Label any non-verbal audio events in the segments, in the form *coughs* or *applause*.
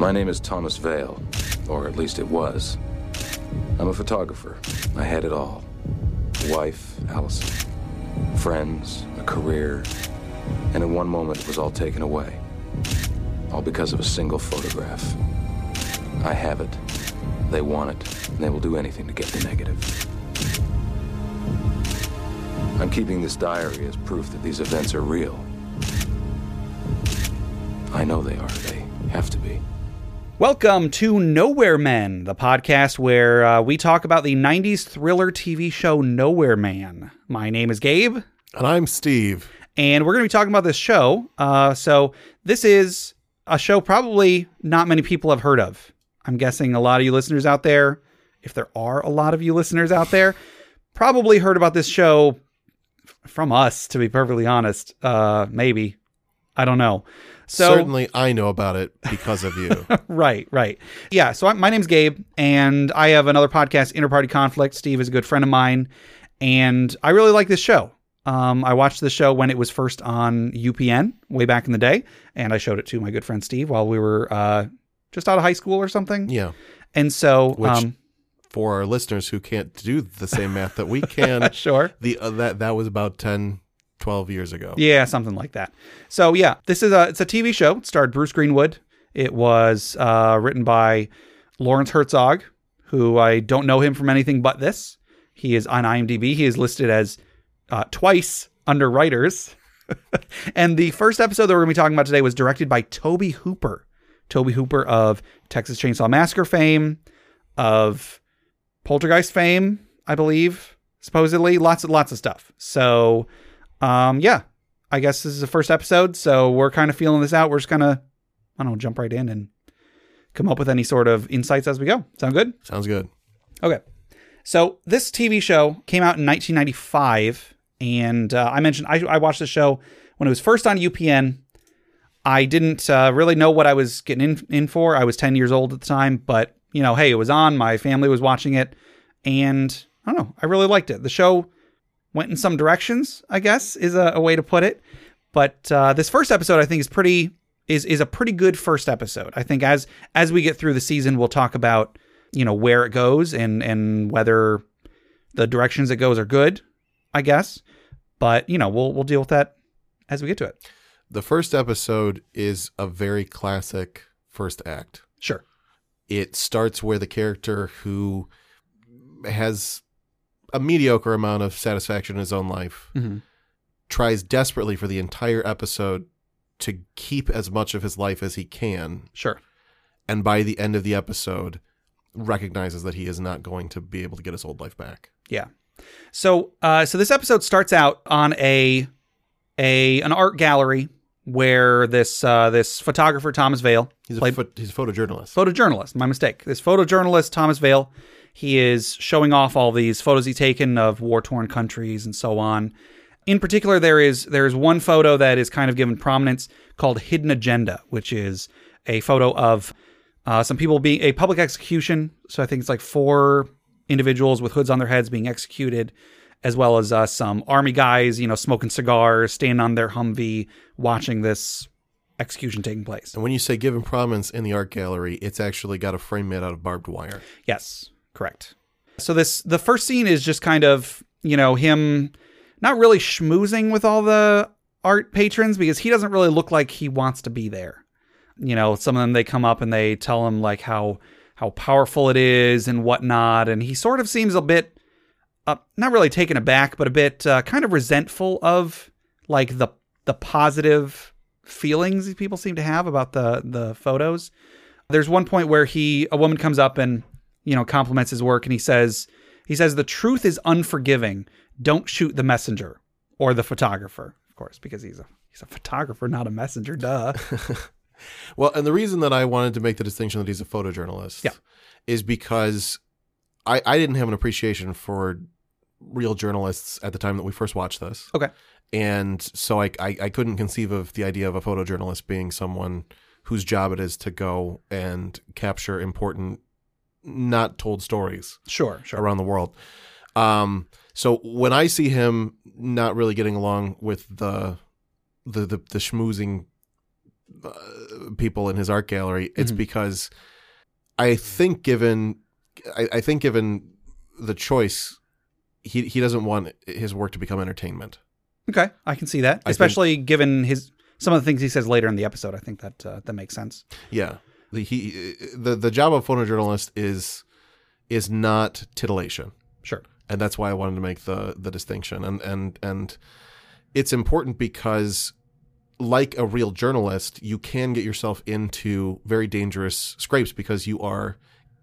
My name is Thomas Vale, or at least it was. I'm a photographer. I had it all wife, Allison, friends, a career, and in one moment it was all taken away. All because of a single photograph. I have it. They want it, and they will do anything to get the negative. I'm keeping this diary as proof that these events are real. I know they are. They have to be. Welcome to Nowhere Men, the podcast where uh, we talk about the 90s thriller TV show Nowhere Man. My name is Gabe, And I'm Steve. and we're going to be talking about this show. Uh, so, this is a show probably not many people have heard of. I'm guessing a lot of you listeners out there, if there are a lot of you listeners out there, probably heard about this show from us, to be perfectly honest. Uh, maybe. I don't know. So, Certainly, I know about it because of you. *laughs* right, right. Yeah. So I, my name's Gabe, and I have another podcast, Interparty Conflict. Steve is a good friend of mine, and I really like this show. Um, I watched the show when it was first on UPN way back in the day, and I showed it to my good friend Steve while we were uh, just out of high school or something. yeah. And so, Which- um, For our listeners who can't do the same math that we can, *laughs* sure. the uh, that that was about 10, 12 years ago. Yeah, something like that. So yeah, this is a it's a TV show. It starred Bruce Greenwood. It was uh, written by Lawrence Hertzog, who I don't know him from anything but this. He is on IMDb. He is listed as uh, twice under writers. *laughs* and the first episode that we're going to be talking about today was directed by Tobe Hooper. Tobe Hooper of Texas Chainsaw Massacre fame, of Poltergeist fame, I believe, supposedly lots of lots of stuff. So, um, yeah, I guess this is the first episode, so we're kind of feeling this out. We're just gonna, I don't know, jump right in and come up with any sort of insights as we go. Sound good? Sounds good. Okay. So this TV show came out in 1995, and uh, I mentioned I, I watched the show when it was first on UPN. I didn't uh, really know what I was getting in, in for. I was 10 years old at the time, but you know, hey, it was on. My family was watching it, and I don't know. I really liked it. The show went in some directions. I guess is a, a way to put it. But uh, this first episode, I think, is pretty is is a pretty good first episode. I think as as we get through the season, we'll talk about you know where it goes and and whether the directions it goes are good. I guess, but you know we'll we'll deal with that as we get to it. The first episode is a very classic first act. Sure. It starts where the character who has a mediocre amount of satisfaction in his own life Mm-hmm. tries desperately for the entire episode to keep as much of his life as he can Sure. and by the end of the episode recognizes that he is not going to be able to get his old life back. Yeah. So uh, so this episode starts out on a a an art gallery where this uh, this photographer Thomas Vale He's a played pho- he's a photojournalist. photojournalist. My mistake. This photojournalist Thomas Vale, he is showing off all these photos he's taken of war torn countries and so on. In particular, there is there is one photo that is kind of given prominence called "Hidden Agenda," which is a photo of uh, some people being a public execution. So I think it's like four individuals with hoods on their heads being executed, as well as uh, some army guys, you know, smoking cigars, standing on their Humvee, watching this execution taking place. and when you say given prominence in the art gallery, it's actually got a frame made out of barbed wire. Yes, correct. So this the first scene is just kind of, you know, him not really schmoozing with all the art patrons because he doesn't really look like he wants to be there. You know, some of them they come up and they tell him like how how powerful it is and whatnot, and he sort of seems a bit uh, not really taken aback, but a bit uh, kind of resentful of like the the positive feelings these people seem to have about the the photos. There's one point where he a woman comes up and you know compliments his work and he says he says the truth is unforgiving. Don't shoot the messenger or the photographer, of course, because he's a he's a photographer, not a messenger. Duh. *laughs* Well, and the reason that I wanted to make the distinction that he's a photojournalist Yeah. is because I, I didn't have an appreciation for real journalists at the time that we first watched this. Okay. And so I, I, I couldn't conceive of the idea of a photojournalist being someone whose job it is to go and capture important, not told stories Sure, sure. around the world. Um, so when I see him not really getting along with the the the, the schmoozing uh, people in his art gallery, it's because I think given I, I think given the choice, he he doesn't want his work to become entertainment. Okay, I can see that, think- especially given his some of the things he says later in the episode. I think that uh, that makes sense. Yeah, he the the job of photojournalist is is not titillation. Sure. and that's why I wanted to make the the distinction. And and and it's important because, like a real journalist, you can get yourself into very dangerous scrapes because you are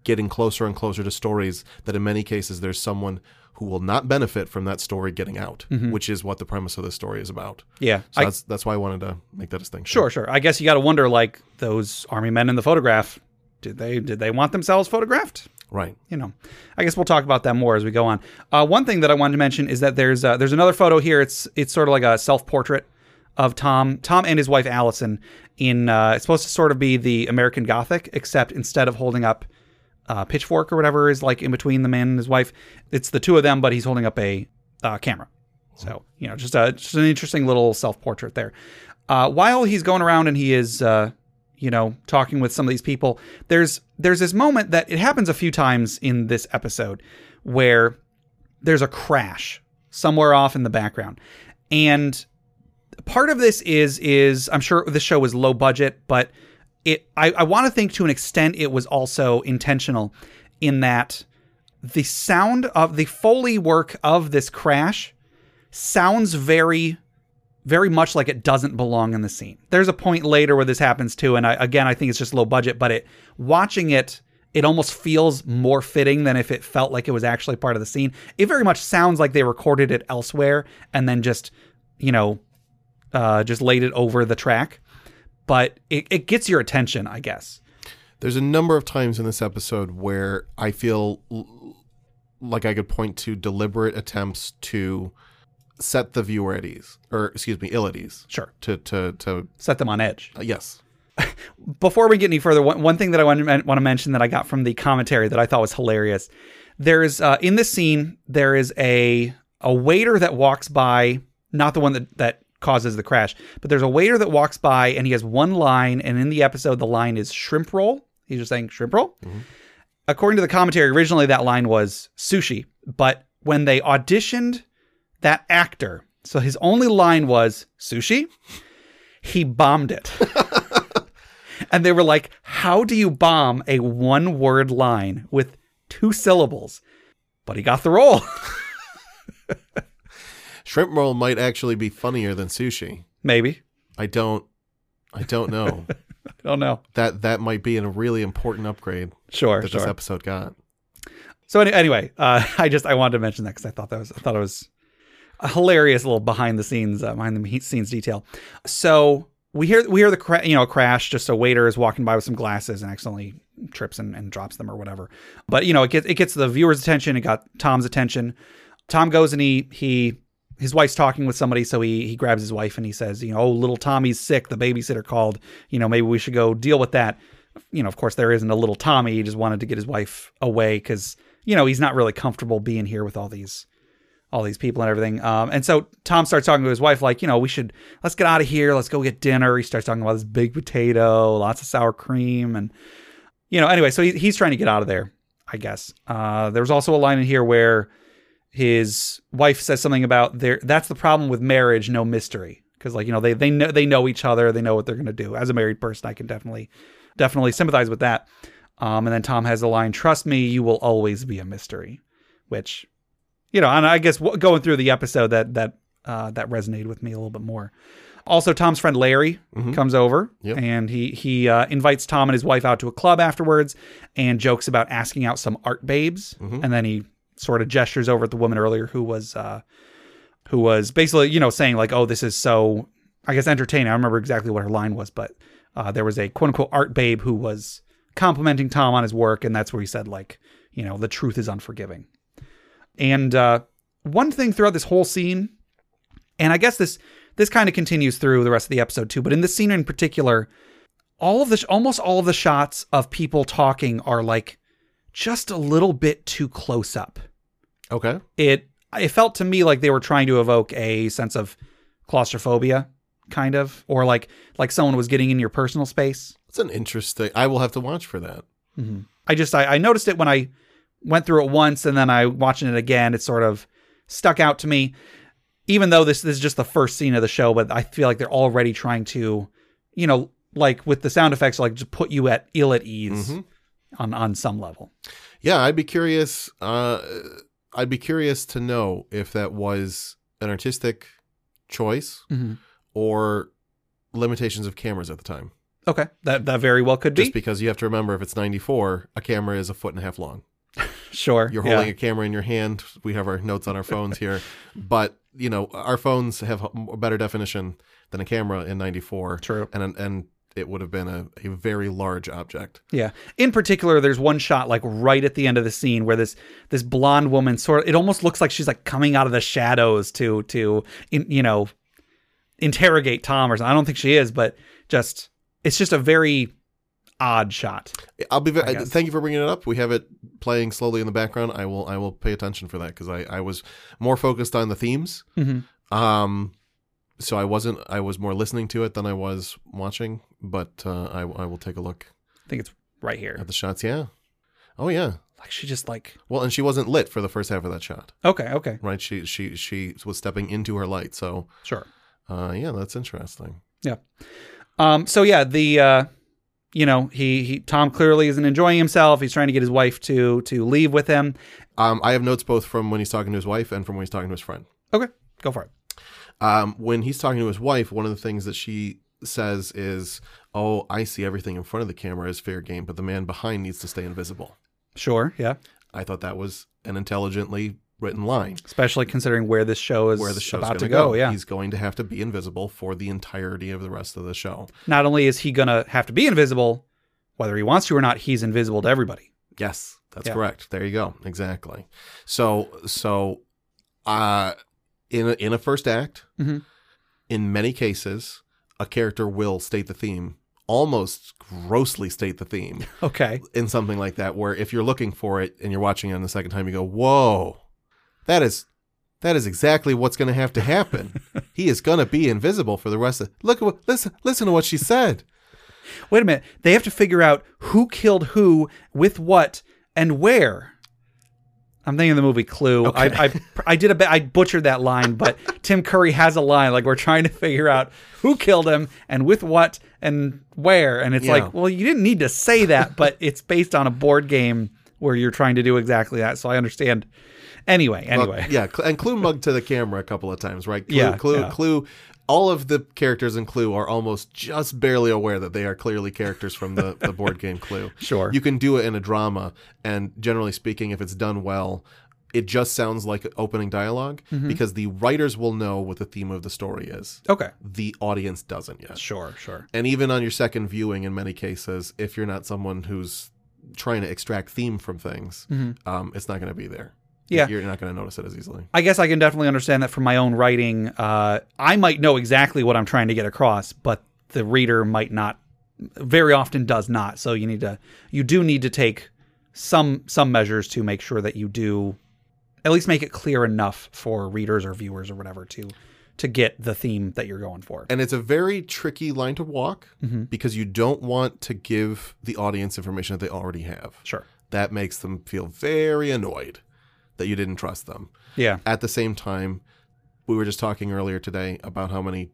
getting closer and closer to stories that, in many cases, there's someone who will not benefit from that story getting out, which is what the premise of this story is about. Yeah. So I, that's that's why I wanted to make that distinction. sure, sure. I guess you got to wonder, like those army men in the photograph. Did they did they want themselves photographed? Right. you know, I guess we'll talk about that more as we go on. Uh, one thing that I wanted to mention is that there's uh, there's another photo here. It's it's sort of like a self portrait of Tom Tom and his wife Allison in uh, it's supposed to sort of be the American Gothic, except instead of holding up uh, pitchfork or whatever is like in between the man and his wife, it's the two of them, but he's holding up a uh, camera. So you know, just a just an interesting little self portrait there. Uh, while he's going around and he is uh, you know talking with some of these people there's there's this moment that it happens a few times in this episode where there's a crash somewhere off in the background and part of this is is i'm sure the show was low budget but it i, I want to think to an extent it was also intentional in that the sound of the foley work of this crash sounds very very much like it doesn't belong in the scene. There's a point later where this happens too, and I, again, I think it's just low budget. But it watching it, it almost feels more fitting than if it felt like it was actually part of the scene. It very much sounds like they recorded it elsewhere and then just, you know, uh, just laid it over the track. But it, it gets your attention, I guess. There's a number of times in this episode where I feel l- like I could point to deliberate attempts to set the viewer at ease, or excuse me, ill at ease. Sure, To to to set them on edge. uh, yes, *laughs* before we get any further, one, one thing that I want to, want to mention that I got from the commentary that I thought was hilarious. There's uh, in this scene there is a a waiter that walks by, not the one that that causes the crash, but there's a waiter that walks by and he has one line, and in the episode the line is shrimp roll. He's just saying shrimp roll. Mm-hmm. According to the commentary, originally that line was sushi, but when they auditioned that actor, so his only line was sushi, he bombed it. *laughs* And they were like, How do you bomb a one word line with two syllables? But he got the role. *laughs* shrimp roll might actually be funnier than sushi. Maybe. I don't, I don't know. *laughs* I don't know. that that might be a really important upgrade Sure, that sure. this episode got. So any, anyway, uh, *laughs* I just I wanted to mention that because I thought that was I thought it was a hilarious little behind the scenes uh, behind the scenes detail. So we hear we hear the cra- you know crash. Just a waiter is walking by with some glasses and accidentally trips and, and drops them or whatever. But you know it gets it gets the viewer's attention. It got Tom's attention. Tom goes and he he his wife's talking with somebody, so he he grabs his wife and he says, you know, oh little Tommy's sick. The babysitter called. You know maybe we should go deal with that. You know, of course there isn't a little Tommy. He just wanted to get his wife away because you know he's not really comfortable being here with all these all these people and everything. Um, and so Tom starts talking to his wife, like, you know, we should let's get out of here. Let's go get dinner. He starts talking about this big potato, lots of sour cream, and you know, anyway, so he, he's trying to get out of there, I guess. Uh, also a line in here where his wife says something about there. That's the problem with marriage, no mystery, because like you know they they know they know each other, they know what they're gonna do. As a married person, I can definitely definitely sympathize with that. Um, and then Tom has the line, "Trust me, you will always be a mystery," which you know, and I guess w- going through the episode that that uh, that resonated with me a little bit more. Also, Tom's friend Larry comes over Yep. and he he uh, invites Tom and his wife out to a club afterwards and jokes about asking out some art babes. And then he sort of gestures over at the woman earlier who was uh, who was basically you know saying like, "Oh, this is so I guess entertaining." I remember exactly what her line was, but uh, there was a quote unquote art babe who was complimenting Tom on his work, and that's where he said like, you know, the truth is unforgiving. And uh, one thing throughout this whole scene, and I guess this this kind of continues through the rest of the episode too, but in this scene in particular, all of the almost all of the shots of people talking are like just a little bit too close up. Okay. It it felt to me like they were trying to evoke a sense of claustrophobia kind of, or like like someone was getting in your personal space. It's an interesting. I will have to watch for that. Mm-hmm. I just I, I noticed it when I went through it once and then I watching it again. It sort of stuck out to me, even though this, this is just the first scene of the show. But I feel like they're already trying to, you know, like with the sound effects, like just put you at ill at ease mm-hmm. On on some level. Yeah, I'd be curious. Uh, I'd be curious to know if that was an artistic choice or limitations of cameras at the time. Okay, that that very well could Just be. Just because you have to remember, if it's 94, a camera is a foot and a half long. *laughs* sure, You're yeah. holding a camera in your hand. We have our notes on our phones here, *laughs* but you know our phones have a better definition than a camera in '94. True. and and it would have been a, a very large object. Yeah. In particular, there's one shot like right at the end of the scene where this this blonde woman sort of it almost looks like she's like coming out of the shadows to to in, you know interrogate Tom or something. I don't think she is, but just it's just a very odd shot. I'll be. Very, guess. thank you for bringing it up. We have it playing slowly in the background. I will. I will pay attention for that because I, I was more focused on the themes. Mm-hmm. Um, so I wasn't. I was more listening to it than I was watching. But uh, I, I will take a look I think it's right here. at the shots. Yeah. Oh yeah. Like she just like Well, and she wasn't lit for the first half of that shot, okay, okay, right? She she she was stepping into her light. So sure. uh, yeah, that's interesting. Yeah. Um. So yeah, the uh, you know, he he Tom clearly isn't enjoying himself. He's trying to get his wife to to leave with him. Um, I have notes both from when he's talking to his wife and from when he's talking to his friend. Okay, go for it. Um, when he's talking to his wife, one of the things that she says is, "Oh, I see everything in front of the camera is fair game, but the man behind needs to stay invisible." Sure. Yeah. I thought that was an intelligently written line. Especially considering where this show is Where the show's about going to go. Yeah. he's going to have to be invisible for the entirety of the rest of the show. Not only is he gonna have to be invisible, whether he wants to or not, he's invisible to everybody. Yes, that's Yeah. correct. There you go. Exactly. So, so, uh, in a, in a first act, Mhm. in many cases, a character will state the theme, almost grossly state the theme *laughs* Okay. in something like that. Where if you're looking for it and you're watching it on the second time, you go, "Whoa, that is." That is exactly what's going to have to happen. *laughs* he is going to be invisible for the rest of. Look at what listen. Listen to what she said. Wait a minute. They have to figure out who killed who, with what, and where. I'm thinking of the movie Clue. I, I I did a bit. I butchered that line, but *laughs* Tim Curry has a line like we're trying to figure out who killed him and with what and where. And it's Yeah. like, well, you didn't need to say that, but *laughs* it's based on a board game where you're trying to do exactly that. So I understand. Anyway, Well, anyway. yeah, and Clue mugged to the camera a couple of times, right? Clue, Yeah, Clue, yeah. Clue. All of the characters in Clue are almost just barely aware that they are clearly characters from the, the board game Clue. *laughs* Sure. You can do it in a drama, and generally speaking, if it's done well, it just sounds like opening dialog Mm-hmm. because the writers will know what the theme of the story is. Okay. The audience doesn't yet. Sure. Sure. And even on your second viewing, in many cases, if you're not someone who's trying to extract theme from things, um, it's not going to be there. Yeah. You're not going to notice it as easily. I guess I can definitely understand that from my own writing. Uh, I might know exactly what I'm trying to get across, but the reader might not. Very often does not. So you need to. You do need to take some some measures to make sure that you do at least make it clear enough for readers or viewers or whatever to to get the theme that you're going for. And it's a very tricky line to walk Mm-hmm. because you don't want to give the audience information that they already have. Sure. That makes them feel very annoyed that you didn't trust them. Yeah. At the same time, we were just talking earlier today about how many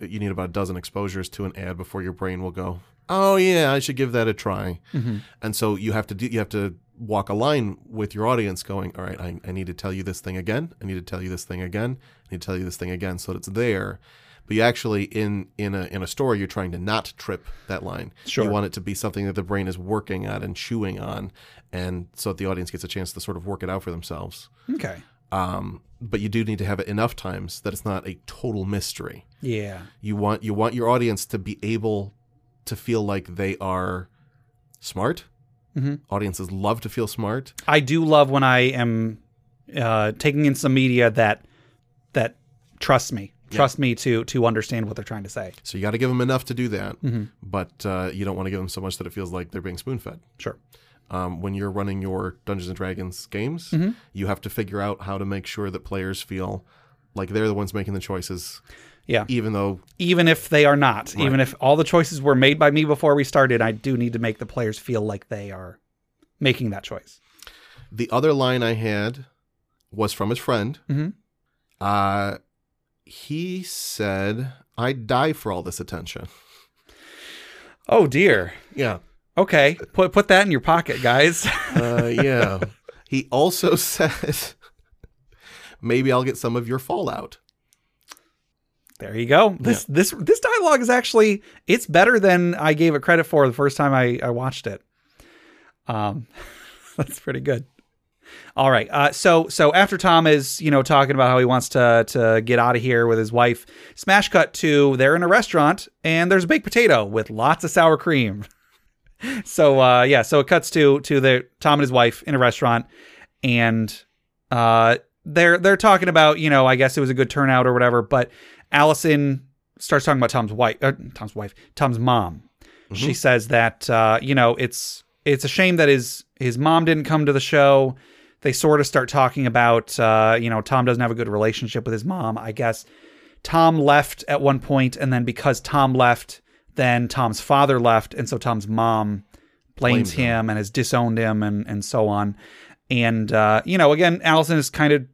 you need about a dozen exposures to an ad before your brain will go, "Oh yeah, I should give that a try." Mm-hmm. And so you have to do, you have to walk a line with your audience, going, "All right, I, I need to tell you this thing again. I need to tell you this thing again. I need to tell you this thing again," so that it's there. But you actually in in a in a story, you're trying to not trip that line. Sure. You want it to be something that the brain is working at and chewing on, and so that the audience gets a chance to sort of work it out for themselves. Okay. Um, but you do need to have it enough times that it's not a total mystery. Yeah. You want you want your audience to be able to feel like they are smart. Mhm. Audiences love to feel smart. I do love when I am uh, taking in some media that that trusts me, trust me to to understand what they're trying to say. So you got to give them enough to do that, Mm-hmm. but uh, you don't want to give them so much that it feels like they're being spoon fed. Sure. Um, when you're running your Dungeons and Dragons games, Mm-hmm. you have to figure out how to make sure that players feel like they're the ones making the choices, Yeah. even though Even if they are not, even if all the choices were made by me before we started, I do need to make the players feel like they are making that choice. the other line I had was from his friend. Mhm. Uh, he said, "I'd die for all this attention." Oh dear. Yeah, Okay, put put that in your pocket, guys. *laughs* uh, yeah. he also *laughs* says, "Maybe I'll get some of your fallout." there you go. This this this dialogue is actually it's better than I gave it credit for the first time I, I watched it. Um, *laughs* that's pretty good. All right. Uh, so so after Tom is you know talking about how he wants to to get out of here with his wife, smash cut to they're in a restaurant and there's a baked potato with lots of sour cream. So uh, yeah, so it cuts to to the Tom and his wife in a restaurant, and uh, they're they're talking about you know I guess it was a good turnout or whatever, but Allison starts talking about Tom's wife, uh, Tom's wife, Tom's mom. She says that uh, you know it's it's a shame that his his mom didn't come to the show. They sort of start talking about uh, you know Tom doesn't have a good relationship with his mom. I guess Tom left at one point, and then because Tom left, then Tom's father left, and so Tom's mom blames Blames him. him and has disowned him, and and so on. And uh, you know, again, Allison is kind of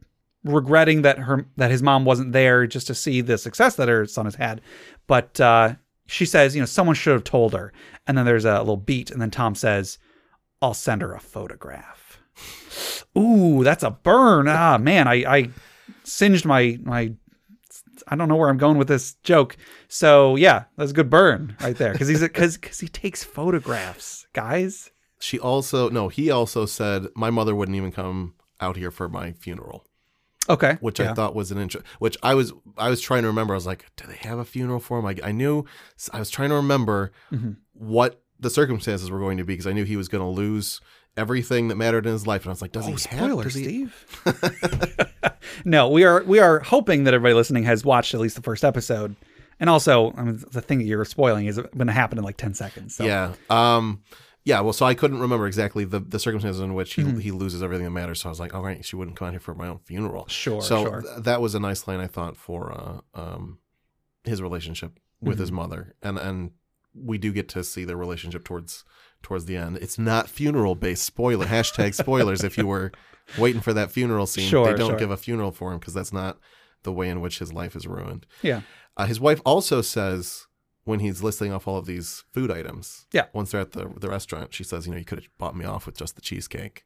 regretting that her that his mom wasn't there just to see the success that her son has had. But uh, she says, you know, someone should have told her. And then there's a little beat, and then Tom says, "I'll send her a photograph." Ooh, that's a burn. Ah, man, I I singed my my. I don't know where I'm going with this joke. So yeah, that's a good burn right there because he's because because he takes photographs, guys. She also no, he also said my mother wouldn't even come out here for my funeral, Okay, which yeah. I thought was an intro. Which I was I was trying to remember. I was like, do they have a funeral for him? I, I knew I was trying to remember Mm-hmm. what the circumstances were going to be because I knew he was going to lose everything that mattered in his life, and I was like, does Oh, he spoiler, have? Does he, Steve. *laughs* *laughs* no, we are we are hoping that everybody listening has watched at least the first episode, and also, I mean, the thing that you're spoiling is going to happen in like ten seconds. So. Yeah. Um. Yeah. Well, so I couldn't remember exactly the, the circumstances in which he Mm-hmm. he loses everything that matters. So I was like, all right, she wouldn't come out here for my own funeral. Sure, So sure. th- that was a nice line I thought for uh um his relationship with Mm-hmm. his mother, and and we do get to see their relationship towards towards the end. It's not funeral based. Spoiler hashtag spoilers. if you were waiting for that funeral scene, Sure, they don't sure. give a funeral for him because that's not the way in which his life is ruined. yeah, Uh, his wife also says when he's listing off all of these food items. Yeah. Once they're at the the restaurant, she says, "You know, you could have bought me off with just the cheesecake."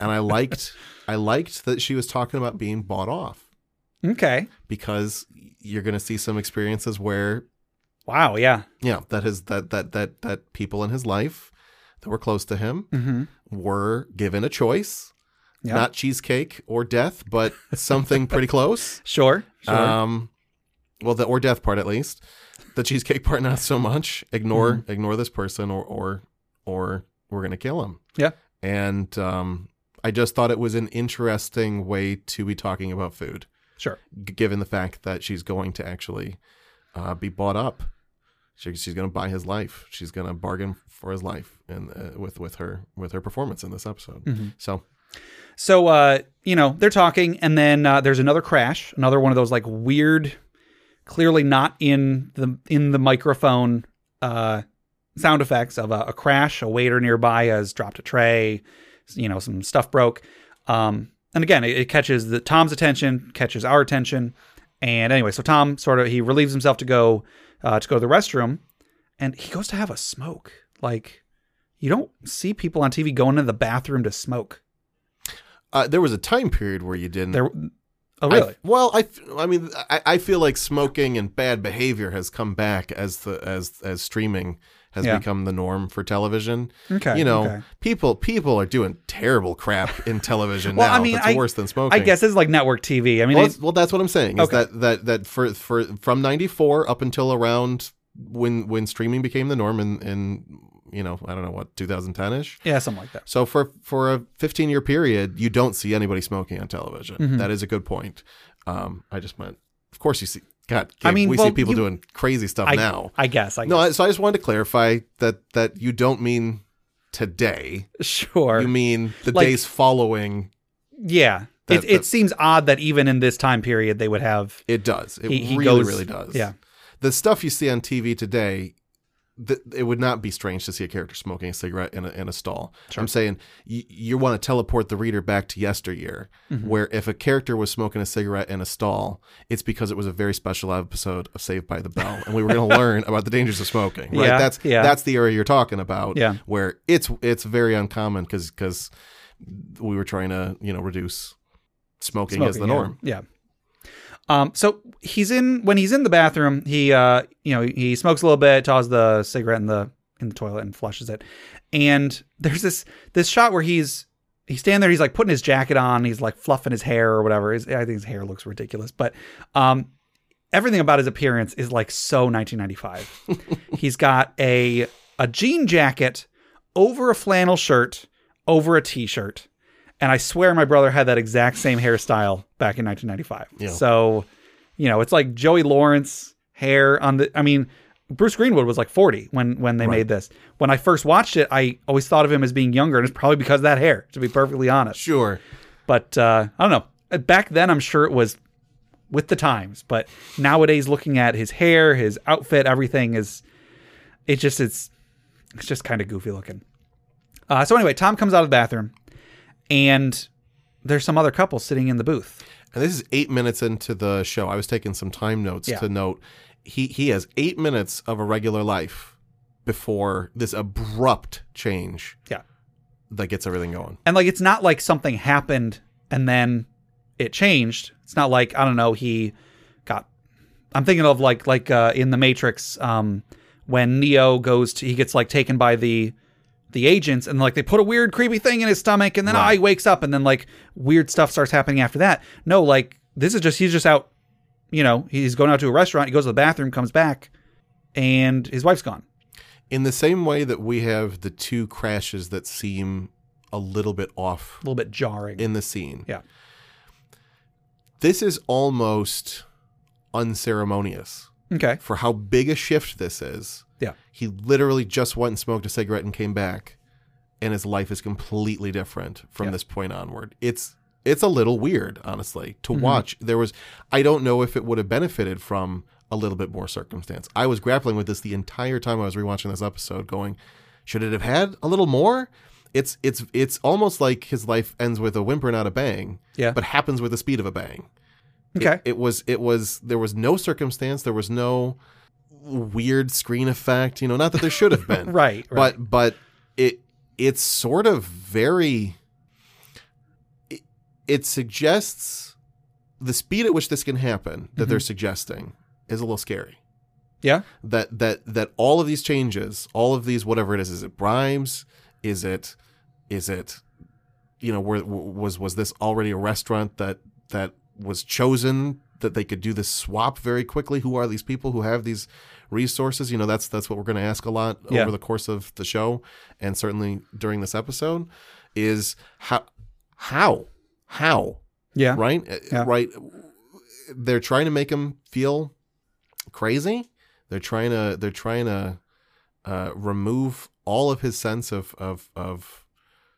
And I liked I liked that she was talking about being bought off okay, because you're going to see some experiences where wow, yeah, yeah, that his that that that that people in his life that were close to him mm-hmm. were given a choice. Yeah. Not cheesecake or death, but something pretty close. *laughs* sure, sure, Um, well, the or death part at least. The cheesecake part, not so much. Ignore, Mm-hmm. ignore this person, or or or we're gonna kill him. yeah, And um, I just thought it was an interesting way to be talking about food, sure, g- given the fact that she's going to actually uh, be bought up. She, she's going to buy his life. She's going to bargain for his life, and uh, with with her with her performance in this episode. Mm-hmm. So So, uh, you know, they're talking, and then uh, there's another crash, another one of those like weird, clearly not in the in the microphone uh, sound effects of a, a crash. A waiter nearby has dropped a tray, you know, some stuff broke. Um, and again, it, it catches the Tom's attention, catches our attention, and anyway, so Tom sort of he relieves himself to go uh, to go to the restroom, and he goes to have a smoke. Like, you don't see people on TV going to the bathroom to smoke. uh, there was a time period where you didn't. There, oh really? I, well, I, I mean, I, I feel like smoking and bad behavior has come back as the as as streaming has Yeah. become the norm for television. Okay, you know, okay. people people are doing terrible crap in television *laughs* Well, now. I mean, worse than smoking. I guess it's like network TV. I mean, Well, that's, well, that's what I'm saying. Is Okay. that that that for for from '94 up until around when when streaming became the norm in in you know I don't know what 2010 ish. yeah, something like that. So for for a 15 year period, you don't see anybody smoking on television. Mm-hmm. That is a good point. Um, I just meant, of course, you see. God, I mean, we well, see people you- doing crazy stuff I, now. I guess. I No, guess. I, so I just wanted to clarify that that you don't mean today. sure. You mean the Like- days following yeah. That- it, it seems odd that even in this time period they would have. It does. It He- he really, goes- really does. yeah. The stuff you see on TV today, th- it would not be strange to see a character smoking a cigarette in a, in a stall. I'm saying you, you want to teleport the reader back to yesteryear, Mm-hmm. where if a character was smoking a cigarette in a stall, it's because it was a very special episode of Saved by the Bell, and we were going *laughs* to learn about the dangers of smoking. Right? Yeah, That's yeah. that's the area you're talking about. Yeah. Where it's it's very uncommon because because we were trying to you know reduce smoking, as the Smoking, yeah. norm. Yeah. Um, so he's in when he's in the bathroom, he uh, you know, he smokes a little bit, tosses the cigarette in the in the toilet and flushes it. And there's this this shot where he's he's standing there, he's like putting his jacket on, he's like fluffing his hair or whatever. His, I think his hair looks ridiculous, but um everything about his appearance is like so 1995. *laughs* he's got a a jean jacket over a flannel shirt, over a t-shirt. And I swear my brother had that exact same hairstyle back in 1995. Yeah. So, you know, it's like Joey Lawrence hair on the I mean, Bruce Greenwood was like 40 when when they made this. When I first watched it, I always thought of him as being younger and it's probably because of that hair, to be perfectly honest. Sure. But uh, I don't know. Back then, I'm sure it was with the times. But nowadays, looking at his hair, his outfit, everything is, it just it's it's just kind of goofy looking. Uh, so anyway, Tom comes out of the bathroom, and there's some other couple sitting in the booth. And this is eight minutes into the show. I was taking some time notes Yeah. to note he he has eight minutes of a regular life before this abrupt change Yeah, that gets everything going. and like it's not like something happened and then it changed. It's not like I don't know he got. I'm thinking of like like uh, in the Matrix um, when Neo goes to he gets like taken by the the agents and like they put a weird creepy thing in his stomach and then ah, he wakes up and then like weird stuff starts happening after that. No, like this is just he's just out. You know, he's going out to a restaurant. He goes to the bathroom, comes back, and his wife's gone. In the same way that we have the two crashes that seem a little bit off A little bit jarring. in the scene. yeah. This is almost unceremonious Okay. for how big a shift this is. Yeah. He literally just went and smoked a cigarette and came back, and his life is completely different from Yeah. this point onward. It's it's a little weird, honestly, to Mm-hmm. watch. There was I don't know if it would have benefited from a little bit more circumstance. I was grappling with this the entire time I was rewatching this episode, going, should it have had a little more? It's it's it's almost like his life ends with a whimper, not a bang. Yeah. But happens with the speed of a bang Okay. it was it was there was no circumstance there was no weird screen effect you know not that there should have been *laughs* Right, right. but but it it's sort of very it, it suggests the speed at which this can happen that they're mm-hmm. suggesting is a little scary yeah. that that that all of these changes, all of these whatever it is, is it bribes? Is it is it you know were, was was this already a restaurant that that was chosen that they could do this swap very quickly? Who are these people who have these resources? You know that's that's what we're going to ask a lot Yeah. over the course of the show and certainly during this episode is how how how Yeah. right Uh, Yeah. right they're trying to make him feel crazy they're trying to they're trying to uh, remove all of his sense of of of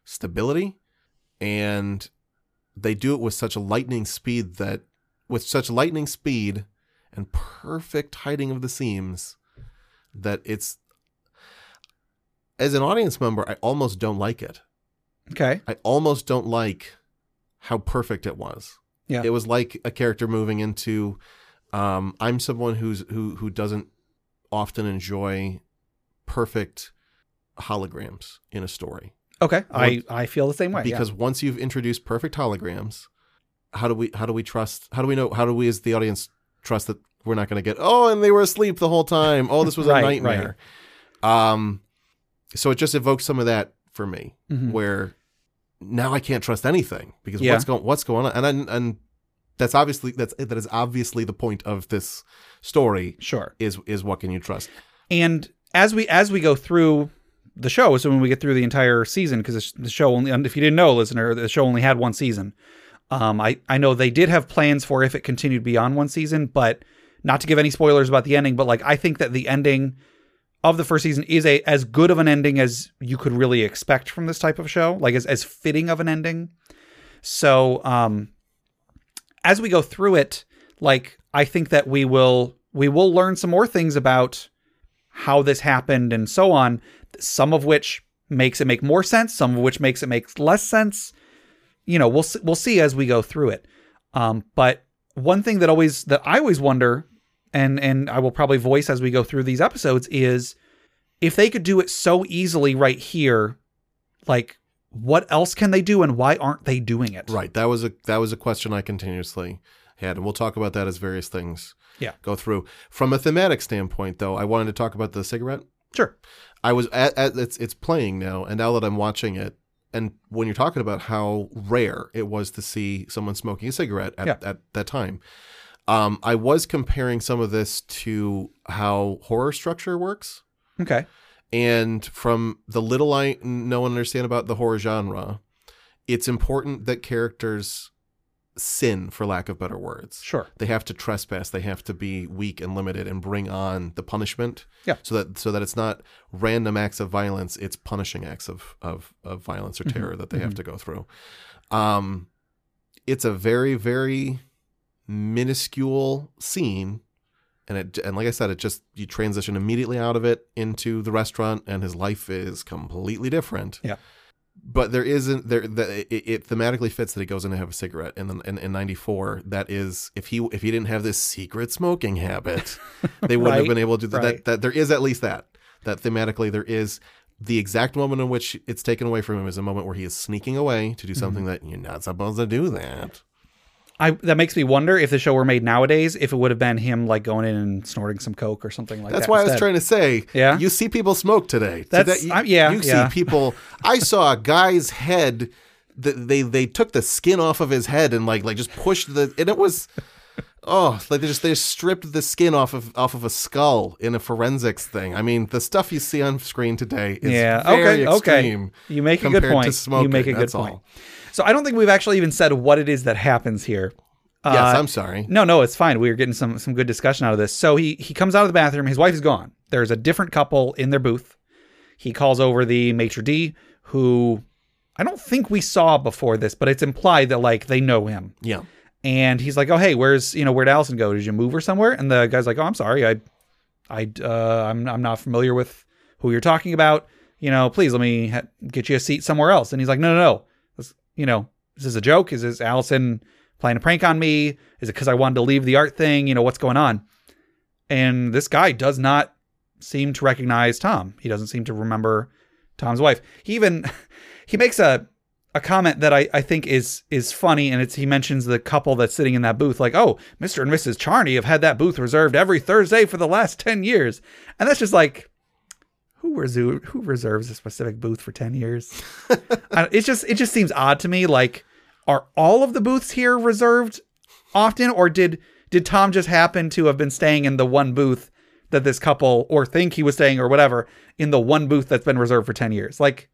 stability and they do it with such a lightning speed that with such lightning speed and perfect hiding of the seams that it's as an audience member I almost don't like it Okay. I almost don't like how perfect it was. Yeah. It was like a character moving into um I'm someone who's who who doesn't often enjoy perfect holograms in a story Okay. I, I feel the same way. yeah. because once you've introduced perfect holograms how do we how do we trust how do we know how do we as the audience trust that we're not going to get oh and they were asleep the whole time oh this was *laughs* Right, a nightmare um so it just evokes some of that for me Mhm. where now I can't trust anything because Yeah. what's going what's going on and and and that's obviously that's that is obviously the point of this story Sure. is is what can you trust And as we as we go through the show, so when we get through the entire season, because the show only, and if you didn't know, listener, the show only had one season. Um, I I know they did have plans for if it continued beyond one season, but not to give any spoilers about the ending. But like, I think that the ending of the first season is a as good of an ending as you could really expect from this type of show, like as as fitting of an ending. So, um, as we go through it, like I think that we will we will learn some more things about how this happened and so on. Some of which makes it make more sense. Some of which makes it make less sense. You know, we'll we'll see as we go through it. Um, but one thing that always that I always wonder, and and I will probably voice as we go through these episodes is if they could do it so easily right here, like what else can they do and why aren't they doing it? Right. That was a that was a question I continuously had, and we'll talk about that as various things Yeah. go through. From a thematic standpoint, though, I wanted to talk about the cigarette. Sure. I was at, at it's it's playing now, and now that I'm watching it, and when you're talking about how rare it was to see someone smoking a cigarette at, Yeah. at that time, um, I was comparing some of this to how horror structure works. Okay. And from the little I know and understand about the horror genre, it's important that characters sin, for lack of better words. Sure. They have to trespass. They have to be weak and limited and bring on the punishment. Yeah. So that so that it's not random acts of violence, it's punishing acts of of, of violence or terror that they have to go through. Um it's a very, very minuscule scene and it and like I said, it just you transition immediately out of it into the restaurant, and his life is completely different. Yeah. But there isn't there the, it, it thematically fits that he goes in to have a cigarette in the, in, in '94. That is, if he if he didn't have this secret smoking habit, *laughs* they wouldn't have been able to do that. right. That that there is at least that that thematically there is the exact moment in which it's taken away from him is a moment where he is sneaking away to do Mm-hmm. something that you're not supposed to do that. I that makes me wonder if the show were made nowadays, if it would have been him like going in and snorting some coke or something like That's that. That's why I was trying to say. Yeah? You see people smoke today. That's- Today- I- yeah, You yeah. see people. *laughs* I saw a guy's head. That they they took the skin off of his head and like like just pushed the and it was. Oh, like they just they just stripped the skin off of off of a skull in a forensics thing. I mean, the stuff you see on screen today is Yeah. okay. Okay. You make a good point. You make a good point. all. So I don't think we've actually even said what it is that happens here. Yes, Uh, I'm sorry. No, no, it's fine. We were getting some some good discussion out of this. So he he comes out of the bathroom. His wife is gone. There's a different couple in their booth. He calls over the maitre d, who I don't think we saw before this, but it's implied that like they know him. Yeah. And he's like, "Oh, hey, where's you know where'd Allison go? Did you move her somewhere?" And the guy's like, "Oh, I'm sorry. I, I, uh, I'm I'm not familiar with who you're talking about. You know, please let me ha- get you a seat somewhere else." And he's like, "No, no, no. You know, is this a joke? Is this Allison playing a prank on me? Is it because I wanted to leave the art thing? You know, what's going on?" And this guy does not seem to recognize Tom. He doesn't seem to remember Tom's wife. He even *laughs* he makes a a comment that I, I think is is funny, and it's he mentions the couple that's sitting in that booth, like, oh, Mr. and Mrs. Charney have had that booth reserved every Thursday for the last ten years, and that's just like, who resu- who reserves a specific booth for ten years? *laughs* I, it's just it just seems odd to me. Like, are all of the booths here reserved often, or did did Tom just happen to have been staying in the one booth that this couple, or think he was staying, or whatever, in the one booth that's been reserved for ten years? Like,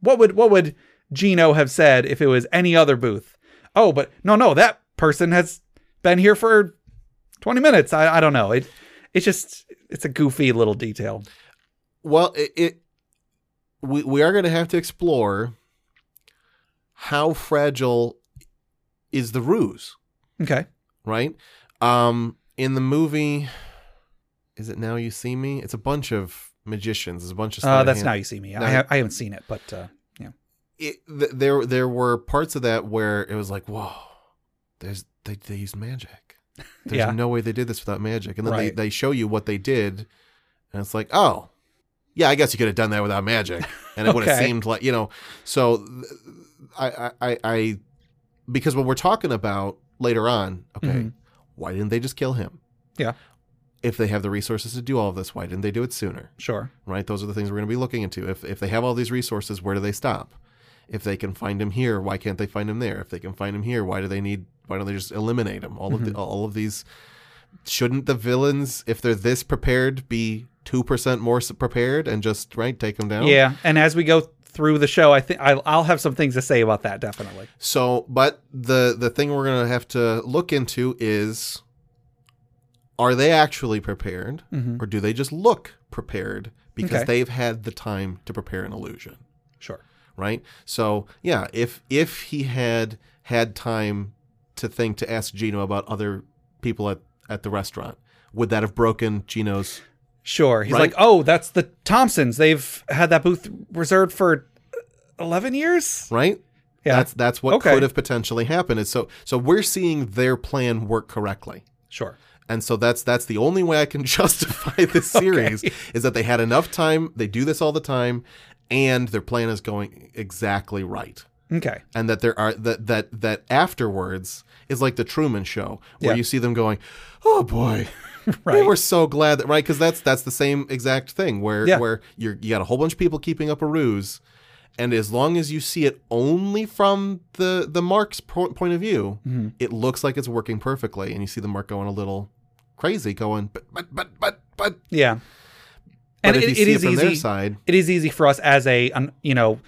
what would what would Gino have said if it was any other booth? Oh, but no, no, that person has been here for twenty minutes. I, I don't know. It it's just it's a goofy little detail. Well, it, it we we are going to have to explore how fragile is the ruse, Okay. right? Um, in the movie, is it Now You See Me? It's a bunch of magicians. It's a bunch of. Uh, that's hand- now you see me. I, ha- I haven't seen it, but uh, yeah. It, th- there there were parts of that where it was like, whoa, there's they they used magic. *laughs* There's Yeah. no way they did this without magic, and then Right. they they show you what they did, and it's like, oh, yeah, I guess you could have done that without magic, and it *laughs* would have seemed like you know. So, I, I I because when we're talking about later on, okay, Mhm. why didn't they just kill him? Yeah. If they have the resources to do all of this, why didn't they do it sooner? Sure. right? Those are the things we're going to be looking into. If if they have all these resources, where do they stop? If they can find him here, why can't they find him there? If they can find him here, why do they need? Why don't they just eliminate him? All of the, all of these. Shouldn't the villains, if they're this prepared, be two percent more prepared and just right take them down? Yeah, and as we go through the show, I think I'll, I'll have some things to say about that. Definitely. So, but the the thing we're going to have to look into is are they actually prepared Mhm. or do they just look prepared because Okay. they've had the time to prepare an illusion? Sure. right? So yeah, if if he had had time to think to ask Gino about other people at, at the restaurant. Would that have broken Gino's Sure. He's Right? like, oh, that's the Thompsons. They've had that booth reserved for 11 years? right? Yeah. That's that's what Okay. could have potentially happened. Is so so we're seeing their plan work correctly. Sure. And so that's that's the only way I can *laughs* justify this series is that they had enough time, they do this all the time, and their plan is going exactly right. Okay. And that there are that that that afterwards is like the Truman show where Yeah. you see them going, Oh boy. *laughs* We Right. were so glad that right because that's that's the same exact thing where Yeah. where you're you got a whole bunch of people keeping up a ruse, and as long as you see it only from the the mark's po- point of view, Mm-hmm. it looks like it's working perfectly, and you see the mark going a little crazy, going but but but but but. Yeah. But And if it, you it see it is from their easy. side, It is easy for us as a, un, you know,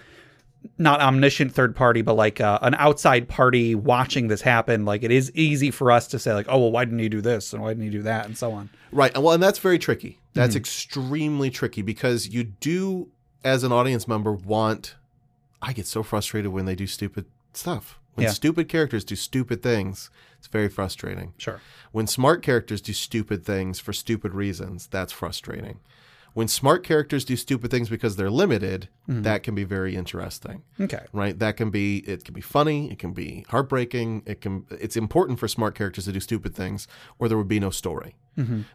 not omniscient third party, but like uh, an outside party watching this happen. Like it is easy for us to say, like, oh, well, why didn't you do this and why didn't you do that and so on. Right. and Well, and that's very tricky. Mm-hmm. That's extremely tricky because you do, as an audience member, want. I get so frustrated when they do stupid stuff. When Yeah. stupid characters do stupid things, it's very frustrating. Sure. When smart characters do stupid things for stupid reasons, that's frustrating. When smart characters do stupid things because they're limited, Mm-hmm. that can be very interesting Okay. right that can be it can be funny it can be heartbreaking it can it's important for smart characters to do stupid things or there would be no story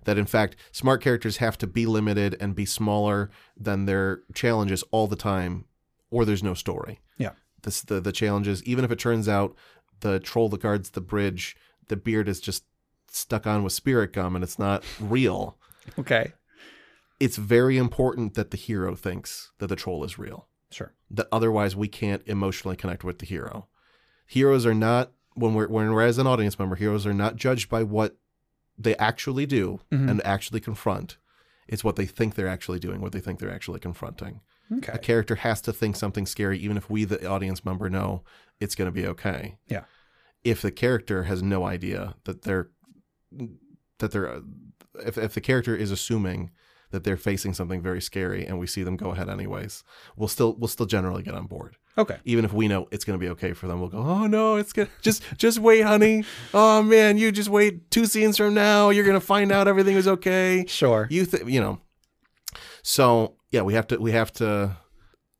that in fact smart characters have to be limited and be smaller than their challenges all the time or there's no story Yeah. this the the challenges even if it turns out the troll that guards the bridge the beard is just stuck on with spirit gum and it's not real Okay. It's very important that the hero thinks that the troll is real Sure. that otherwise we can't emotionally connect with the hero. Heroes are not when we're when we're as an audience member, heroes are not judged by what they actually do Mhm. and actually confront. It's what they think they're actually doing, what they think they're actually confronting. Okay. A character has to think something scary, even if we, the audience member, know it's going to be okay. Yeah. If the character has no idea that they're that they're if if the character is assuming that they're facing something very scary and we see them go ahead anyways, we'll still we'll still generally get on board. Okay. Even if we know it's going to be okay for them, we'll go, "Oh no, it's going to just just wait, honey. Oh man, you just wait two scenes from now, you're going to find out everything is okay." Sure. You th- you know. So, yeah, we have to we have to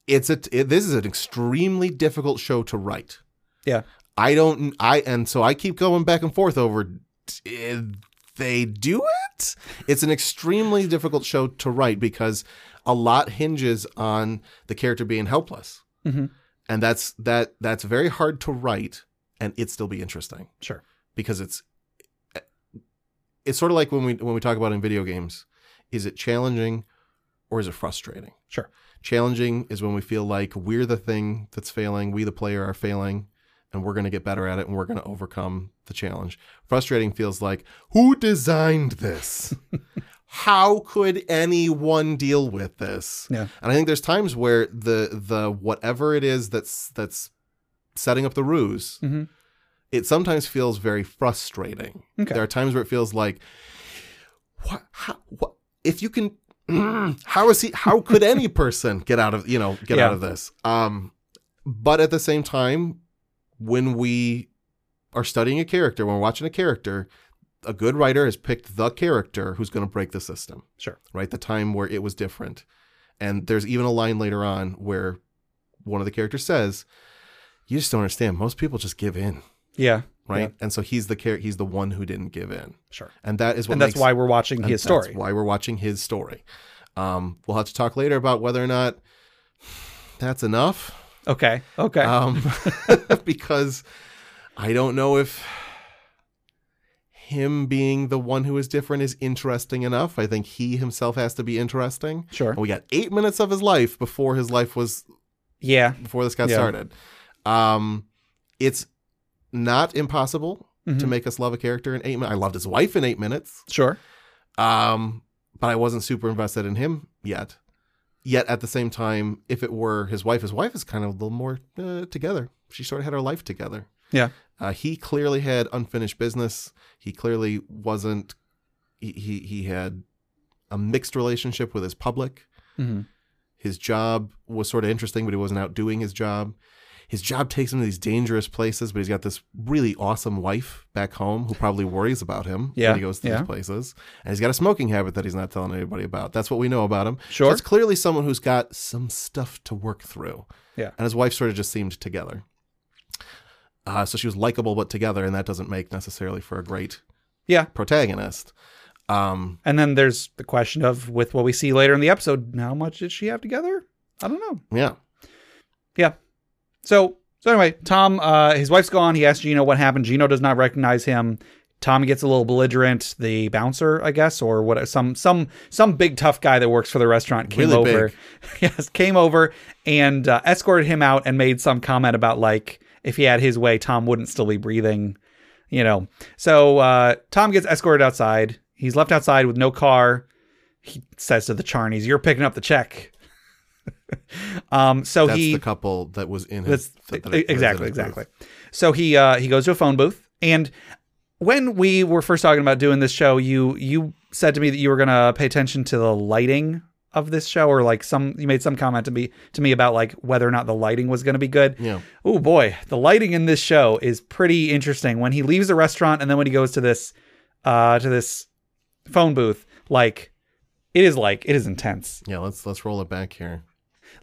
it's a it, this is an extremely difficult show to write. Yeah. I don't I and so I keep going back and forth over did they do it? It's an extremely difficult show to write because a lot hinges on the character being helpless. Mhm. And that's that that's very hard to write and it still be interesting Sure. because it's it's sort of like when we when we talk about in video games is it challenging or is it frustrating Sure. challenging is when we feel like we're the thing that's failing we the player are failing and we're going to get better at it and we're going to overcome the challenge frustrating feels like who designed this *laughs* how could anyone deal with this Yeah. and i think there's times where the the whatever it is that's that's setting up the ruse Mhm. it sometimes feels very frustrating Okay. there are times where it feels like what how, what if you can *clears throat* how is he how could any person get out of you know get Yeah. out of this um but at the same time when we are studying a character when we're watching a character a good writer has picked the character who's going to break the system Sure. right the time where it was different and there's even a line later on where one of the characters says you just don't understand most people just give in Yeah. right Yeah. and so he's the char- he's the one who didn't give in Sure. and that is what And that's makes- why we're watching his that's story. why we're watching his story. Um, we'll have to talk later about whether or not that's enough, Okay. Okay. um, *laughs* *laughs* because I don't know if him being the one who is different is interesting enough. I think he himself has to be interesting. sure. And we got eight minutes of his life before his life was Yeah. before this got Yeah. started. Um, it's not impossible to Mhm. make us love a character in eight minutes. I loved his wife in eight minutes. Sure. Um, but I wasn't super invested in him yet. Yet at the same time, if it were his wife, his wife is kind of a little more uh, together. She sort of had her life together. Yeah. Uh, he clearly had unfinished business. He clearly wasn't. He he, he had a mixed relationship with his public. hmm His job was sort of interesting, but he wasn't out doing his job. His job takes him to these dangerous places, but he's got this really awesome wife back home who probably worries about him Yeah, when he goes to yeah. these places. And he's got a smoking habit that he's not telling anybody about. That's what we know about him. Sure. So it's clearly someone who's got some stuff to work through. Yeah. And his wife sort of just seemed together. Uh, so she was likable but together, and that doesn't make necessarily for a great Yeah. protagonist. Um, And then there's the question of with what we see later in the episode, how much did she have together? I don't know. yeah. Yeah. So so anyway, Tom, uh, his wife's gone. He asks Gino what happened. Gino does not recognize him. Tom gets a little belligerent. The bouncer, I guess, or what? Some some some big tough guy that works for the restaurant came Really over. *laughs* yes, came over and uh, escorted him out and made some comment about like if he had his way, Tom wouldn't still be breathing. You know. So uh, Tom gets escorted outside. He's left outside with no car. He says to the Charneys, "You're picking up the check." *laughs* um. So That's he the couple that was in his. that- that- that was in exactly exactly. booth. So he uh he goes to a phone booth and when we were first talking about doing this show, you you said to me that you were gonna pay attention to the lighting of this show, or like some you made some comment to me to me about like whether or not the lighting was gonna be good. Yeah. Oh boy, the lighting in this show is pretty interesting. When he leaves the restaurant and then when he goes to this uh to this phone booth, like it is like it is intense Yeah. Let's let's roll it back here.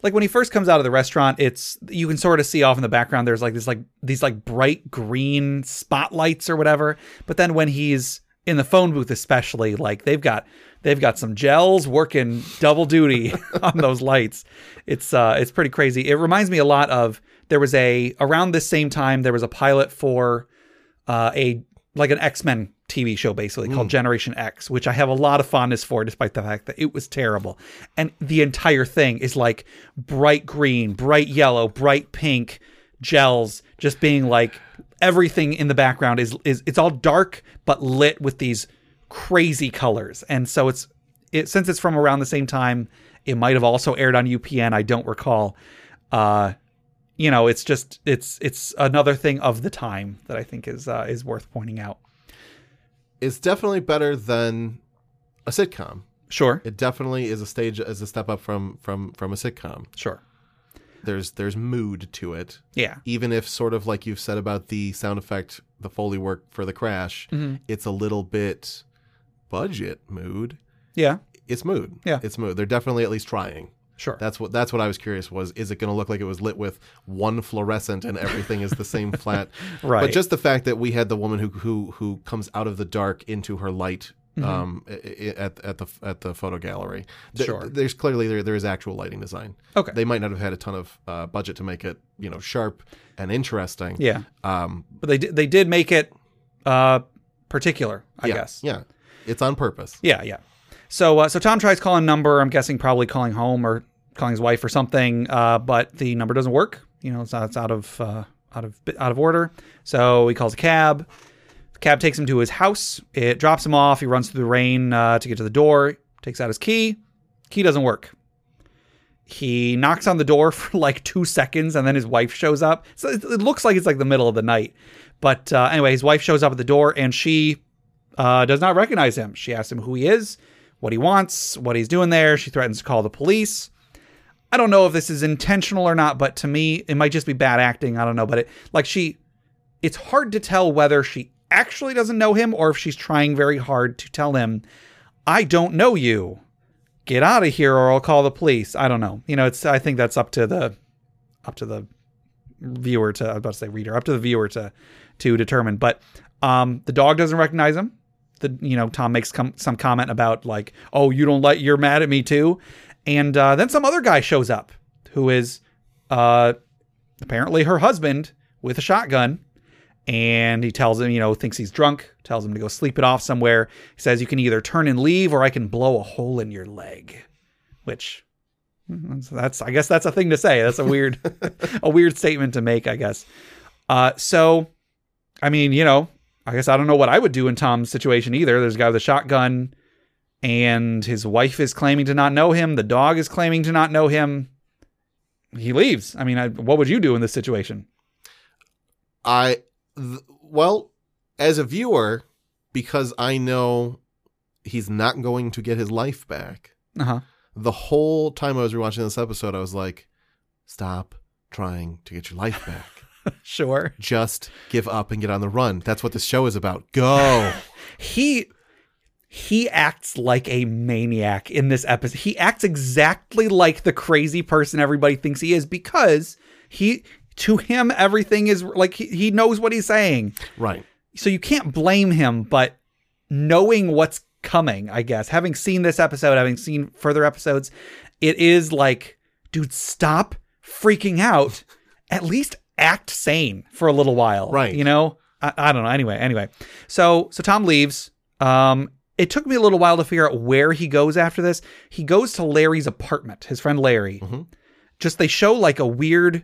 Like when he first comes out of the restaurant it's you can sort of see off in the background there's like this like these like bright green spotlights or whatever. But then when he's in the phone booth especially like they've got they've got some gels working double duty *laughs* on those lights. It's uh it's pretty crazy. It reminds me a lot of there was a around this same time there was a pilot for uh a like an X-Men TV show basically called Generation X, which I have a lot of fondness for despite the fact that it was terrible. And the entire thing is like bright green, bright yellow, bright pink gels just being like everything in the background is is it's all dark but lit with these crazy colors. And so it's it since it's from around the same time, it might have also aired on UPN, I don't recall. Uh you know, it's just it's it's another thing of the time that I think is uh, is worth pointing out. It's definitely better than a sitcom. Sure, It definitely is a stage as a step up from from from a sitcom. sure, There's there's mood to it. yeah, Even if sort of like you've said about the sound effect, the foley work for the crash, Mm-hmm. it's a little bit budget mood. yeah, It's mood. Yeah. It's mood. They're definitely at least trying. Sure. That's what that's what I was curious was is it going to look like it was lit with one fluorescent and everything is the same *laughs* flat Right. But just the fact that we had the woman who who who comes out of the dark into her light Mm-hmm. um at at the at the photo gallery. Sure. There's clearly there there is actual lighting design. Okay. They might not have had a ton of uh, budget to make it, you know, sharp and interesting. yeah, Um but they did they did make it uh particular, I yeah, guess. Yeah. It's on purpose. Yeah, yeah. So uh, so Tom tries calling number. I'm guessing probably calling home or calling his wife or something. Uh, but the number doesn't work. You know, it's, it's out of uh, out of out of order. So he calls a cab. The cab takes him to his house. It drops him off. He runs through the rain uh, to get to the door. Takes out his key. Key doesn't work. He knocks on the door *laughs* for like two seconds, and then his wife shows up. So it, it looks like it's like the middle of the night. But uh, anyway, his wife shows up at the door, and she uh, does not recognize him. She asks him who he is, what he wants, what he's doing there. She threatens to call the police. I don't know if this is intentional or not, but to me, it might just be bad acting. I don't know, but it like she, it's hard to tell whether she actually doesn't know him or if she's trying very hard to tell him, "I don't know you. Get out of here, or I'll call the police." I don't know. You know, it's. I think that's up to the, up to the viewer to. I was about to say reader, up to the viewer to, to determine. But um, the dog doesn't recognize him the you know Tom makes com- some comment about like oh you don't like you're mad at me too. And uh, then some other guy shows up who is uh, apparently her husband with a shotgun. And he tells him you know thinks he's drunk tells him to go sleep it off somewhere. He says you can either turn and leave or I can blow a hole in your leg. Which that's I guess that's a thing to say. That's a weird *laughs* a weird statement to make I guess. Uh, so I mean you know I guess I don't know what I would do in Tom's situation either. There's a guy with a shotgun, and his wife is claiming to not know him. The dog is claiming to not know him. He leaves. I mean, I, what would you do in this situation? I th- well, as a viewer, because I know he's not going to get his life back. Uh huh. The whole time I was rewatching this episode, I was like, "Stop, trying to get your life back. *laughs* Sure. Just give up and get on the run. That's what this show is about. Go. *laughs* He he acts like a maniac in this episode. He acts exactly like the crazy person everybody thinks he is because he to him everything is like he, he knows what he's saying. right. So you can't blame him, but knowing what's coming, I guess, having seen this episode, having seen further episodes, it is like, dude, stop freaking out. At least act sane for a little while. Right. You know? I, I don't know. Anyway, anyway. So so Tom leaves. Um it took me a little while to figure out where he goes after this. He goes to Larry's apartment, his friend Larry. Just they show like a weird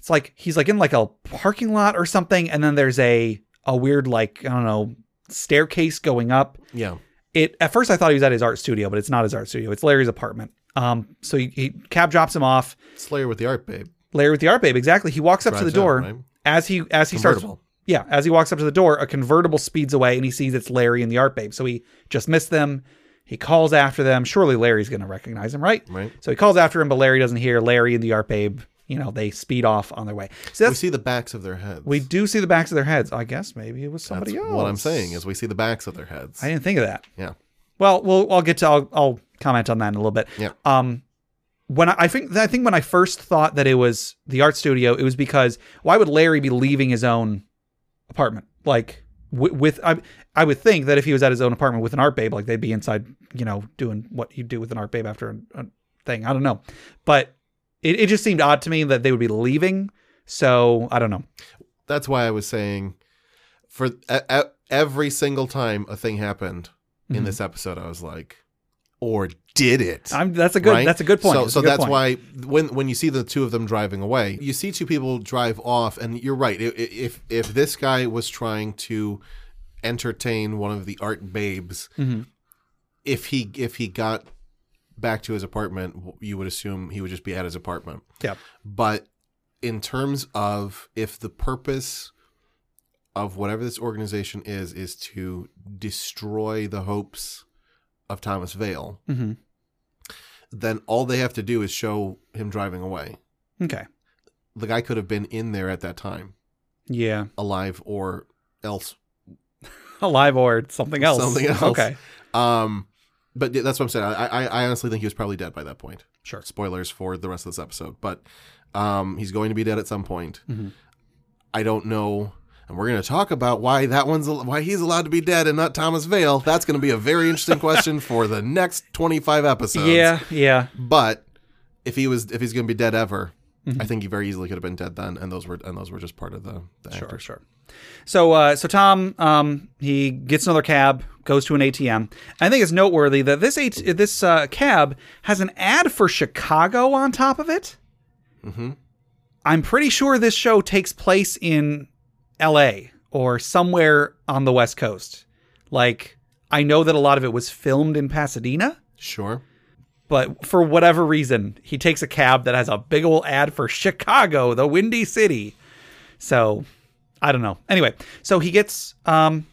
it's like he's like in like a parking lot or something, and then there's a a weird like I don't know staircase going up. Yeah. It at first I thought he was at his art studio, but it's not his art studio. It's Larry's apartment. Um, so he, he cab drops him off. Slayer with the art babe. Larry with the art babe, exactly. He walks up to the Drives out, door right? as he as he starts. Yeah, as he walks up to the door, a convertible speeds away, and he sees it's Larry and the art babe. So he just missed them. He calls after them. Surely Larry's going to recognize him, right? Right. So he calls after him, but Larry doesn't hear. Larry and the art babe, you know, they speed off on their way. So We see the backs of their heads. we do see the backs of their heads. I guess maybe it was somebody That's else. what I'm saying is we see the backs of their heads. I didn't think of that. yeah. Well, we'll I'll get to I'll, I'll comment on that in a little bit. Yeah. Um, when I, I think I think when I first thought that it was the art studio, it was because why would Larry be leaving his own apartment? Like w- with I I would think that if he was at his own apartment with an art babe, like they'd be inside, you know, doing what you do with an art babe after a, a thing. I don't know, but it, it just seemed odd to me that they would be leaving. So I don't know. That's why I was saying for every single time a thing happened Mm-hmm. in this episode, I was like, or did it? I'm, that's a good right? that's a good point. So, That's so that's point. why when when you see the two of them driving away, you see two people drive off, and you're right. If if this guy was trying to entertain one of the art babes, Mm-hmm. if he if he got back to his apartment, you would assume he would just be at his apartment. Yeah. But in terms of if the purpose of whatever this organization is is to destroy the hopes of Thomas Veil, Mhm. then all they have to do is show him driving away. Okay. The guy could have been in there at that time, Yeah. alive or else. *laughs* Alive or something else. Something else. Okay. Um, but that's what I'm saying. I, I, I honestly think he was probably dead by that point. Sure. Spoilers for the rest of this episode, but um, he's going to be dead at some point. Mhm. I don't know, and we're going to talk about why that one's why he's allowed to be dead and not Thomas Veil. That's going to be a very interesting question *laughs* for the next 25 episodes. Yeah. Yeah. but if he was if he's going to be dead ever, Mm-hmm. I think he very easily could have been dead then, and those were and those were just part of the, the Sure, actors. sure. So, uh, so Tom, um, he gets another cab, goes to an ATM. I think it's noteworthy that this AT- this uh, cab has an ad for Chicago on top of it. Mhm. I'm pretty sure this show takes place in L.A. or somewhere on the West Coast. Like, I know that a lot of it was filmed in Pasadena, Sure. but for whatever reason, he takes a cab that has a big old ad for Chicago, the Windy City. So I don't know. Anyway, so he gets um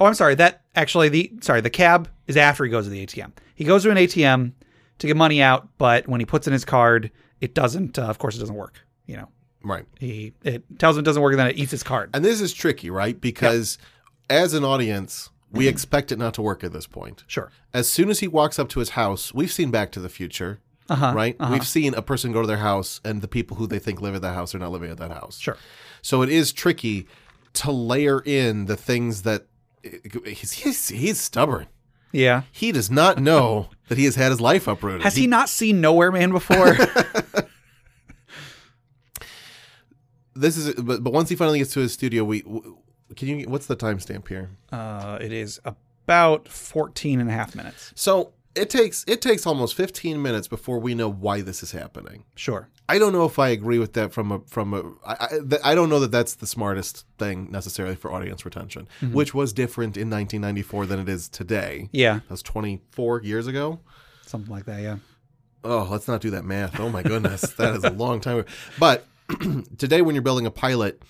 oh I'm sorry, that actually the sorry, the cab is after he goes to the ATM. He goes to an ATM to get money out, but when he puts in his card, it doesn't uh, of course it doesn't work, you know. Right. He it tells him it doesn't work and then it eats his card. And this is tricky, right? Because as an audience, we expect it not to work at this point. Sure. As soon as he walks up to his house, we've seen Back to the Future, Uh-huh. right? We've seen a person go to their house and the people who they think live at that house are not living at that house. Sure. So it is tricky to layer in the things that he's, he's, he's stubborn. Yeah. He does not know that he has had his life uprooted. Has he not seen Nowhere Man before? *laughs* This is, but, but once he finally gets to his studio, we can you. What's the timestamp here? uh, it is about 14 and a half minutes. So it takes it takes almost 15 minutes before we know why this is happening. Sure. I don't know if I agree with that from a from a I, I, don't know that that's the smartest thing necessarily for audience retention, which was different in 1994 than it is today. Yeah. That was 24 years ago. Something like that. Yeah. Oh, let's not do that math. Oh my goodness, that is a long time. ago. But *clears throat* today, when you're building a pilot,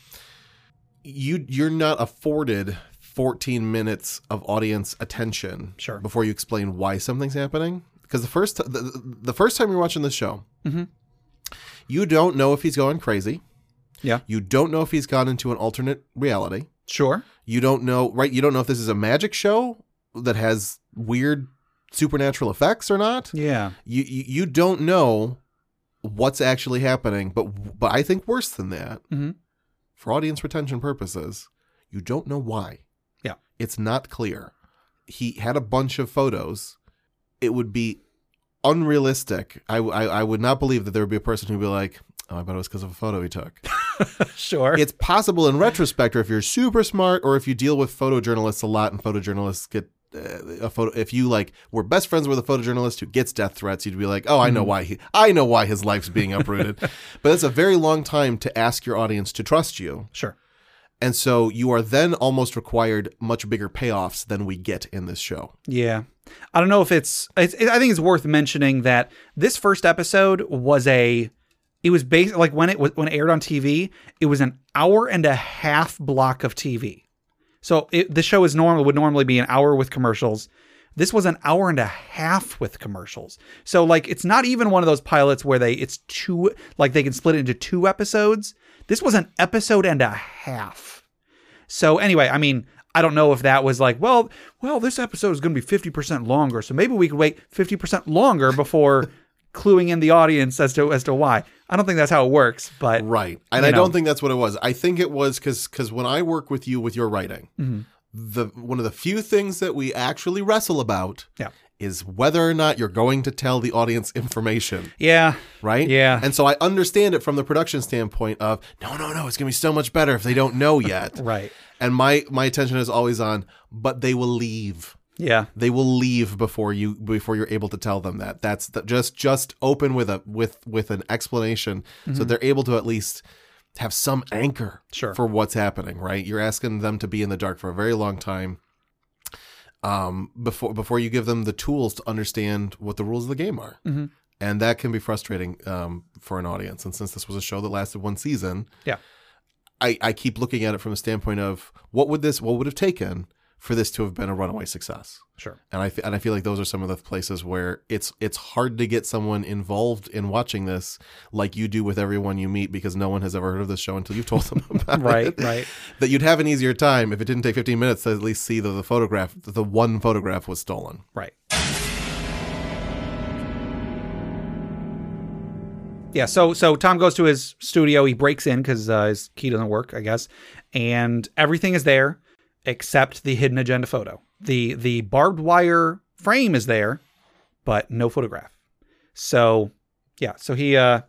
you you're not afforded 14 minutes of audience attention Sure. before you explain why something's happening. Because the first the, the first time you're watching the show, mm-hmm. You don't know if he's going crazy. Yeah. You don't know if he's gone into an alternate reality. Sure. You don't know, right? You don't know if this is a magic show that has weird supernatural effects or not. Yeah. You you, you don't know what's actually happening, but but I think worse than that, Mhm. for audience retention purposes, you don't know why. Yeah. It's not clear. He had a bunch of photos. It would be unrealistic. I, I, I would not believe that there would be a person who'd be like, oh, I bet it was because of a photo he took. *laughs* Sure. it's possible in retrospect, or if you're super smart, or if you deal with photojournalists a lot, and photojournalists get Uh, a photo. If you like were best friends with a photojournalist who gets death threats, you'd be like, "Oh, I know mm. why he, I know why his life's being uprooted." *laughs* but it's a very long time to ask your audience to trust you, sure. and so you are then almost required much bigger payoffs than we get in this show. Yeah. I don't know if it's, it's it, I think it's worth mentioning that this first episode was a it was based like when it was when it aired on TV, it was an hour and a half block of TV. So it, the show is normal would normally be an hour with commercials. This was an hour and a half with commercials. So like it's not even one of those pilots where they it's two like they can split it into two episodes. This was an episode and a half. So anyway, I mean, I don't know if that was like, well, well, this episode is going to be 50% longer, so maybe we could wait 50% longer before cluing in the audience as to as to why. I don't think that's how it works, but Right. And I know. don't think that's what it was. I think it was because because when I work with you with your writing, Mm-hmm. the one of the few things that we actually wrestle about Yeah. is whether or not you're going to tell the audience information. yeah, Right? Yeah. And so I understand it from the production standpoint of no, no, no, it's gonna be so much better if they don't know yet. *laughs* right. and my my attention is always on, but they will leave. Yeah, They will leave before you before you're able to tell them that. That's the, just just open with a with with an explanation so they're able to at least have some anchor Mm-hmm. Sure. for what's happening, right? You're asking them to be in the dark for a very long time um before before you give them the tools to understand what the rules of the game are. Mm-hmm. And that can be frustrating um for an audience. And since this was a show that lasted one season, yeah, I, I keep looking at it from the standpoint of what would this what would have taken for this to have been a runaway success. sure. And I f- and I feel like those are some of the places where it's it's hard to get someone involved in watching this like you do with everyone you meet because no one has ever heard of this show until you've told them *laughs* about *laughs* Right, it. Right, right. That you'd have an easier time if it didn't take 15 minutes to at least see that the photograph, that the one photograph was stolen. Right. Yeah, so so Tom goes to his studio. He breaks in because uh, his key doesn't work, I guess, and everything is there except the hidden agenda photo. the The barbed wire frame is there, but no photograph. So yeah, so he uh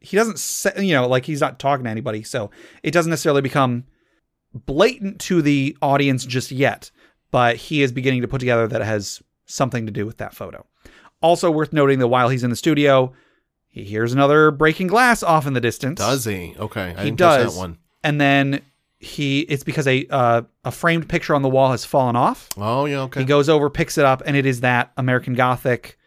he doesn't say, you know like he's not talking to anybody, so it doesn't necessarily become blatant to the audience just yet, but he is beginning to put together that has something to do with that photo. Also worth noting that while he's in the studio, he hears another breaking glass off in the distance. Does he? Okay, I he does that one. And then he it's because a uh, a framed picture on the wall has fallen off. Oh yeah, okay. He goes over, picks it up, and it is that American Gothic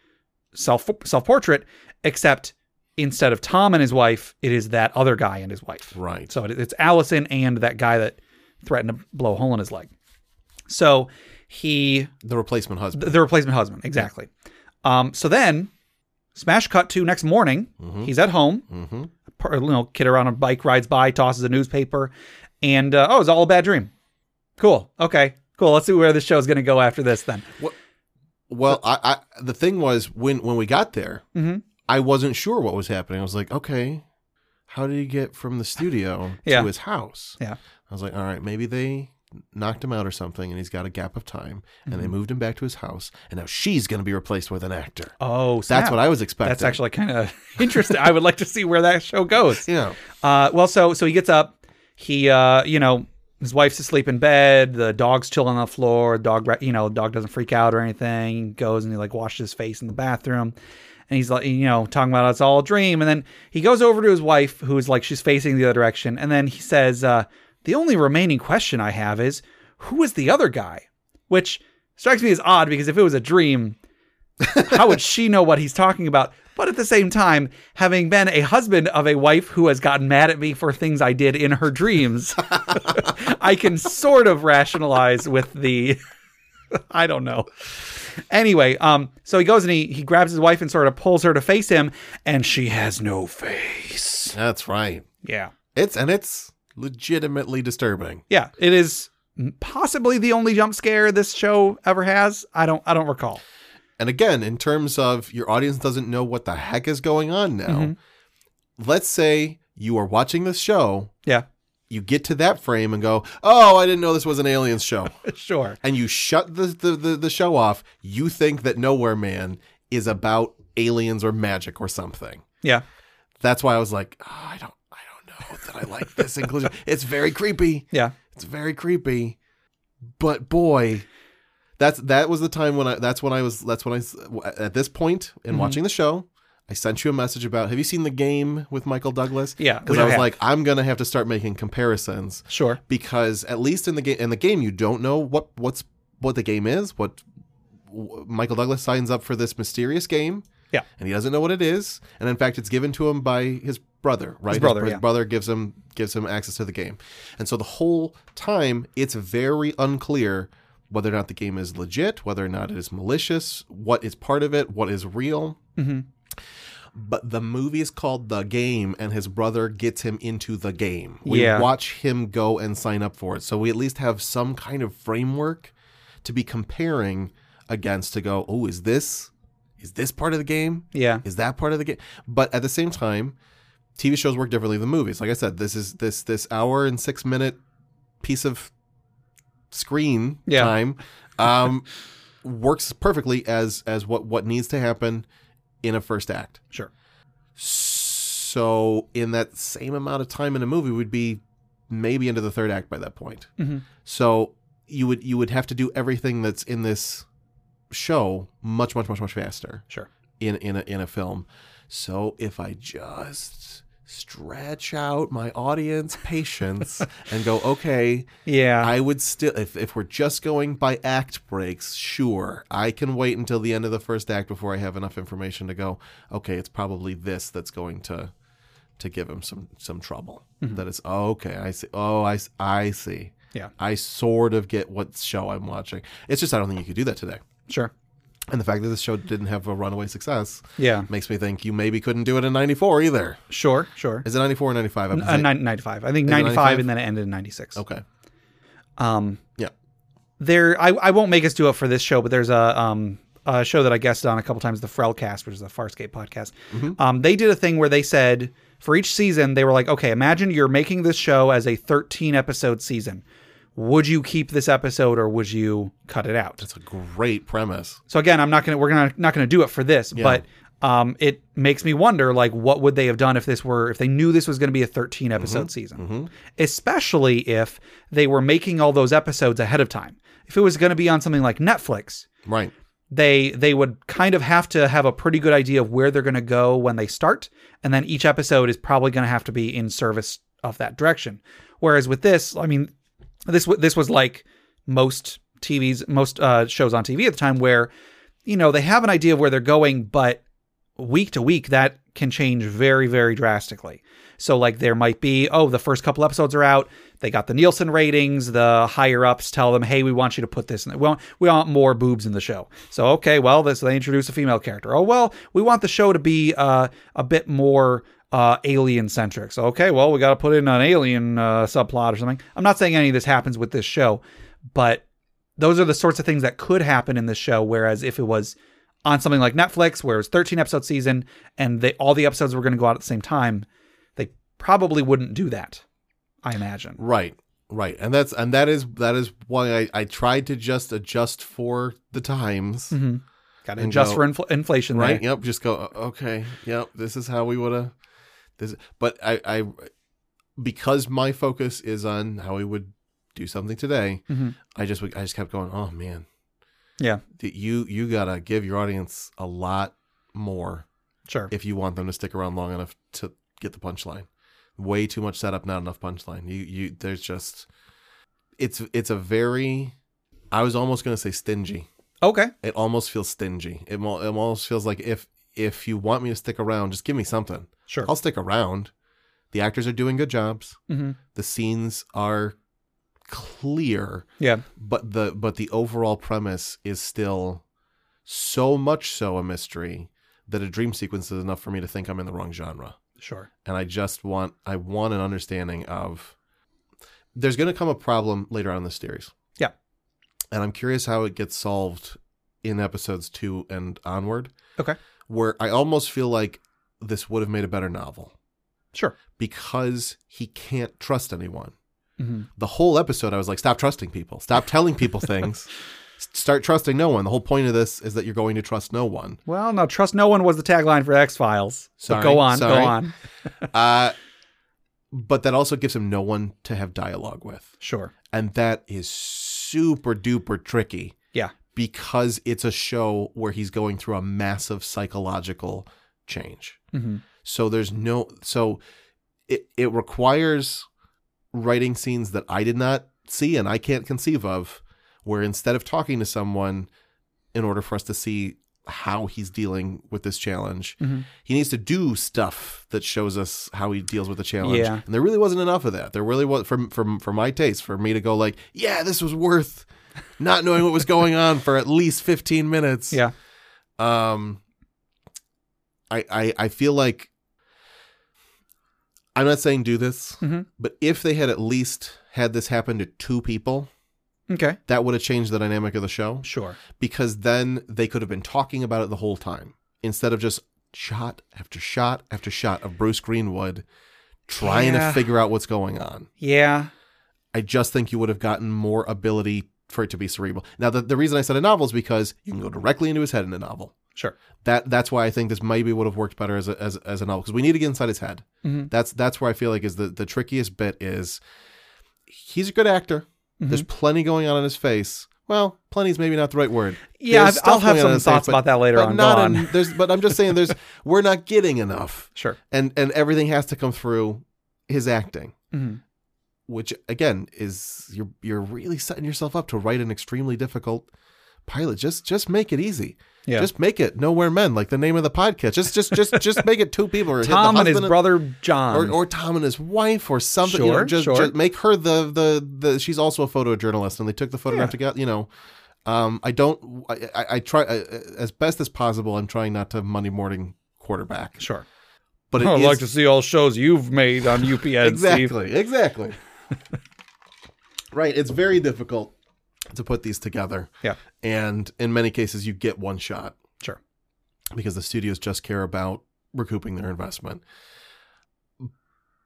self self portrait, except instead of Tom and his wife, it is that other guy and his wife. right. So it, it's Allison and that guy that threatened to blow a hole in his leg. So he the replacement husband. the replacement husband, exactly. Um, so then, smash cut to next morning. He's at home. mm-hmm. You know, kid around a bike rides by, tosses a newspaper, and uh, oh, it's all a bad dream. Cool. Okay. Cool. Let's see where this show is going to go after this. Then. Well, I, I the thing was when when we got there, Mhm. I wasn't sure what was happening. I was like, okay, how did he get from the studio *laughs* Yeah. to his house? Yeah. I was like, all right, maybe they knocked him out or something, and he's got a gap of time, and Mm-hmm. they moved him back to his house, and now she's going to be replaced with an actor. Oh, That's what I was expecting. That's actually kind of *laughs* interesting. I would like to see where that show goes. *laughs* yeah. Uh, well, so so he gets up. He, uh, you know, his wife's asleep in bed. The dog's chilling on the floor. Dog, you know, dog doesn't freak out or anything. He goes and he like washes his face in the bathroom, and he's like, you know, talking about it's all a dream. And then he goes over to his wife, who's like she's facing the other direction, and then he says, uh, "The only remaining question I have is, who is the other guy?" Which strikes me as odd because if it was a dream, how would she know what he's talking about? But at the same time, having been a husband of a wife who has gotten mad at me for things I did in her dreams, *laughs* I can sort of rationalize with the *laughs* I don't know. Anyway, um, so he goes and he he grabs his wife and sort of pulls her to face him, and she has no face. That's right. Yeah, It's and it's legitimately disturbing. yeah, it is possibly the only jump scare this show ever has. I don't I don't recall. And again, in terms of your audience doesn't know what the heck is going on now, Mm-hmm. let's say you are watching this show, Yeah, you get to that frame and go, "Oh, I didn't know this was an aliens show," *laughs* sure. and you shut the the, the, the show off. You think that Nowhere Man is about aliens or magic or something. Yeah, That's why I was like, oh, I don't, I don't know that I like this *laughs* inclusion. It's very creepy. yeah, It's very creepy. But boy, that's that was the time when I that's when I was that's when I at this point in Mm-hmm. watching the show, I sent you a message about have you seen the game with Michael Douglas? Yeah, Because I was have. like, I'm gonna have to start making comparisons sure. because at least in the game in the game you don't know what what's what the game is what w- Michael Douglas signs up for this mysterious game Yeah. and he doesn't know what it is and in fact it's given to him by his brother right brother, his, yeah. brother gives him gives him access to the game and so the whole time it's very unclear whether or not the game is legit whether or not it is malicious what is part of it what is real hmm but the movie is called The Game, and his brother gets him into the game. We Yeah. watch him go and sign up for it. So we at least have some kind of framework to be comparing against to go, oh, is this is this part of the game? Yeah, Is that part of the game? But at the same time, TV shows work differently than movies. Like I said, this is this this hour and six minute piece of screen Yeah. time um, works perfectly as as what what needs to happen in a first act. sure. So in that same amount of time in a movie would be maybe into the third act by that point. Mhm. So you would you would have to do everything that's in this show much much much much faster Sure. in in a, in a film. So if I just stretch out my audience patience and go *laughs* okay Yeah. I would still, if, if we're just going by act breaks, sure, I can wait until the end of the first act before I have enough information to go, okay, it's probably this that's going to to give him some some trouble. Mm-hmm. That is oh, okay. I see. Oh, I I see. Yeah. I sort of get what show I'm watching. It's just I don't think you could do that today. sure. And the fact that this show didn't have a runaway success Yeah. makes me think you maybe couldn't do it in '94 either. Sure. Sure. Is it '94 or '95? I'm Uh, 95. I think 95, 95? and then it ended in 96. okay. Um, Yeah. there, I, I won't make us do it for this show, but there's a, um, a show that I guested on a couple times, the Frelcast, which is a Farscape podcast. Mm-hmm. Um, they did a thing where they said for each season, they were like, okay, imagine you're making this show as a 13 episode season. Would you keep this episode or would you cut it out? That's a great premise. So again, I'm not gonna we're gonna not gonna do it for this, but um, it makes me wonder like what would they have done if this were if they knew this was going to be a 13 episode season, especially if they were making all those episodes ahead of time. If it was going to be on something like Netflix, Right. they they would kind of have to have a pretty good idea of where they're going to go when they start, and then each episode is probably going to have to be in service of that direction. Whereas with this, I mean, this this was like most TVs, most uh, shows on TV at the time, where you know they have an idea of where they're going, but week to week that can change very very drastically. So like there might be oh the first couple episodes are out, they got the Nielsen ratings, the higher ups tell them hey we want you to put this in. We want we want more boobs in the show. So okay well this they introduce a female character. Oh well we want the show to be uh, a bit more uh, alien centric. So okay well we got to put in an alien uh, subplot or something. I'm not saying any of this happens with this show, but those are the sorts of things that could happen in this show. Whereas if it was on something like Netflix, where it's 13 episode season and they all the episodes were going to go out at the same time, they probably wouldn't do that. I imagine. Right. Right. And that's and that is that is why I, I tried to just adjust for the times. Mm-hmm. Got to adjust go- for infl- inflation, Right. there. Yep. Just go, okay. Yep. This is how we would have this but I, I because my focus is on how we would do something today, Mhm. I just I just kept going, oh man. Yeah, You you gotta give your audience a lot more sure. if you want them to stick around long enough to get the punchline. Way too much setup, not enough punchline. You you there's just it's it's a very I was almost gonna say stingy. okay. It almost feels stingy. It, it almost feels like if if you want me to stick around, just give me something. Sure. I'll stick around. The actors are doing good jobs. hmm The scenes are clear Yeah. but the but the overall premise is still so much so a mystery that a dream sequence is enough for me to think I'm in the wrong genre. Sure. And I just want I want an understanding of there's going to come a problem later on in the series. Yeah. And I'm curious how it gets solved in episodes 2 and onward Okay. where I almost feel like this would have made a better novel Sure. because he can't trust anyone. hmm The whole episode, I was like, stop trusting people. Stop telling people *laughs* things. Start trusting no one. The whole point of this is that you're going to trust no one. Well, no, trust no one was the tagline for X Files. So go on, sorry. go on. *laughs* Uh, but that also gives him no one to have dialogue with. Sure. And that is super duper tricky Yeah. because it's a show where he's going through a massive psychological change. Hmm So there's no so it it requires writing scenes that I did not see and I can't conceive of where instead of talking to someone in order for us to see how he's dealing with this challenge, hmm he needs to do stuff that shows us how he deals with the challenge. Yeah. And there really wasn't enough of that. There really was for for for my taste for me to go like, yeah, this was worth not knowing what was going on for at least 15 minutes. Yeah. Um, I, I, I feel like I'm not saying do this, Mhm. but if they had at least had this happen to two people, Okay. that would have changed the dynamic of the show Sure. because then they could have been talking about it the whole time instead of just shot after shot after shot of Bruce Greenwood trying Yeah. to figure out what's going on. Yeah. I just think you would have gotten more ability for it to be cerebral. Now, the, the reason I said a novel is because you can go directly into his head in a novel. Sure. That that's why I think this maybe would have worked better as a, as, as a novel because we need to get inside his head. Mhm. That's that's where I feel like is the the trickiest bit is he's a good actor. Mm-hmm. There's plenty going on in his face. Well, plenty is maybe not the right word. Yeah, I'll have some thoughts face, about that later but on. Not en- *laughs* there's, but I'm just saying, there's *laughs* we're not getting enough, Sure. and and everything has to come through his acting hmm which again is you're you're really setting yourself up to write an extremely difficult pilot. Just just make it easy. Yeah. Just make it nowhere men, like the name of the podcast. Just just just just make it two people or Tom and his brother John. or, or Tom and his wife or something. you know, Sure, just, sure. just make her the, the the she's also a photojournalist and they took the photograph Yeah. together. You know, um, I don't. I, I, I try I, as best as possible. I'm trying not to Monday morning quarterback, sure. but *laughs* I'd is- like to see all shows you've made on *laughs* UPN. Steve. exactly exactly *laughs* right it's very difficult to put these together Yeah. and in many cases you get one shot Sure. because the studios just care about recouping their investment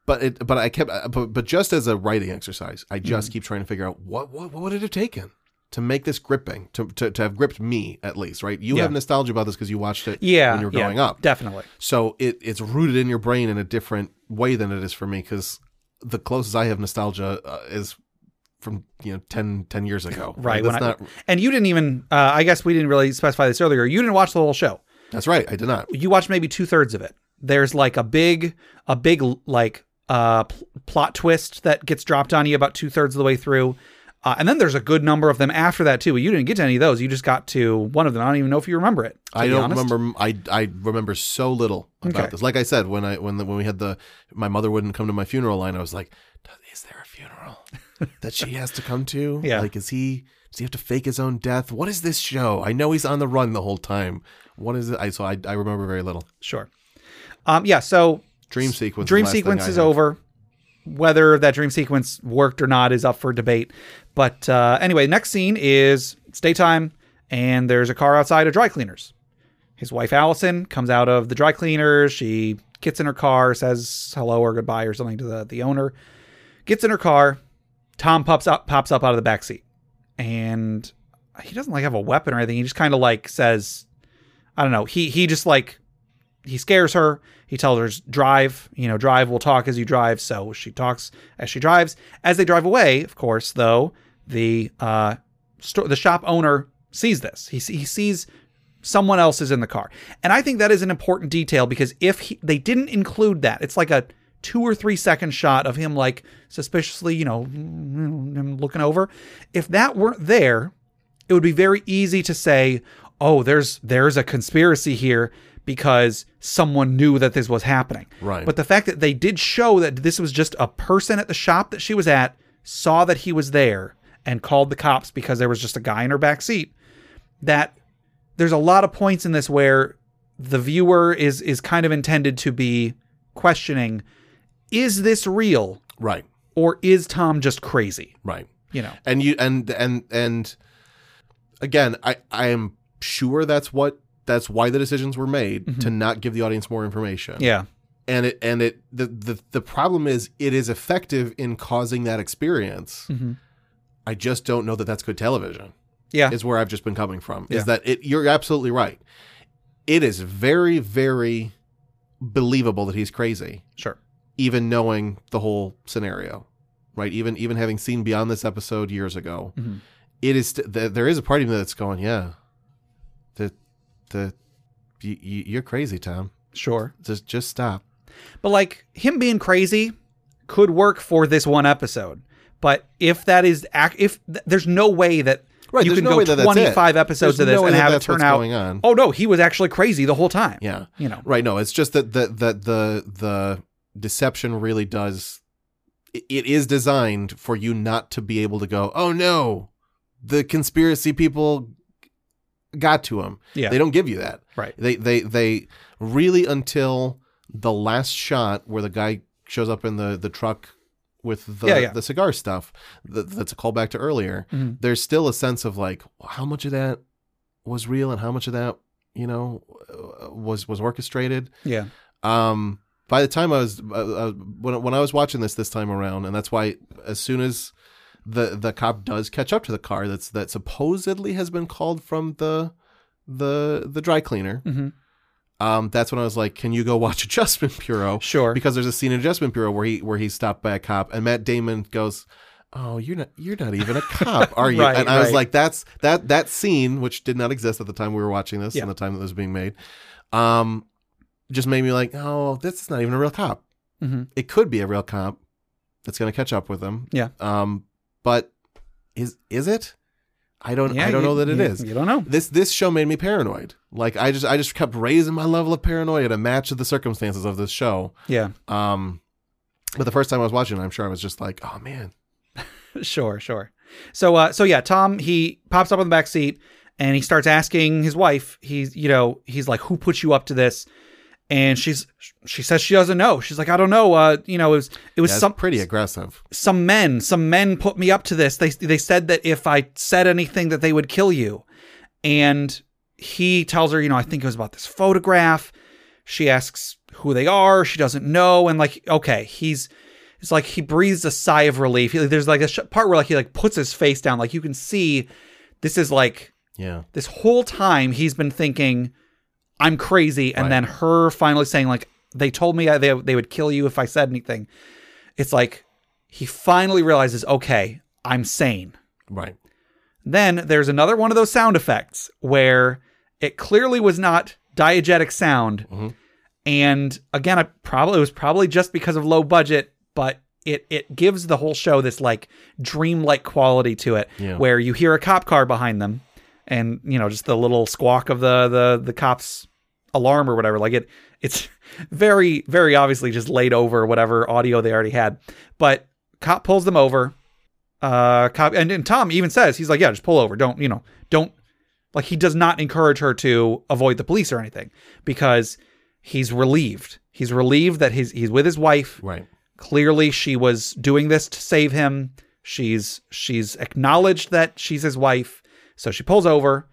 but it but i kept but, but just as a writing exercise i Mm-hmm. just keep trying to figure out what what, what would it have taken to make this gripping to, to, to have gripped me at least right you Yeah. have nostalgia about this because you watched it Yeah. when you were yeah, growing up Definitely. so it it's rooted in your brain in a different way than it is for me because the closest I have nostalgia uh, is from you know 10, 10 years ago. Right. That's when I- and you didn't even, uh, I guess we didn't really specify this earlier. You didn't watch the whole show. That's right. I did not. You watched maybe two thirds of it. There's like a big, a big like uh, pl- plot twist that gets dropped on you about two thirds of the way through. Uh, and then there's a good number of them after that too. You didn't get to any of those. You just got to one of them. I don't even know if you remember it. I don't remember. I I remember so little about Okay. this. Like I said, when I when the, when we had the my mother wouldn't come to my funeral line, I was like, "Is there a funeral that she has to come to? *laughs* Yeah. Like, is he does he have to fake his own death? What is this show? I know he's on the run the whole time. What is it? I so I I remember very little. Sure. Um, yeah. So Dream sequence. dream sequence is have. over. Whether that dream sequence worked or not is up for debate. But uh, anyway, next scene is it's daytime, and there's a car outside of dry cleaners. His wife Allison comes out of the dry cleaners. She gets in her car, says hello or goodbye or something to the, the owner. Gets in her car. Tom pops up pops up out of the back seat, and he doesn't like have a weapon or anything. He just kind of like says, I don't know. He he just like he scares her. He tells her drive, you know, drive. We'll talk as you drive. So she talks as she drives. As they drive away, of course, though the uh, sto- the shop owner sees this. He he sees someone else is in the car, and I think that is an important detail because if he, they didn't include that, it's like a two or three second shot of him like suspiciously, you know, looking over. If that weren't there, it would be very easy to say, "Oh, there's there's a conspiracy here because someone knew that this was happening." Right. But the fact that they did show that this was just a person at the shop that she was at saw that he was there and called the cops because there was just a guy in her back seat, that there's a lot of points in this where the viewer is is kind of intended to be questioning is this real Right. or is Tom just crazy? Right. You know. and you and and and again i i am sure that's what that's why the decisions were made to not give the audience more information Yeah. and it and it the, the the problem is it is effective in causing that experience Mm-hmm. i just don't know that that's good television Yeah. is where i've just been coming from Yeah. is that it you're absolutely right it is very very believable that he's crazy Sure. Even knowing the whole scenario, right? Even even having seen beyond this episode years ago, Mhm. it is st- th- there is a part of me that's going, yeah, the the y- y- you're crazy, Tom. Sure. Just just stop. But like him being crazy could work for this one episode. But if that is ac- if th- there's no way that Right, you can no go that 25 episodes There's of this no and have it turn out going on. oh no he was actually crazy the whole time Yeah, you know right. No, it's just that that that the the deception really does. it- is designed for you not to be able to go, oh no, the conspiracy people got to him. yeah They don't give you that. right They they they really until the last shot where the guy shows up in the the truck with the Yeah, yeah. the cigar stuff. That, that's a callback to earlier. Mhm. There's still a sense of like how much of that was real and how much of that you know uh, was was orchestrated. yeah Um, by the time I was uh, uh, when when I was watching this this time around, and that's why as soon as the the cop does catch up to the car that's that supposedly has been called from the the the dry cleaner. Mhm. Um, that's when I was like, "Can you go watch *laughs* Adjustment Bureau?" sure Because there's a scene in Adjustment Bureau where he where he's stopped by a cop, and Matt Damon goes, "Oh, you're not you're not even a cop, are you?" *laughs* Right, and I was like, "That's that that scene, which did not exist at the time we were watching this, Yeah. and the time that it was being made, um, just made me like, oh, this is not even a real cop. Mhm. It could be a real cop that's going to catch up with him. Yeah. Um, but is is it? I don't Yeah, I don't you- know that it you- is. you don't know This this show made me paranoid. Like I just I just kept raising my level of paranoia to match the circumstances of this show. yeah Um, but the first time I was watching, it, I'm sure I was just like, oh man, *laughs* sure sure so uh so yeah tom he pops up on the back seat and he starts asking his wife he's you know he's like who put you up to this and she's she says she doesn't know. She's like i don't know uh you know it was it was that's some pretty aggressive. some men some men put me up to this. They they said that if i said anything that they would kill you. And he tells her you know i think it was about this photograph. She asks who they are. She doesn't know. And like okay he's it's like he breathes a sigh of relief. He- there's like a sh- part where like he like puts his face down. Like you can see this is like Yeah, this whole time he's been thinking i'm crazy and Right. then her finally saying like they told me I- they, they would kill you if i said anything it's like he finally realizes okay i'm sane right. then there's another one of those sound effects where it clearly was not diegetic sound Mhm. and again i probably it was probably just because of low budget but it it gives the whole show this like dreamlike quality to it Yeah. where you hear a cop car behind them and you know just the little squawk of the the the cops alarm or whatever like it it's *laughs* very very obviously just laid over whatever audio they already had. But cop pulls them over uh cop and, and tom even says he's like yeah just pull over. Don't you know don't like he does not encourage her to avoid the police or anything because he's relieved. He's relieved that he's he's with his wife. Right. clearly she was doing this to save him. She's she's acknowledged that she's his wife. So she pulls over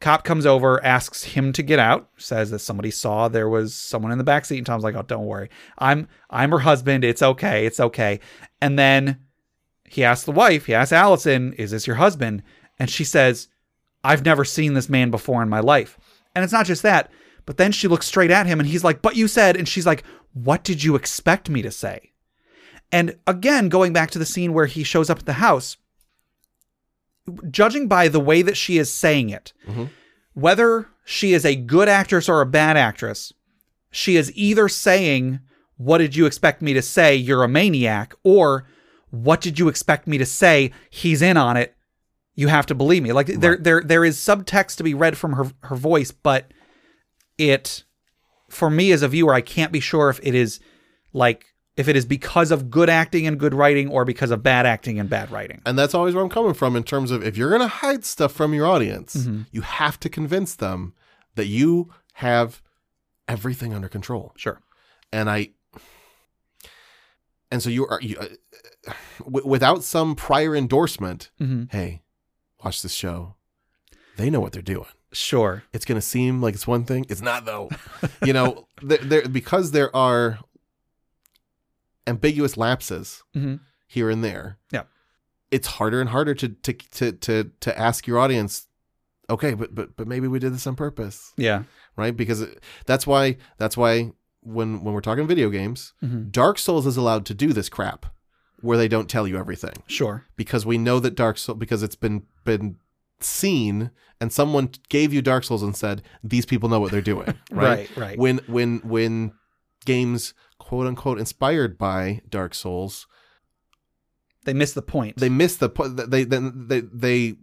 cop comes over asks him to get out says that somebody saw there was someone in the back seat and tom's like oh don't worry. I'm i'm her husband. It's okay. It's okay. And then he asks the wife he asks alyson is this your husband? And she says i've never seen this man before in my life. And it's not just that but then she looks straight at him and he's like but you said and she's like what did you expect me to say? And again, going back to the scene where he shows up at the house, judging by the way that she is saying it, Mhm. whether she is a good actress or a bad actress, she is either saying, What did you expect me to say? You're a maniac, or What did you expect me to say? He's in on it. You have to believe me. Like there, there, there is subtext to be read from her her voice, but it, for me as a viewer, I can't be sure if it is like if it is because of good acting and good writing or because of bad acting and bad writing. And that's always where I'm coming from in terms of if you're going to hide stuff from your audience, you have to convince them that you have everything under control. Sure. And I, and so you are, you, uh, w- without some prior endorsement, Mhm. hey, watch this show. They know what they're doing. Sure. It's going to seem like it's one thing. It's not though. you know, *laughs* there, there because there are ambiguous lapses Mhm. here and there. Yeah. It's harder and harder to to to to to ask your audience, okay, but but but maybe we did this on purpose, Yeah. right? Because it- that's why that's why when when we're talking video games, Mhm. Dark Souls is allowed to do this crap where they don't tell you everything Sure. because we know that Dark Souls because it's been been seen and someone gave you Dark Souls and said these people know what they're doing, *laughs* right? Right, right. When when when games quote unquote inspired by Dark Souls, They miss the point. they miss the point. They then they, they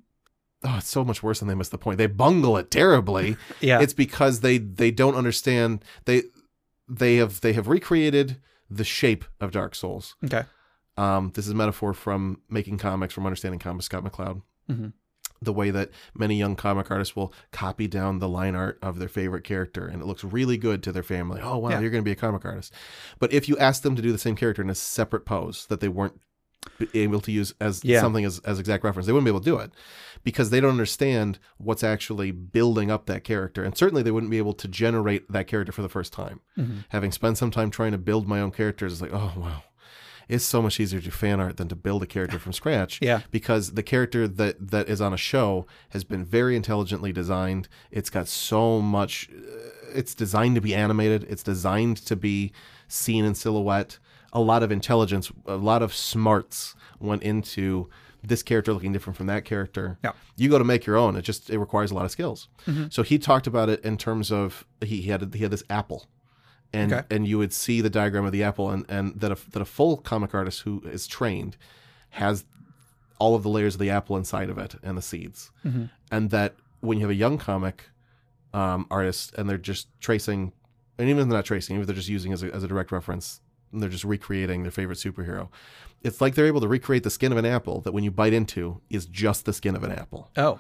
oh, it's so much worse than they miss the point. They bungle it terribly. *laughs* yeah. It's because they they don't understand they they have they have recreated the shape of Dark Souls. okay. Um, this is a metaphor from making comics, from understanding comics, Scott McCloud. Mhm. The way that many young comic artists will copy down the line art of their favorite character, and it looks really good to their family. Oh wow, Yeah. you're going to be a comic artist. But if you ask them to do the same character in a separate pose that they weren't able to use as Yeah. something as, as exact reference, they wouldn't be able to do it because they don't understand what's actually building up that character, and certainly they wouldn't be able to generate that character for the first time. Mhm. Having spent some time trying to build my own characters, it's like, oh wow, it's so much easier to fan art than to build a character from scratch. Yeah. Because the character that that is on a show has been very intelligently designed. It's got so much. uh, It's designed to be animated. It's designed to be seen in silhouette. A lot of intelligence, a lot of smarts went into this character looking different from that character. Yeah. You go to make your own. It just it requires a lot of skills. So he talked about it in terms of he, he had he had this apple and Okay. and you would see the diagram of the apple and and that a, that a full comic artist who is trained has all of the layers of the apple inside of it and the seeds Mm-hmm. and that when you have a young comic um, artist and they're just tracing and even if they're not tracing even if they're just using as a, as a direct reference and they're just recreating their favorite superhero it's like they're able to recreate the skin of an apple that when you bite into is just the skin of an apple Oh.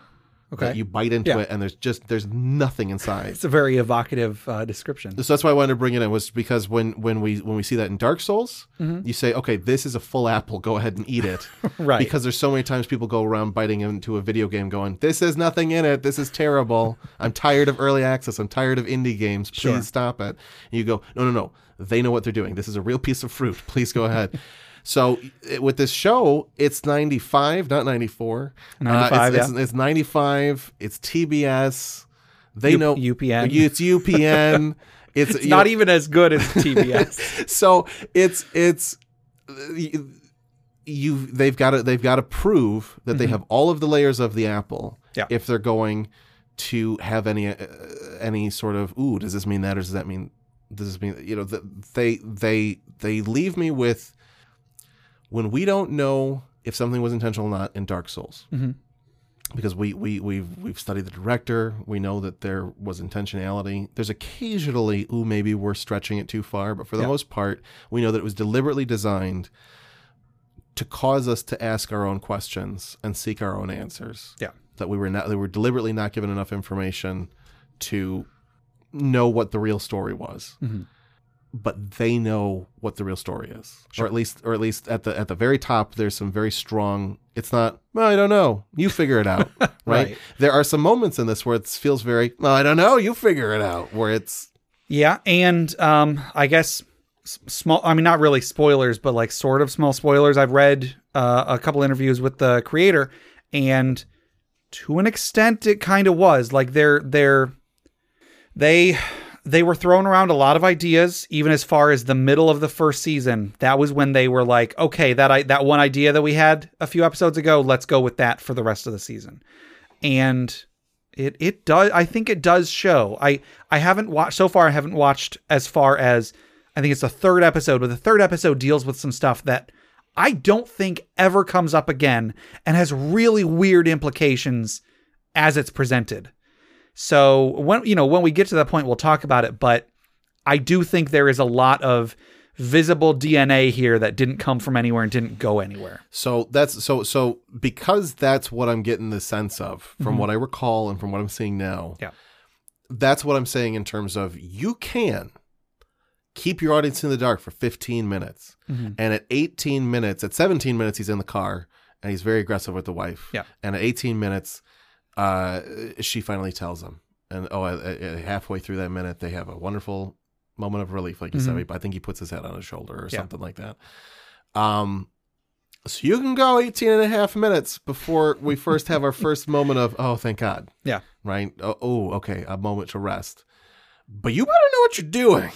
Okay. you bite into Yeah. it and there's just there's nothing inside It's a very evocative uh, description. so that's why I wanted to bring it in was because when when we when we see that in Dark Souls, you say, okay, this is a full apple. Go ahead and eat it, *laughs* Right. Because there's so many times people go around biting into a video game, going, "This is nothing in it. This is terrible. I'm tired of early access. I'm tired of indie games. Please Sure. stop it." And you go, "No, no, no. They know what they're doing. This is a real piece of fruit. Please go ahead." *laughs* So it- with this show, it's 95, not 94. 95, uh, it's, yeah. it's, it's 95. It's TBS. They U- know UPN. *laughs* It's UPN. *laughs* It's, It's not know- even as good as TBS. *laughs* so it's it's you, they've got to they've got to prove that they have all of the layers of the apple Mm-hmm. Yeah. if they're going to have any uh, any sort of ooh does this mean that or does that mean does this mean you know th- they they they leave me with when we don't know if something was intentional or not in Dark Souls Mhm. because we we we've we've studied the director. We know that there was intentionality. There's occasionally, ooh, maybe we're stretching it too far, but for the Yeah. most part, we know that it was deliberately designed to cause us to ask our own questions and seek our own answers. Yeah. That we were not they were deliberately not given enough information to know what the real story was. Mhm. But they know what the real story is, or at least, or at least at the at the very top, there's some very strong. It's not. Well, I don't know. You figure it out, *laughs* right? Right. There are some moments in this where it feels very. Well, I don't know. You figure it out. Where it's Yeah, and um, I guess small. I mean, not really spoilers, but like sort of small spoilers. I've read uh, a couple interviews with the creator, and to an extent, it kind of was like they're they're they they were throwing around a lot of ideas, even as far as the middle of the first season. That was when they were like, okay, that I that one idea that we had a few episodes ago, let's go with that for the rest of the season, and it it does I think it does show. I I haven't watched so far I haven't watched as far as I think it's the third episode, but the third episode deals with some stuff that I don't think ever comes up again and has really weird implications as it's presented. So when you know when we get to that point we'll talk about it, but I do think there is a lot of visible DNA here that didn't come from anywhere and didn't go anywhere. So that's so so because that's what I'm getting the sense of from what I recall and from what I'm seeing now. Yeah. That's what I'm saying in terms of you can keep your audience in the dark for 15 minutes. Mm-hmm. And at 18 minutes, at 17 minutes he's in the car and he's very aggressive with the wife. Yeah. And at 18 minutes uh she finally tells him. And oh halfway through that minute they have a wonderful moment of relief like you said. I think he puts his head on his shoulder or Mm-hmm. Yeah. something like that. Um so you can go 18 and a half minutes before we *laughs* first have our first moment of, oh, thank God. Yeah. Right? Oh, oh, okay, a moment to rest. But you better know what you're doing.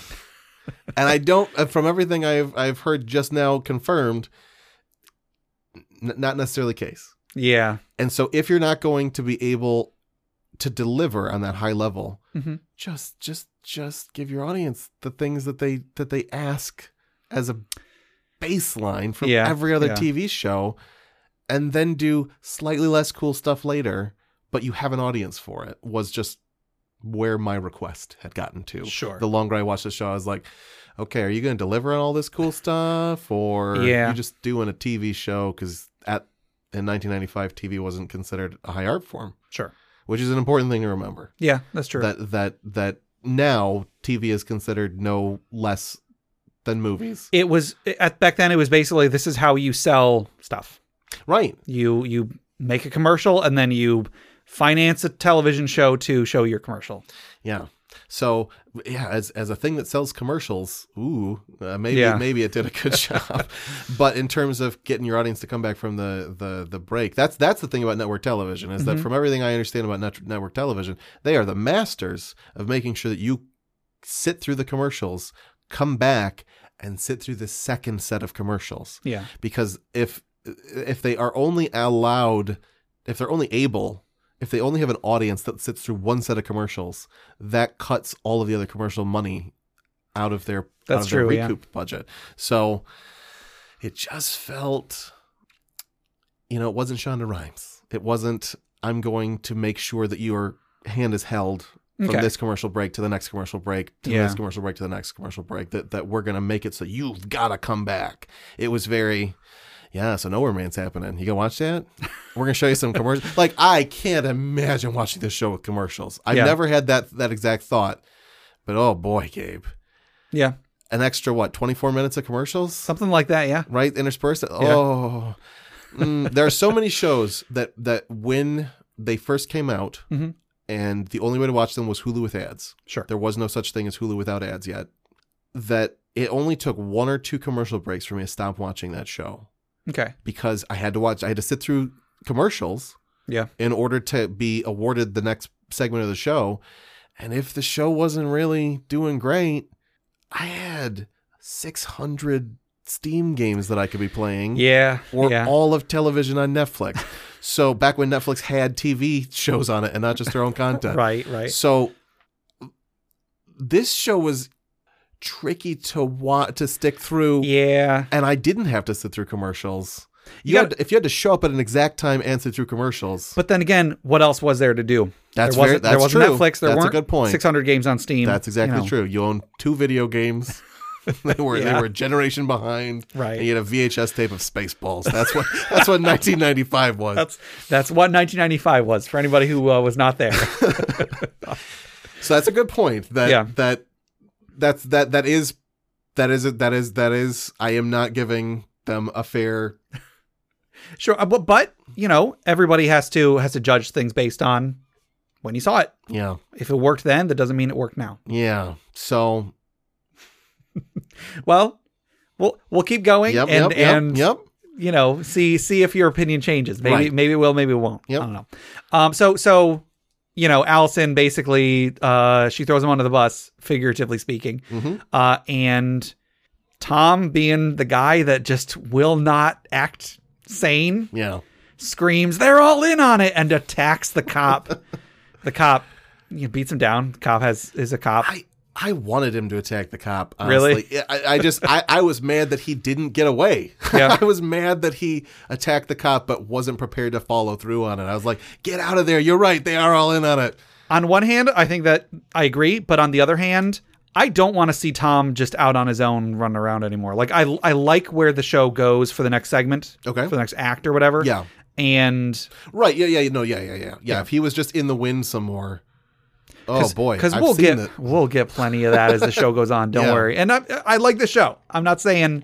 *laughs* and I don't, uh, from everything I've I've heard just now confirmed, n- not necessarily the case. Yeah. And so if you're not going to be able to deliver on that high level, Mhm. just just just give your audience the things that they that they ask as a baseline from Yeah, every other yeah. TV show and then do slightly less cool stuff later, but you have an audience for it was just where my request had gotten to. Sure. The longer I watched the show, I was like, okay, are you going to deliver on all this cool stuff or Yeah. you just doing a TV show cuz at in 1995 TV wasn't considered a high art form, Sure. which is an important thing to remember. Yeah, that's true. That that that now TV is considered no less than movies. it was at back then it was basically this is how you sell stuff. Right. You you make a commercial and then you finance a television show to show your commercial. Yeah. So yeah, as as a thing that sells commercials, ooh, uh, maybe Yeah. maybe it did a good *laughs* job. but in terms of getting your audience to come back from the the the break, that's that's the thing about network television is that from everything I understand about net, network television, they are the masters of making sure that you sit through the commercials, come back, and sit through the second set of commercials. Yeah. because if if they are only allowed if they're only able if they only have an audience that sits through one set of commercials that cuts all of the other commercial money out of their That's of their true, yeah. budget so it just felt you know it wasn't Shonda Rhimes it wasn't I'm going to make sure that your hand is held from Okay. this commercial break to the next commercial break to the Yeah. next commercial break to the next commercial break that that we're going to make it so you've got to come back it was very yeah, so Nowhere Man's happening. You gonna watch that? We're gonna show you some commercials. *laughs* Like I can't imagine watching this show with commercials. I've Yeah. never had that that exact thought, but oh boy, Gabe, Yeah. an extra what twenty four minutes of commercials, Something like that, yeah. right? Interspersed. Oh, Mm, there are so many shows that that when they first came out, *laughs* Mhm. and the only way to watch them was Hulu with ads. Sure. There was no such thing as Hulu without ads yet. That it only took one or two commercial breaks for me to stop watching that show Okay. because I had to watch. I had to sit through commercials Yeah. in order to be awarded the next segment of the show. And if the show wasn't really doing great, I had 600 Steam games that I could be playing Yeah. or yeah. all of television on Netflix. *laughs* so back when Netflix had TV shows on it and not just their own content. *laughs* right, right. So this show was tricky to want to stick through Yeah. and I didn't have to sit through commercials. You, You had to, if you had to show up at an exact time and sit through commercials. But then again, what else was there to do? That's there wasn't, very- there that's wasn't true. Netflix. There That's a weren't good point. 600 games on Steam. That's exactly you know. true. You own two video games. *laughs* they were they were a generation behind. Right. And you had a VHS tape of Spaceballs. That's what that's what 1995 was. That's that's what 1995 was for anybody who uh, was not there. *laughs* so that's a good point. That Yeah. that that's that that is that is that is that is I am not giving them a fair *laughs* sure, uh, but, but you know, everybody has to has to judge things based on when you saw it. yeah. If it worked then, that doesn't mean it worked now. Yeah. So *laughs* Well, we'll we'll keep going yep, and yep, and yep. you know see see if your opinion changes. Maybe Right. maybe it will, maybe it won't. Yep. I don't know. Um. So so you know, Alyson basically uh she throws him under the bus, figuratively speaking. Mhm. Uh, and Tom being the guy that just will not act sane Yeah. screams, "They're all in on it!" and attacks the cop. *laughs* the cop you know, beats him down. The cop has is a cop. I I wanted him to attack the cop. Really? I, I just I, I was mad that he didn't get away. Yeah. *laughs* I was mad that he attacked the cop but wasn't prepared to follow through on it. I was like, get out of there. You're right. They are all in on it. on one hand, I think that I agree, but on the other hand, I don't want to see Tom just out on his own running around anymore. Like I I like where the show goes for the next segment, Okay. for the next act or whatever. Yeah. And Right. Yeah. Yeah. No. Yeah. Yeah. Yeah. Yeah. If he was just in the wind some more. Oh boy. because we'll get it. we'll get plenty of that as the show goes on. Don't Yeah. worry. And I, I like the show. I'm not saying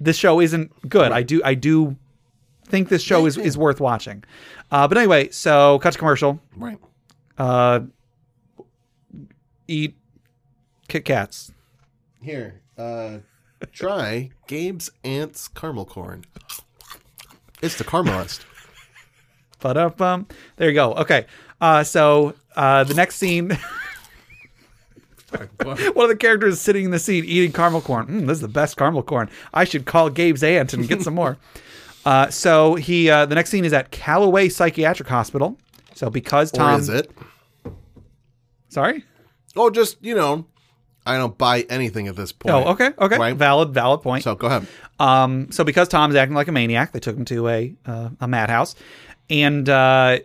this show isn't good. I do I do think this show is, is worth watching. Uh, but anyway, so cut to commercial. Right. Uh, eat Kit Kats. Here. Uh, try Gabe's Aunt's caramel corn. It's the caramelist. But up, um, there you go. Okay. Uh, so uh, the next scene, *laughs* one of the characters is sitting in the seat eating caramel corn. Mm, this is the best caramel corn. I should call Gabe's aunt and get some more. *laughs* Uh, so he, uh, the next scene is at Callaway Psychiatric Hospital. So because Tom, or is it? sorry. Oh, just you know, I don't buy anything at this point. Oh, okay, okay, Right. valid, valid point. So go ahead. Um, so because Tom's acting like a maniac, they took him to a uh, a madhouse, and uh,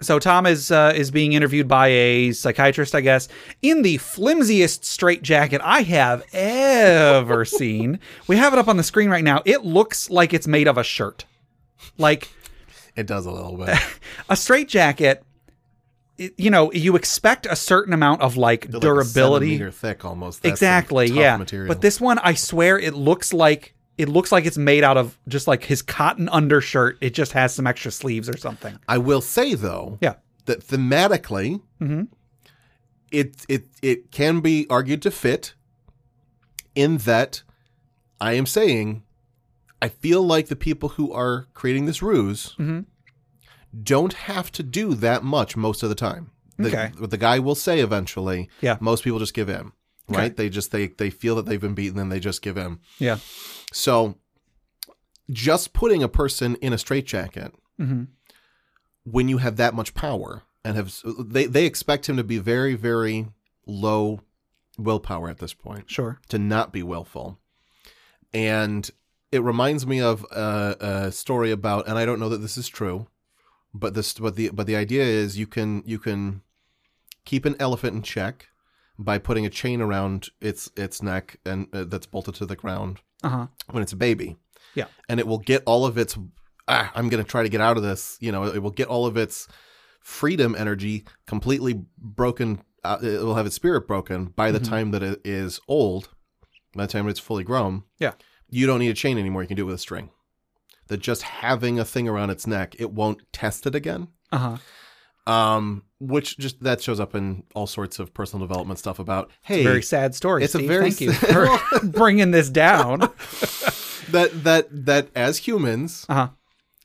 so Tom is uh, is being interviewed by a psychiatrist, I guess, in the flimsiest straitjacket I have ever *laughs* seen. We have it up on the screen right now. It looks like it's made of a shirt, like It does a little bit. *laughs* a straitjacket. it- You know, you expect a certain amount of like They're like a durability. centimeter thick almost. That's exactly yeah Material. but this one i swear it looks like it looks like it's made out of just like his cotton undershirt it just has some extra sleeves or something I will say though. yeah that thematically mm-hmm. it it it can be argued to fit in that I am saying I feel like the people who are creating this ruse mm-hmm. don't have to do that much most of the time. The, Okay. What the guy will say eventually, Yeah. most people just give in. Right? They just they they feel that they've been beaten and they just give in. yeah. So just putting a person in a straitjacket mm-hmm. when you have that much power and have they they expect him to be very very low willpower at this point. Sure. To not be willful. And it reminds me of a, a story about and I don't know that this is true but this but the but the idea is you can you can keep an elephant in check by putting a chain around its its neck and uh, that's bolted to the ground uh-huh when it's a baby. Yeah. And it will get all of its ah, I'm going to try to get out of this, you know, it will get all of its freedom energy completely broken uh, it will have its spirit broken by the time that it is old, by the time it's fully grown. Yeah. You don't need a chain anymore, you can do it with a string. That just having a thing around its neck, it won't test it again. uh-huh Um, which just that shows up in all sorts of personal development stuff about hey, very sad story It's a very thank you *laughs* for bringing this down. *laughs* That that that as humans, uh-huh.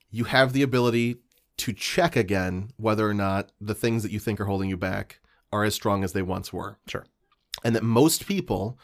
you have the ability to check again whether or not the things that you think are holding you back are as strong as they once were. sure. And that most people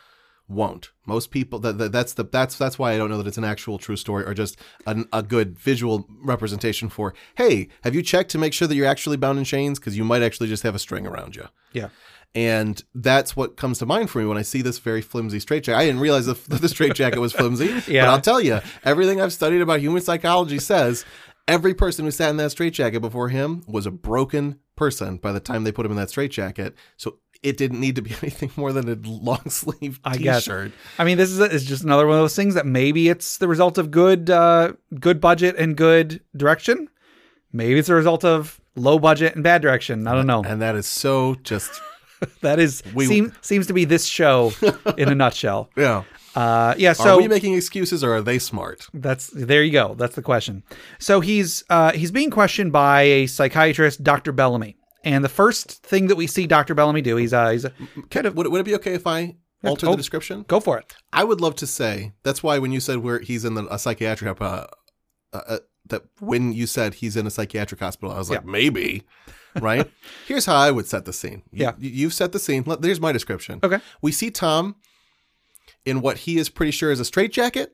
won't. Most people that, that that's the that's that's why I don't know that it's an actual true story or just an, a good visual representation for hey, have you checked to make sure that you're actually bound in chains because you might actually just have a string around you. yeah And that's what comes to mind for me when I see this very flimsy straitjacket. I didn't realize that the straitjacket was flimsy. *laughs* Yeah. But I'll tell you, everything I've studied about human psychology says every person who sat in that straitjacket before him was a broken person by the time they put him in that straitjacket. So it didn't need to be *laughs* anything more than a long sleeve I guess. t-shirt. I I mean, this is, is just another one of those things that maybe it's the result of good, uh, good budget and good direction. Maybe it's a result of low budget and bad direction. I don't know. And that is so just *laughs* That is We- seem, seems to be this show *laughs* in a nutshell. yeah. Uh, yeah. Are So we making excuses or are they smart? that's there you go. That's the question. So he's uh, he's being questioned by a psychiatrist, Dr. Bellamy. And the first thing that we see Dr. Bellamy do, he's uh, he's a, kind of Would, would it be okay if I alter oh. the description? go for it. I would love to say that's why when you said where he's in the, a psychiatric uh, uh, uh, that when you said he's in a psychiatric hospital, I was like Yeah. maybe, right? *laughs* Here's how I would set the scene. You, Yeah. you- you've set the scene. There's my description. Okay. we see Tom in what he is pretty sure is a straitjacket.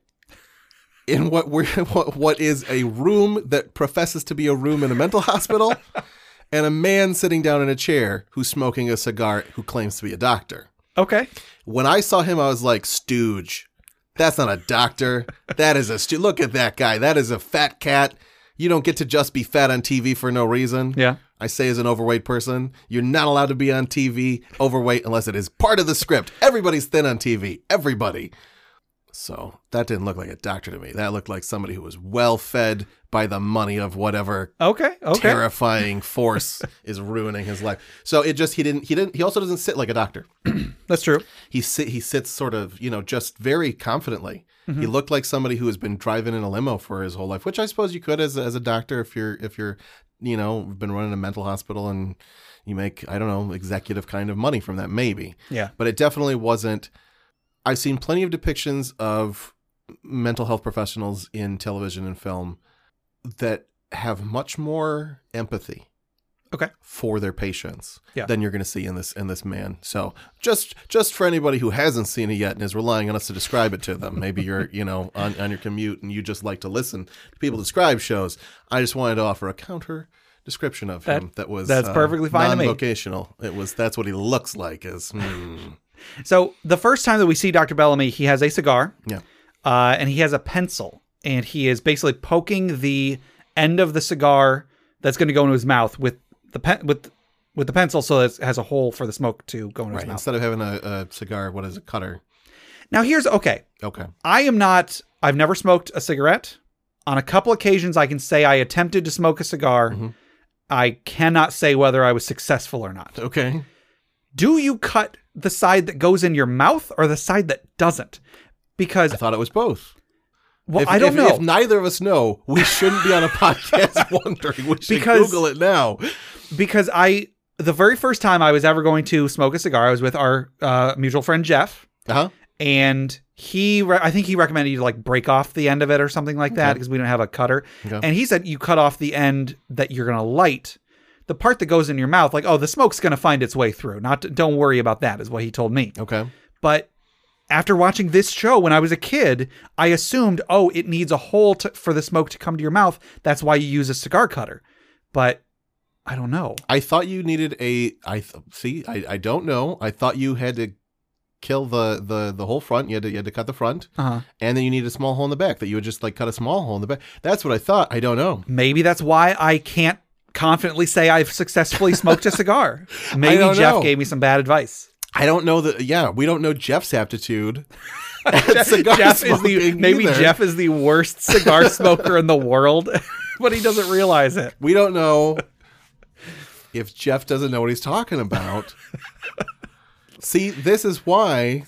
In what we're *laughs* what, what is a room that professes to be a room in a mental hospital, *laughs* and a man sitting down in a chair who's smoking a cigar who claims to be a doctor Okay. when I saw him, I was like, Stooge. That's not a doctor. That is a stu- look at that guy. That is a fat cat. You don't get to just be fat on TV for no reason. Yeah. I say as an overweight person, you're not allowed to be on TV overweight unless it is part of the script. Everybody's thin on TV. Everybody. So that didn't look like a doctor to me. That looked like somebody who was well fed by the money of whatever Okay. Okay. terrifying force *laughs* is ruining his life. So it just he didn't he didn't he also doesn't sit like a doctor. *clears throat* That's true. He sit he sits sort of you know just very confidently. Mm-hmm. He looked like somebody who has been driving in a limo for his whole life, which I suppose you could as as a doctor if you're if you're you know been running a mental hospital and you make I don't know executive kind of money from that maybe. Yeah. But it definitely wasn't. I've seen plenty of depictions of mental health professionals in television and film that have much more empathy Okay. for their patients Yeah. than you're going to see in this in this man. So just just for anybody who hasn't seen it yet and is relying on us to describe it to them, maybe you're *laughs* you know on, on your commute and you just like to listen to people describe shows. I just wanted to offer a counter description of him that was that's uh, perfectly fine to me. non-vocational. It was that's what he looks like is. So the first time that we see Dr. Bellamy, he has a cigar. Yeah. Uh, and he has a pencil, and he is basically poking the end of the cigar that's going to go into his mouth with the pen with with the pencil, so that it has a hole for the smoke to go into right his mouth. instead of having a, a cigar. What is a cutter? Now here's okay. Okay, I am not. I've never smoked a cigarette. On a couple occasions, I can say I attempted to smoke a cigar. Mm-hmm. I cannot say whether I was successful or not. okay. Do you cut the side that goes in your mouth or the side that doesn't? Because I thought it was both. well, if, I don't if- know. If neither of us know, we shouldn't be on a *laughs* podcast wondering. We should Because- Google it now. because I the very first time I was ever going to smoke a cigar, I was with our uh, mutual friend Jeff, Uh huh. and he re- I think he recommended you to like break off the end of it or something like that because we don't have a cutter, Okay. and he said you cut off the end that you're gonna light. The part that goes in your mouth, like, oh, the smoke's gonna find its way through. Not, to, don't worry about that, is what he told me. Okay. But after watching this show when I was a kid, I assumed, oh, it needs a hole to, for the smoke to come to your mouth. That's why you use a cigar cutter. But I don't know. I thought you needed a. I th- see. I, I don't know. I thought you had to kill the the the whole front. You had to you had to cut the front, Uh-huh. and then you needed a small hole in the back. That you would just like cut a small hole in the back. That's what I thought. I don't know. Maybe that's why I can't confidently say I've successfully smoked a *laughs* cigar. Maybe Jeff know. gave me some bad advice. I don't know that. Yeah, we don't know Jeff's aptitude. *laughs* cigar Jeff is the maybe either. Jeff is the worst cigar *laughs* smoker in the world, but he doesn't realize it. We don't know if Jeff doesn't know what he's talking about. See, this is why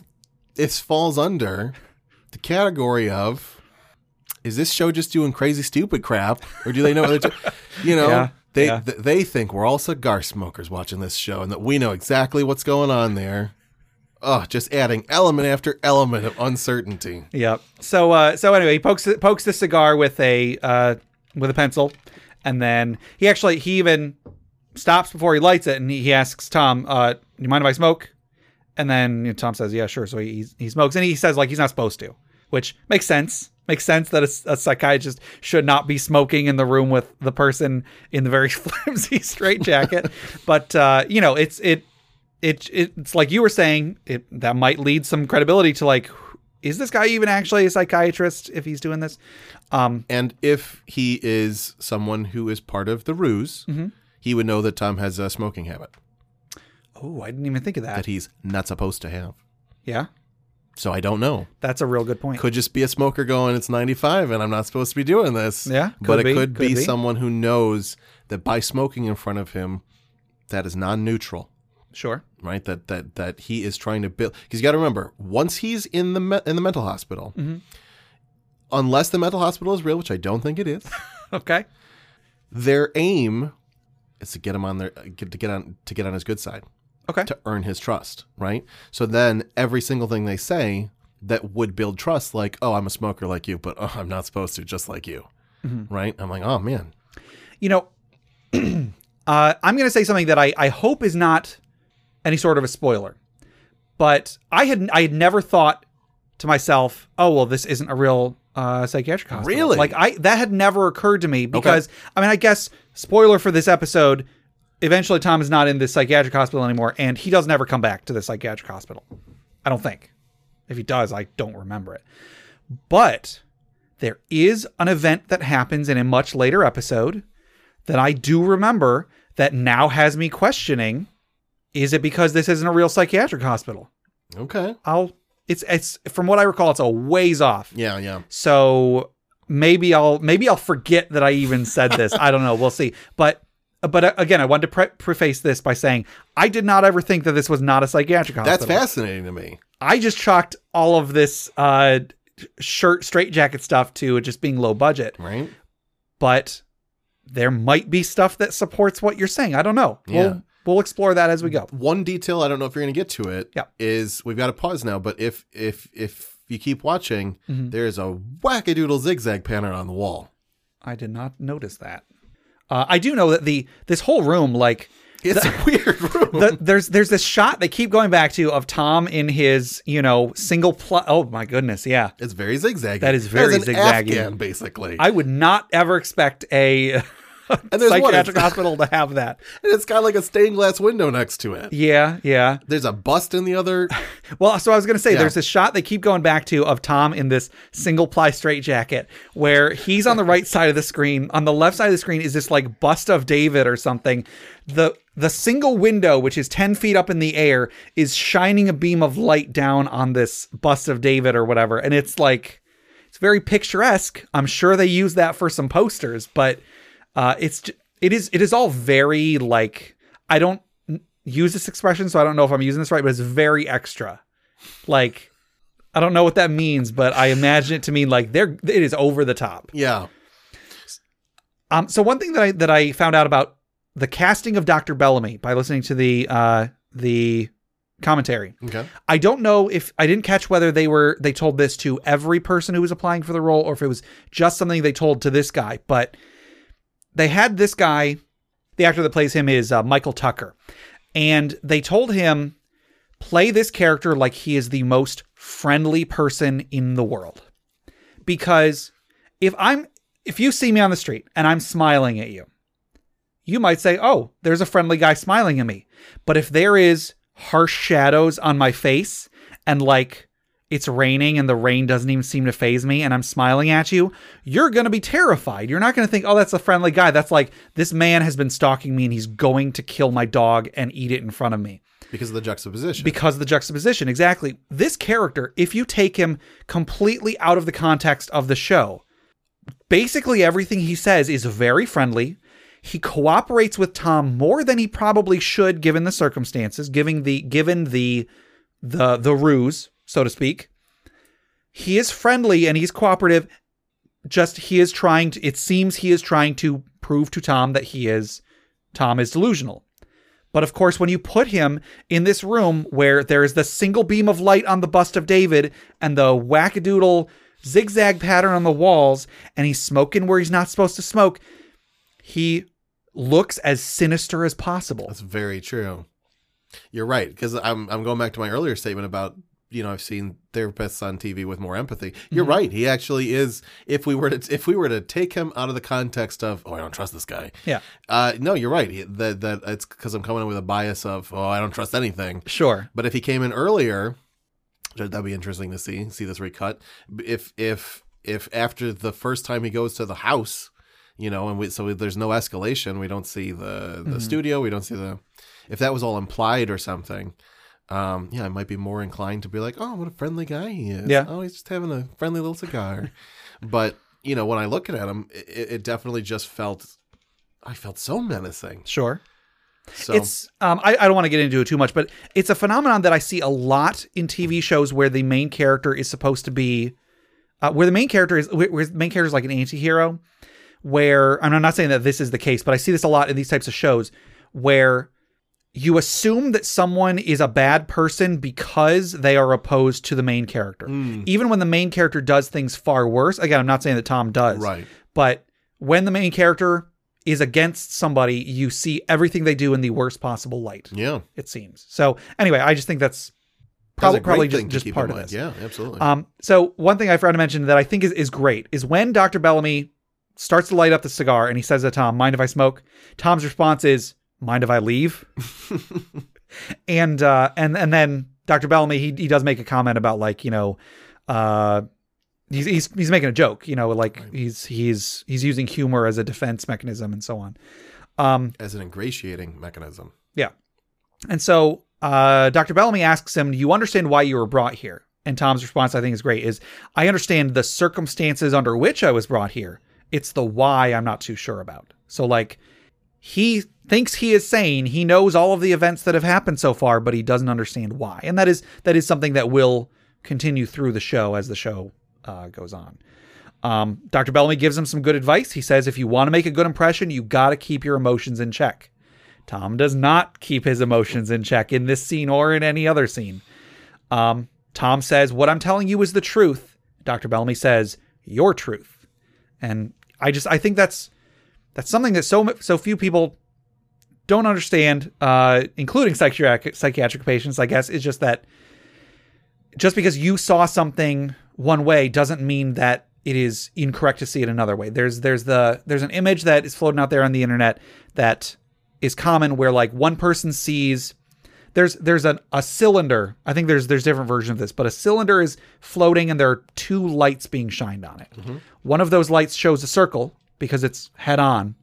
this falls under the category of is this show just doing crazy stupid crap or do they know you know Yeah, they yeah. th- they think we're all cigar smokers watching this show and that we know exactly what's going on there. Oh, just adding element after element of uncertainty. Yep. So uh so anyway, he pokes pokes the cigar with a uh with a pencil and then he actually he even stops before he lights it and he, he asks Tom, uh, do you mind if I smoke? And then you know, Tom says, Yeah, sure. So he he smokes and he says like he's not supposed to, which makes sense. Makes sense that a, a psychiatrist should not be smoking in the room with the person in the very *laughs* flimsy straitjacket. but uh, you know, it's it it it's like you were saying it that might lead some credibility to like is this guy even actually a psychiatrist if he's doing this um And if he is someone who is part of the ruse, Mm-hmm. he would know that Tom has a smoking habit oh i didn't even think of that that he's not supposed to have. yeah So I don't know. that's a real good point Could just be a smoker going, it's 95 and I'm not supposed to be doing this. Yeah, but could it be, could, could be, be. someone who knows that by smoking in front of him, that is non neutral. sure Right, that that that he is trying to build. Because you got to remember, once he's in the me- in the mental hospital, Mm-hmm. unless the mental hospital is real, which I don't think it is, *laughs* okay their aim is to get him on their get, to get on to get on his good side okay. to earn his trust right? So then every single thing they say that would build trust like oh i'm a smoker like you but oh, i'm not supposed to just like you right? I'm like oh man. You know *clears throat* uh i'm gonna say something that i i hope is not any sort of a spoiler but i had i had never thought to myself oh well this isn't a real uh psychiatric hospital. Really? like i that had never occurred to me because i mean i guess spoiler for this episode eventually tom is not in the psychiatric hospital anymore and he doesn't ever come back to the psychiatric hospital i don't think if he does i don't remember it but there is an event that happens in a much later episode that I do remember that now has me questioning is it because this isn't a real psychiatric hospital? Okay. I'll it's it's from what I recall it's a ways off. Yeah, yeah. So maybe I'll maybe I'll forget that I even said this. I don't know. We'll see. But but uh, again, I wanted to pre- preface this by saying I did not ever think that this was not a psychiatric hospital. That's fascinating to me. I just chalked all of this uh, shirt straitjacket stuff to it just being low budget. Right? But there might be stuff that supports what you're saying. I don't know. Yeah. We'll we'll explore that as we go. One detail I don't know if you're going to get to it. Yeah. Is we've got to pause now, but if if if you keep watching, Mm-hmm. there's a wackadoodle zigzag pattern on the wall. I did not notice that. Uh, I do know that the this whole room, like It's a *laughs* weird room. the, there's there's this shot they keep going back to of Tom in his you know single pl- Oh my goodness, yeah. It's very zigzaggy. That is very As zigzaggy. Afghan, basically. I would not ever expect a *laughs* *laughs* there's one- psychiatric hospital to have that. and it's got like a stained glass window next to it. Yeah, yeah. There's a bust in the other. *laughs* Well, so I was going to say, Yeah. there's this shot they keep going back to of Tom in this single ply straight jacket, where he's on the right side of the screen. On the left side of the screen is this like bust of David or something. The the single window, which is ten feet up in the air, is shining a beam of light down on this bust of David or whatever, and it's like it's very picturesque. I'm sure they use that for some posters, but uh, it's it is it is all very like I don't use this expression, so I don't know if I'm using this right, but it's very extra. Like I don't know what that means, but I imagine it to mean like they're it is over the top. Yeah. Um, so one thing that I that I found out about the casting of Dr. Bellamy by listening to the uh the commentary. Okay. I don't know if I didn't catch whether they were they told this to every person who was applying for the role or if it was just something they told to this guy, but they had this guy, the actor that plays him is uh, Michael Tucker, and they told him play this character like he is the most friendly person in the world. Because if I'm if you see me on the street and I'm smiling at you, you might say, "Oh, there's a friendly guy smiling at me." But if there is harsh shadows on my face and like it's raining and the rain doesn't even seem to phase me and I'm smiling at you, you're going to be terrified. You're not going to think, "Oh, that's a friendly guy." That's like this man has been stalking me and he's going to kill my dog and eat it in front of me Because of the juxtaposition. because of the juxtaposition. Exactly. This character, if you take him completely out of the context of the show, basically everything he says is very friendly. He cooperates with Tom more than he probably should given the circumstances, given the given the the the ruse, so to speak. He is friendly and he's cooperative. Just he is trying to it seems he is trying to prove to Tom that he is Tom is delusional. But of course, when you put him in this room where there is the single beam of light on the bust of David and the wackadoodle zigzag pattern on the walls, and he's smoking where he's not supposed to smoke, he looks as sinister as possible. That's very true. You're right because I'm I'm going back to my earlier statement about you know I've seen therapists on TV with more empathy. You're Mm-hmm. right. He actually is. If we were to if we were to take him out of the context of oh I don't trust this guy. Yeah, Uh, no, you're right. He- That that it's because I'm coming in with a bias of oh I don't trust anything. sure. But if he came in earlier, that- that'd be interesting to see see this recut. If if if after the first time he goes to the house, you know, and we, so there's no escalation, we don't see the the studio, we don't see the. If that was all implied or something, um, yeah, I might be more inclined to be like, oh, what a friendly guy he is. Yeah. Oh, he's just having a friendly little cigar. *laughs* but you know, when I look at him, it, it definitely just felt. I felt so menacing. Sure. So It's um I, I don't want to get into it too much, but it's a phenomenon that I see a lot in TV shows where the main character is supposed to be uh, where the main character is where where the main character is like an anti-hero where and I'm not saying that this is the case, but I see this a lot in these types of shows where you assume that someone is a bad person because they are opposed to the main character. Even when the main character does things far worse. Again, I'm not saying that Tom does. right. But when the main character is against somebody, you see everything they do in the worst possible light. Yeah. It seems. So anyway, I just think that's That's probably great probably just, just part of mind. this. Yeah, absolutely. Um, so one thing I forgot to mention that I think is, is great is when Dr. Bellamy starts to light up the cigar and he says to Tom, mind if I smoke? Tom's response is, mind if I leave? *laughs* and, uh, and, and then Dr. Bellamy, he, he does make a comment about like, you know, uh, he's, he's, he's making a joke, you know, like he's, he's, he's using humor as a defense mechanism and so on. Um as an ingratiating mechanism. Yeah. And so uh, Dr. Bellamy asks him, Do you understand why you were brought here? And Tom's response, I think, is great is I understand the circumstances under which I was brought here. It's the why I'm not too sure about. So, like, he thinks he is sane. He knows all of the events that have happened so far, but he doesn't understand why. And that is that is something that will continue through the show as the show uh, goes on. Um, Dr. Bellamy gives him some good advice. He says, if you want to make a good impression, you got to keep your emotions in check. Tom does not keep his emotions in check in this scene or in any other scene. Um, Tom says, What I'm telling you is the truth. Dr. Bellamy says, Your truth. And I just, I think that's, that's something that so, so few people don't understand, uh, including psychiatric, psychiatric patients, I guess, is just that just because you saw something one way doesn't mean that it is incorrect to see it another way. There's there's the there's an image that is floating out there on the internet that is common where like one person sees there's there's an, a cylinder. I think there's there's different versions of this, but a cylinder is floating and there are two lights being shined on it. One of those lights shows a circle because it's head on.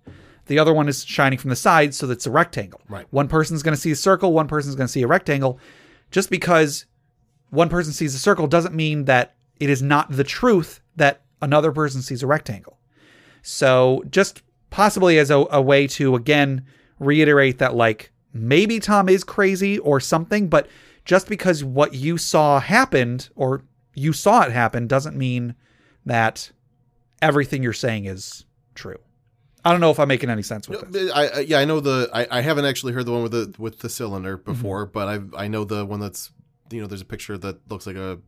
The other one is shining from the side, so that's a rectangle. Right. One person's going to see a circle, one person's going to see a rectangle. Just because one person sees a circle doesn't mean that it is not the truth that another person sees a rectangle. So just possibly as a, a way to again reiterate that like maybe Tom is crazy or something, but just because what you saw happened or you saw it happen doesn't mean that everything you're saying is true. I don't know if I'm making any sense with this. I, I yeah, I know the. I, I haven't actually heard the one with the with the cylinder before, but I I know the one that's you know there's a picture that looks like a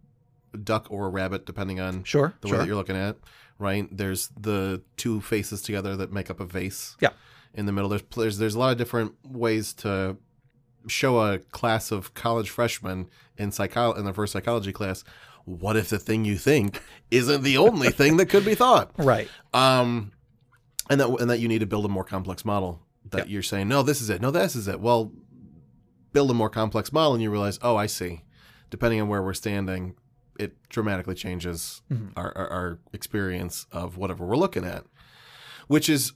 duck or a rabbit depending on Sure, the way that you're looking at. Right there's the two faces together that make up a vase. Yeah. In the middle, there's there's there's a lot of different ways to show a class of college freshmen in psycho in their first psychology class. What if the thing you think isn't the only thing that could be thought? *laughs* Right. Um, and that and that you need to build a more complex model. That you're saying, no, this is it. No, this is it. Well, build a more complex model, and you realize, oh, I see. Depending on where we're standing, it dramatically changes mm-hmm. our, our, our experience of whatever we're looking at, which is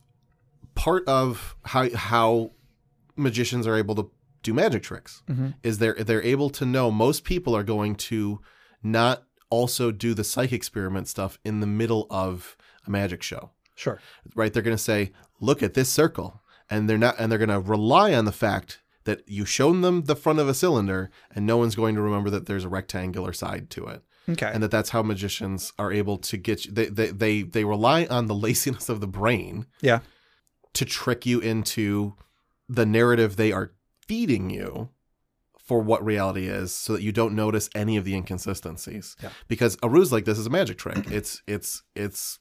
part of how how magicians are able to do magic tricks. Mm-hmm. Is they're they're able to know most people are going to not also do the psych experiment stuff in the middle of a magic show Sure. right they're going to say look at this circle and they're not and they're going to rely on the fact that you've shown them the front of a cylinder and no one's going to remember that there's a rectangular side to it Okay. and that that's how magicians are able to get you they they they, they rely on the *laughs* laziness of the brain yeah. to trick you into the narrative they are feeding you for what reality is so that you don't notice any of the inconsistencies Yeah. because a ruse like this is a magic trick it's it's it's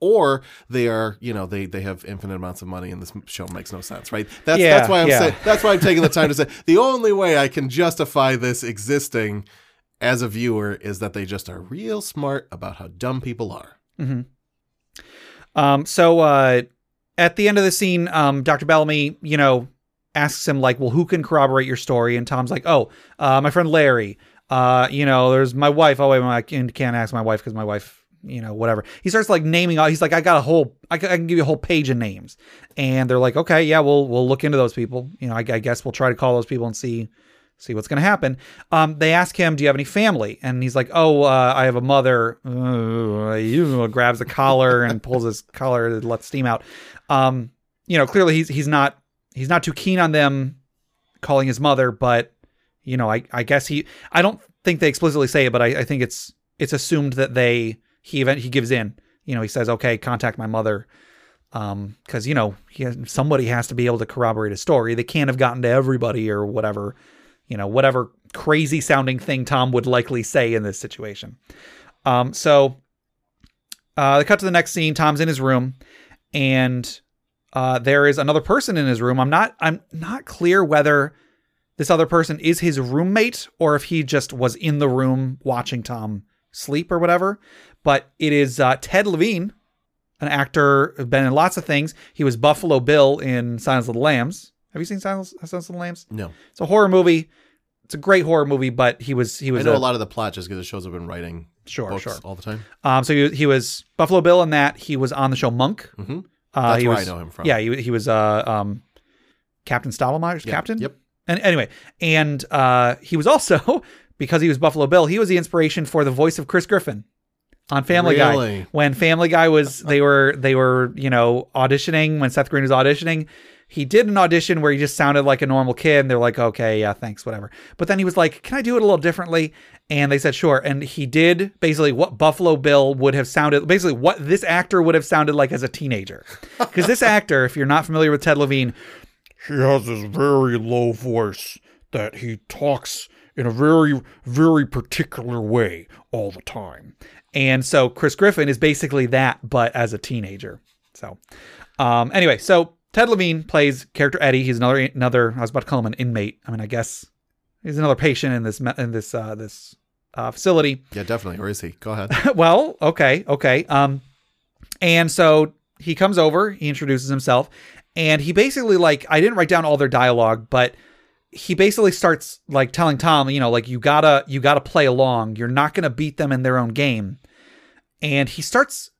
or they are you know they they have infinite amounts of money and this show makes no sense right that's Yeah, that's why i'm yeah. saying that's why i'm taking the time to say *laughs* the only way i can justify this existing as a viewer is that they just are real smart about how dumb people are Hmm. Um, so uh, at the end of the scene, um, Dr. Bellamy, you know, asks him like, "Well, who can corroborate your story?" And Tom's like, "Oh, uh, my friend Larry. Uh, you know, there's my wife. Oh wait, I can't ask my wife because my wife, you know, whatever." He starts like naming. all He's like, "I got a whole. I can, I can give you a whole page of names." And they're like, "Okay, yeah, we'll we'll look into those people. You know, I, I guess we'll try to call those people and see." See what's going to happen. Um, they ask him, "Do you have any family?" And he's like, "Oh, uh, I have a mother." He grabs the collar and pulls his collar to let steam out. Um, you know, clearly he's he's not he's not too keen on them calling his mother, but you know, I I guess he I don't think they explicitly say it, but I, I think it's it's assumed that they he even he gives in. You know, he says, "Okay, contact my mother." Um, because you know he has, somebody has to be able to corroborate a story. They can't have gotten to everybody or whatever, you know, whatever crazy sounding thing Tom would likely say in this situation. Um, so uh, they cut to the next scene. Tom's in his room, and uh, there is another person in his room. I'm not. I'm not clear whether this other person is his roommate or if he just was in the room watching Tom sleep or whatever. But it is uh, Ted Levine, an actor, been in lots of things. He was Buffalo Bill in Silence of the Lambs. Have you seen Silence, Silence of the Lambs? no It's a horror movie. It's a great horror movie, but he was he was i know a- a lot of the plot just because it shows up in writing Sure, sure. all the time Um, so he, he was Buffalo Bill in that. He was on the show Monk, Mhm. Uh, That's he where was, I know him from. Yeah, he, he was uh, um, Captain Stottlemeyer's Yeah, captain. yep. And anyway, and uh, he was also *laughs* because he was Buffalo Bill. He was the inspiration for the voice of Chris Griffin on Family Guy. When Family Guy was they were they were you know auditioning when Seth Green was auditioning. He did an audition where he just sounded like a normal kid, and they're like, "Okay, yeah, thanks, whatever." But then he was like, "Can I do it a little differently?" And they said, "Sure." And he did basically what Buffalo Bill would have sounded, basically what this actor would have sounded like as a teenager. Because this *laughs* actor, if you're not familiar with Ted Levine, he has this very low voice that he talks in a very, very particular way all the time. And so Chris Griffin is basically that, but as a teenager. So, um, anyway, so Ted Levine plays character Eddie. He's another another. I was about to call him an inmate. I mean, I guess he's another patient in this in this uh, this uh, facility. Yeah, definitely. Where is he? Go ahead. *laughs* well, okay, okay. Um, and so he comes over. He introduces himself, and he basically like I didn't write down all their dialogue, but he basically starts like telling Tom, you know, like you gotta you gotta play along. You're not gonna beat them in their own game. And he starts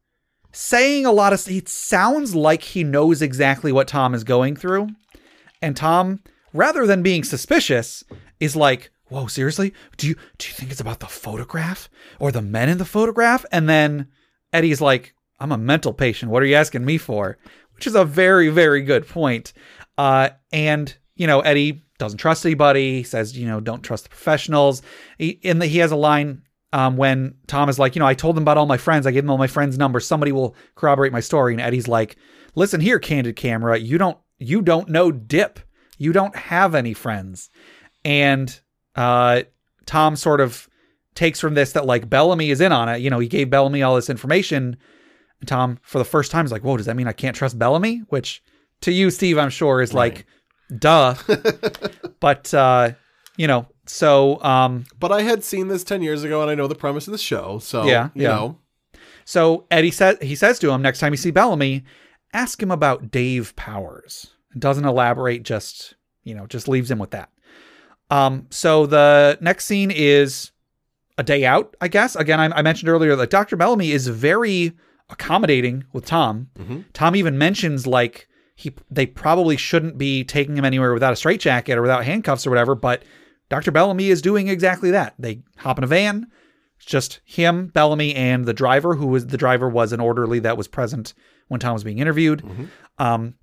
saying a lot of it sounds like he knows exactly what Tom is going through. And Tom, rather than being suspicious, is like, "Whoa, seriously? Do you do you think it's about the photograph or the men in the photograph?" And then Eddie's like, "I'm a mental patient. What are you asking me for?" Which is a very very good point. Uh, and you know, Eddie doesn't trust anybody. He says, you know, don't trust the professionals. He, in the, he has a line um, when Tom is like, you know, I told them about all my friends. I gave them all my friends' numbers. Somebody will corroborate my story. And Eddie's like, listen here, candid camera. You don't, you don't know Dip. You don't have any friends. And uh, Tom sort of takes from this that like Bellamy is in on it. You know, he gave Bellamy all this information. And Tom, for the first time, is like, whoa, does that mean I can't trust Bellamy? Which to you, Steve, I'm sure is like, duh. *laughs* but uh, you know, so um, But I had seen this 10 years ago and I know the premise of the show. So, Yeah, you yeah. know, so Eddie says he says to him next time you see Bellamy, ask him about Dave Powers. Doesn't elaborate, just you know, just leaves him with that. Um, so the next scene is a day out, I guess. Again, I, I mentioned earlier that Dr. Bellamy is very accommodating with Tom. Tom even mentions like he they probably shouldn't be taking him anywhere without a straitjacket or without handcuffs or whatever, but Dr. Bellamy is doing exactly that. They hop in a van. It's just him, Bellamy, and the driver, who was the driver was an orderly that was present when Tom was being interviewed. Um,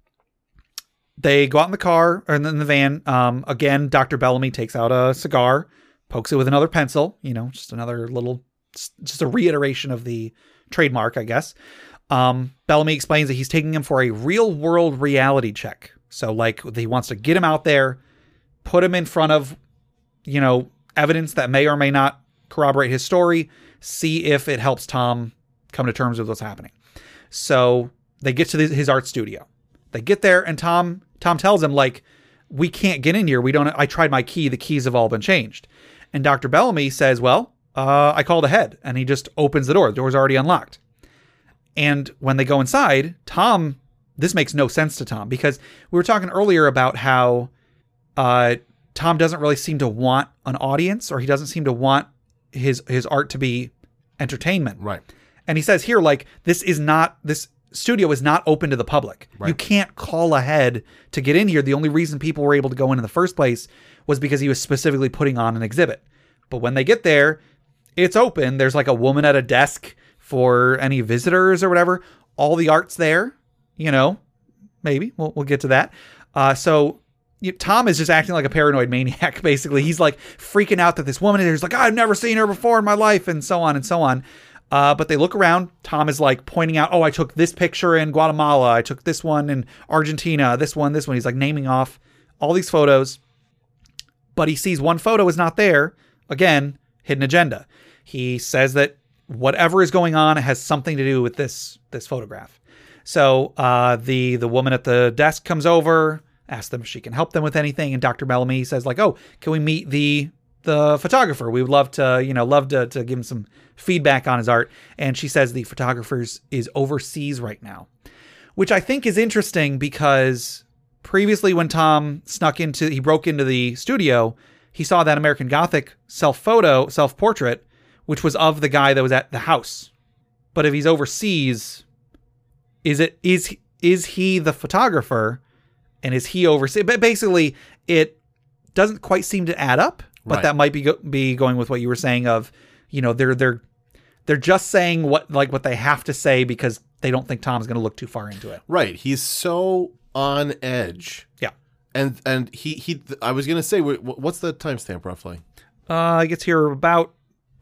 they go out in the car or in the van. Um, again, Dr. Bellamy takes out a cigar, pokes it with another pencil, you know, just another little, just a reiteration of the trademark, I guess. Um, Bellamy explains that he's taking him for a real world reality check. So, like, he wants to get him out there, put him in front of, you know, evidence that may or may not corroborate his story, see if it helps Tom come to terms with what's happening. So they get to his art studio. They get there, and Tom Tom tells him like, "We can't get in here. We don't. I tried my key. The keys have all been changed." And Doctor Bellamy says, "Well, uh, I called ahead," and he just opens the door. The door's already unlocked. And when they go inside, Tom, this makes no sense to Tom because we were talking earlier about how uh, Tom doesn't really seem to want an audience, or he doesn't seem to want his his art to be entertainment. right. And he says here, like, this is not, this studio is not open to the public. You can't call ahead to get in here. The only reason people were able to go in in the first place was because he was specifically putting on an exhibit. But when they get there, it's open. There's like a woman at a desk for any visitors or whatever. All the art's there, you know, maybe we'll, we'll get to that. Uh, so you, Tom is just acting like a paranoid maniac, *laughs* basically. He's like freaking out that this woman is like, I've never seen her before in my life, and so on and so on. Uh, but they look around. Tom is like pointing out, oh, I took this picture in Guatemala. I took this one in Argentina. This one, this one. He's like naming off all these photos. But he sees one photo is not there. Again, hidden agenda. He says that whatever is going on has something to do with this this photograph. So uh, the the woman at the desk comes over, asks them if she can help them with anything, and Dr. Bellamy says like, "Oh, can we meet the the photographer? We would love to, you know, love to to give him some feedback on his art." And she says the photographer's is overseas right now, which I think is interesting because previously when Tom snuck into he broke into the studio, he saw that American Gothic self photo, self portrait, which was of the guy that was at the house. But if he's overseas, is it is is he the photographer and is he overseeing? But basically, it doesn't quite seem to add up. But Right. that might be go- be going with what you were saying of, you know, they're they're they're just saying what like what they have to say because they don't think Tom's going to look too far into it. Right. He's so on edge. Yeah. And and he he I was gonna say wh- wh- what's the timestamp roughly? Uh, it gets here about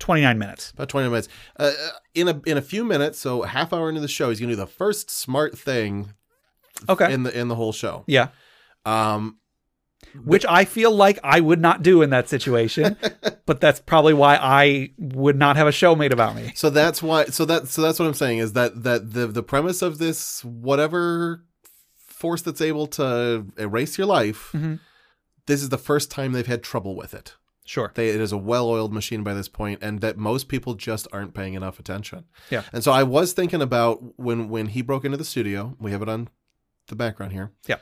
29 minutes. About twenty minutes. Uh, uh, in a in a few minutes, so a half hour into the show, he's gonna do the first smart thing Okay. in the in the whole show. yeah. Um, Which I feel like I would not do in that situation, *laughs* but that's probably why I would not have a show made about me. so that's why. So that so that's what I'm saying is that that the the premise of this whatever force that's able to erase your life. Mhm. This is the first time they've had trouble with it. Sure. They, it is a well-oiled machine by this point, and that most people just aren't paying enough attention. Yeah. And so I was thinking about when when he broke into the studio. We have it on the background here. Yeah.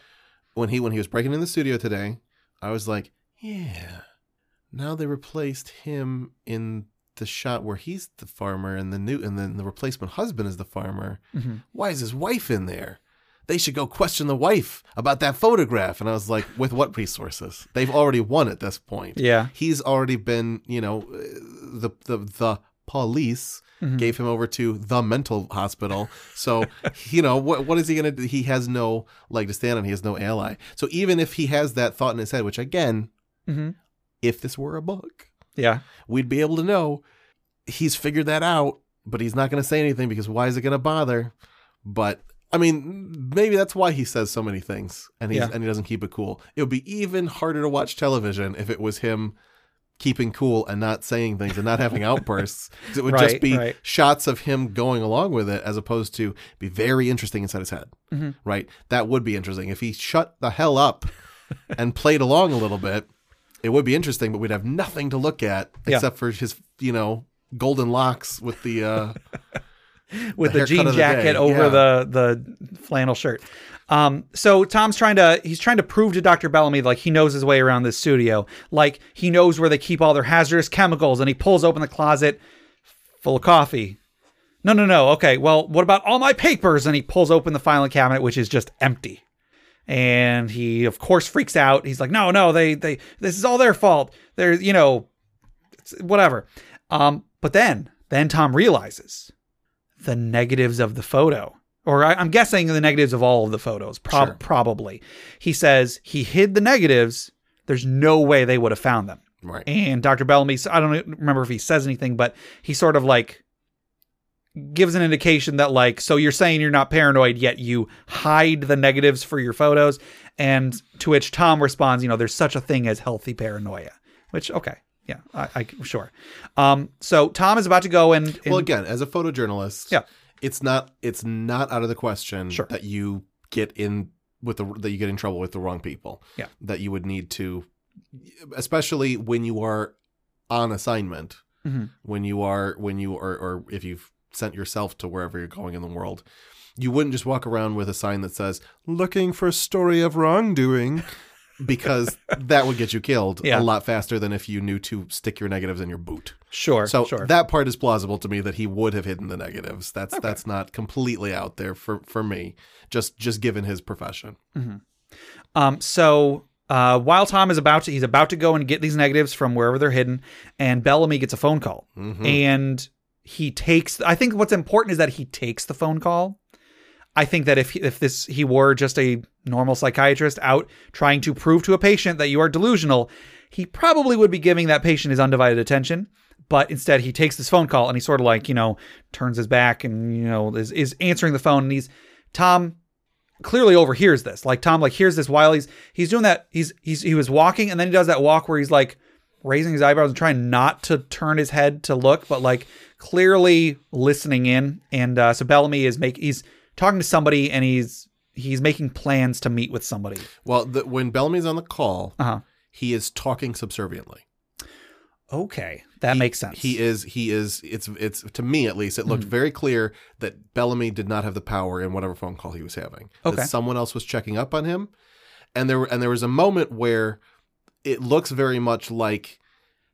When he when he was breaking in the studio today, I was like, yeah. Now they replaced him in the shot where he's the farmer, and the new and then the replacement husband is the farmer. Mhm. Why is his wife in there? They should go question the wife about that photograph. And I was like, with what resources? They've already won at this point Yeah. he's already been, you know, the the the police Mhm. gave him over to the mental hospital. So, *laughs* you know, what what is he going to do? He has no leg to stand on. He has no ally. So even if he has that thought in his head, which again, hmm if this were a book, Yeah. we'd be able to know he's figured that out, but he's not going to say anything because why is it going to bother? But I mean, maybe that's why he says so many things and he's Yeah. and he doesn't keep it cool. It would be even harder to watch television if it was him keeping cool and not saying things and not having outbursts. *laughs* It would just be right. shots of him going along with it as opposed to be very interesting inside his head. Mhm. Right? That would be interesting. If he shut the hell up *laughs* and played along a little bit, it would be interesting, but we'd have nothing to look at Yeah. except for his, you know, golden locks with the uh *laughs* *laughs* with The the, jean of the jacket over yeah. the the flannel shirt. Um, so Tom's trying to he's trying to prove to Dr. Bellamy like he knows his way around this studio. Like he knows where they keep all their hazardous chemicals, and he pulls open the closet full of coffee. No, no, no. Okay, well, what about all my papers? And he pulls open the filing cabinet, which is just empty. And he, of course, freaks out. He's like, "No, no, they, they, this is all their fault. They're, you know, it's- whatever." Um, but then, then Tom realizes the negatives of the photo. Or I, I'm guessing the negatives of all of the photos, prob- Sure. probably. He says he hid the negatives. There's no way they would have found them. right. And Dr. Bellamy, I don't remember if he says anything, but he sort of like gives an indication that, like, so you're saying you're not paranoid, yet you hide the negatives for your photos. And to which Tom responds, you know, there's such a thing as healthy paranoia, which, okay. Yeah, I, I sure. Um, so Tom is about to go and, and Well, again, as a photojournalist, Yeah. it's not it's not out of the question Sure. that you get in with the that you get in trouble with the wrong people. Yeah. that you would need to, especially when you are on assignment, Mhm. when you are when you are or if you've sent yourself to wherever you're going in the world. You wouldn't just walk around with a sign that says "Looking for a story of wrongdoing," because that would get you killed Yeah. a lot faster than if you knew to stick your negatives in your boot. sure, So sure. that part is plausible to me that he would have hidden the negatives. That's that's not completely out there for for me. Just just given his profession. Um, so uh, while Tom is about to, he's about to go and get these negatives from wherever they're hidden, and Bellamy gets a phone call, Mhm. and he takes. I think what's important is that he takes the phone call. I think that if if this he were just a normal psychiatrist out trying to prove to a patient that you are delusional, he probably would be giving that patient his undivided attention. But instead, he takes this phone call and he sort of like you know turns his back and you know is is answering the phone and he's Tom clearly overhears this. Like Tom like hears this while he's he's doing that. He's he's he was walking and then he does that walk where he's like raising his eyebrows and trying not to turn his head to look, but like clearly listening in. And uh, so Bellamy is make he's talking to somebody and he's he's making plans to meet with somebody. Well, the, when Bellamy's on the call, Uh huh. he is talking subserviently. Okay, that makes sense. He is he is it's it's to me at least it looked very clear that Bellamy did not have the power in whatever phone call he was having. Okay. That someone else was checking up on him. And there and there was a moment where it looks very much like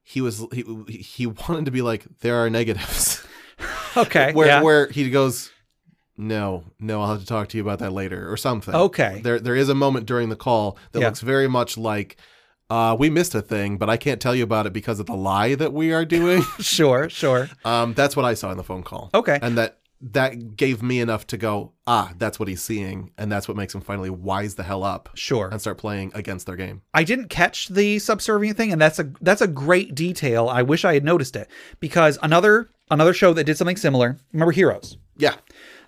he was he he wanted to be like there are negatives. *laughs* okay. *laughs* where yeah. where he goes No, no, I'll have to talk to you about that later or something. Okay. There there is a moment during the call that Yeah. looks very much like uh, we missed a thing, but I can't tell you about it because of the lie that we are doing. *laughs* Sure, sure. um, that's what I saw in the phone call. Okay. And that that gave me enough to go, ah, that's what he's seeing, and that's what makes him finally wise the hell up Sure. and start playing against their game. I didn't catch the subservient thing, and that's a that's a great detail. I wish I had noticed it because another another show that did something similar. Remember Heroes? Yeah.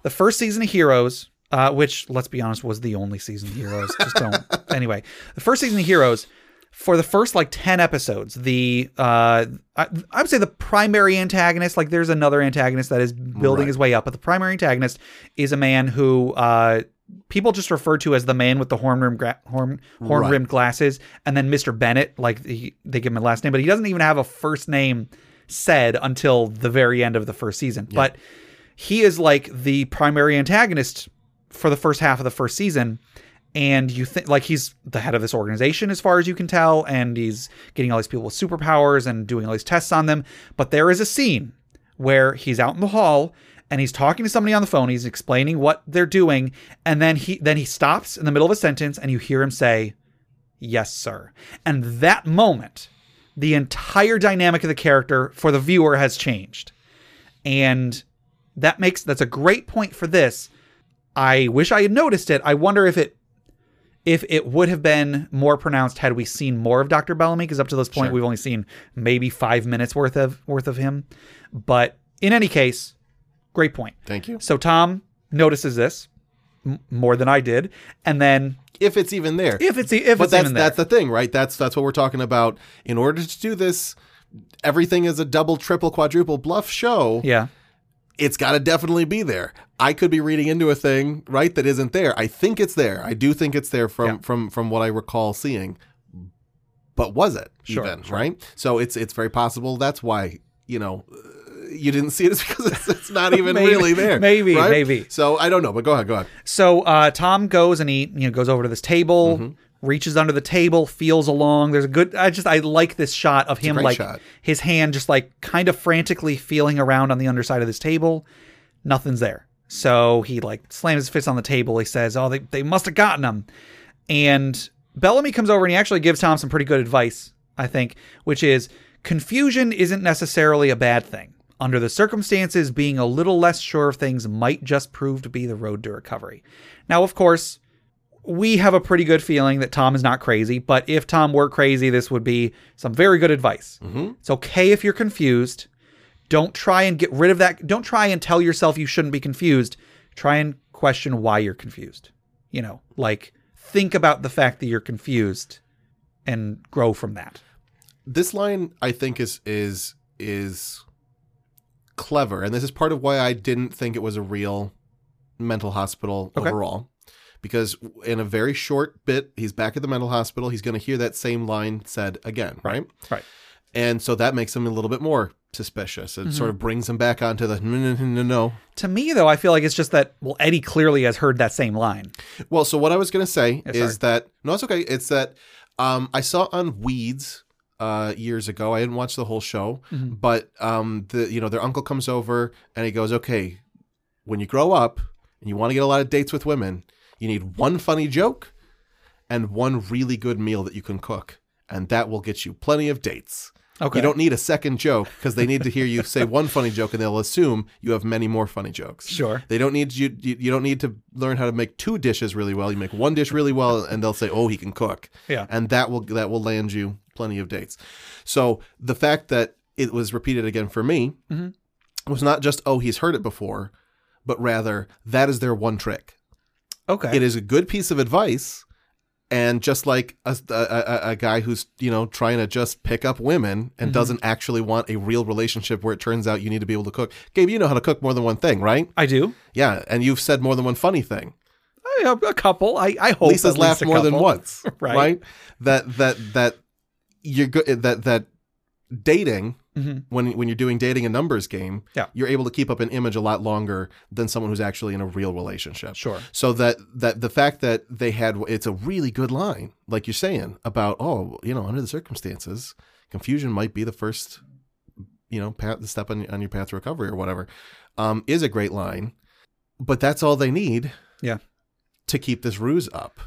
The first season of Heroes, uh, which let's be honest was the only season of Heroes. Just don't. *laughs* anyway, the first season of Heroes. For the first like ten episodes, the uh, I, I would say the primary antagonist, like there's another antagonist that is building Right. his way up, but the primary antagonist is a man who uh, people just refer to as the man with the horn rimmed gra- horn horn rimmed glasses, and then Mr. Bennett, like he, they give him a last name, but he doesn't even have a first name said until the very end of the first season. But he is like the primary antagonist for the first half of the first season. And you think like he's the head of this organization as far as you can tell, and he's getting all these people with superpowers and doing all these tests on them. But there is a scene where he's out in the hall and he's talking to somebody on the phone. He's explaining what they're doing, and then he then he stops in the middle of a sentence, and you hear him say, "Yes, sir." And that moment, the entire dynamic of the character for the viewer has changed, and that makes that's a great point for this. I wish I had noticed it. I wonder if it if it would have been more pronounced had we seen more of Dr. Bellamy, because up to this point Sure. we've only seen maybe five minutes worth of worth of him. But in any case, great point. Thank you. So Tom notices this m- more than I did, and then If it's even there. if it's if but it's that's even there, that's the thing, right? That's that's what we're talking about. In order to do this, everything is a double, triple, quadruple bluff show. yeah, It's got to definitely be there. I could be reading into a thing, right, that isn't there. I think it's there. I do think it's there from Yeah. from from what I recall seeing. But was it Sure, even sure. right? So it's it's very possible that's why you know uh, you didn't see it is *laughs* because it's, it's not even Maybe, really there. maybe, right? maybe. So I don't know, but go ahead, go ahead. So uh, Tom goes and he you know goes over to this table, reaches under the table, feels along. There's a good. I just I like this shot of him like shot. his hand just like kind of frantically feeling around on the underside of this table. Nothing's there. So he like slams his fist on the table. He says, "Oh, they they must have gotten him." And Bellamy comes over and he actually gives Tom some pretty good advice, I think, which is confusion isn't necessarily a bad thing. Under the circumstances, being a little less sure of things might just prove to be the road to recovery. Now, of course, we have a pretty good feeling that Tom is not crazy, but if Tom were crazy, this would be some very good advice. Mm-hmm. It's okay if you're confused. Don't try and get rid of that. Don't try and tell yourself you shouldn't be confused. Try and question why you're confused. You know, like think about the fact that you're confused and grow from that. this line I think is is is clever, and this is part of why I didn't think it was a real mental hospital Okay. overall. Because in a very short bit, he's back at the mental hospital. He's going to hear that same line said again, right? Right. And so that makes him a little bit more suspicious. It Mm-hmm. sort of brings him back onto the no, no, no, no. To me, though, I feel like it's just that, well, Eddie clearly has heard that same line. Well, so what I was going to say is that no, it's okay. It's that um, I saw on Weeds uh, years ago. I didn't watch the whole show, Mm-hmm. but um, the you know their uncle comes over and he goes, "Okay, when you grow up and you want to get a lot of dates with women, you need one funny joke and one really good meal that you can cook, and that will get you plenty of dates." Okay. You don't need a second joke because they need to hear you say one funny joke and they'll assume you have many more funny jokes. Sure. They don't need you, you. You don't need to learn how to make two dishes really well. You make one dish really well, and they'll say, "Oh, he can cook." Yeah. and that will that will land you plenty of dates. So the fact that it was repeated again for me Mm-hmm. was not just, "Oh, he's heard it before," but rather that is their one trick. Okay. It is a good piece of advice, and just like a, a, a, guy who's you know trying to just pick up women Mm-hmm. and doesn't actually want a real relationship where it turns out you need to be able to cook. Gabe, you know how to cook more than one thing, right? I do. Yeah, and you've said more than one funny thing. I, a couple. I, I hope Lisa's laughed more than once, *laughs* Right. right? That that that you're good that that dating Mhm. when when you're doing dating a numbers game, Yeah. you're able to keep up an image a lot longer than someone who's actually in a real relationship. Sure. So that that the fact that they had it's a really good line, like you're saying about oh you know under the circumstances, confusion might be the first you know path the step on on your path to recovery or whatever, um, is a great line. but that's all they need Yeah. to keep this ruse up.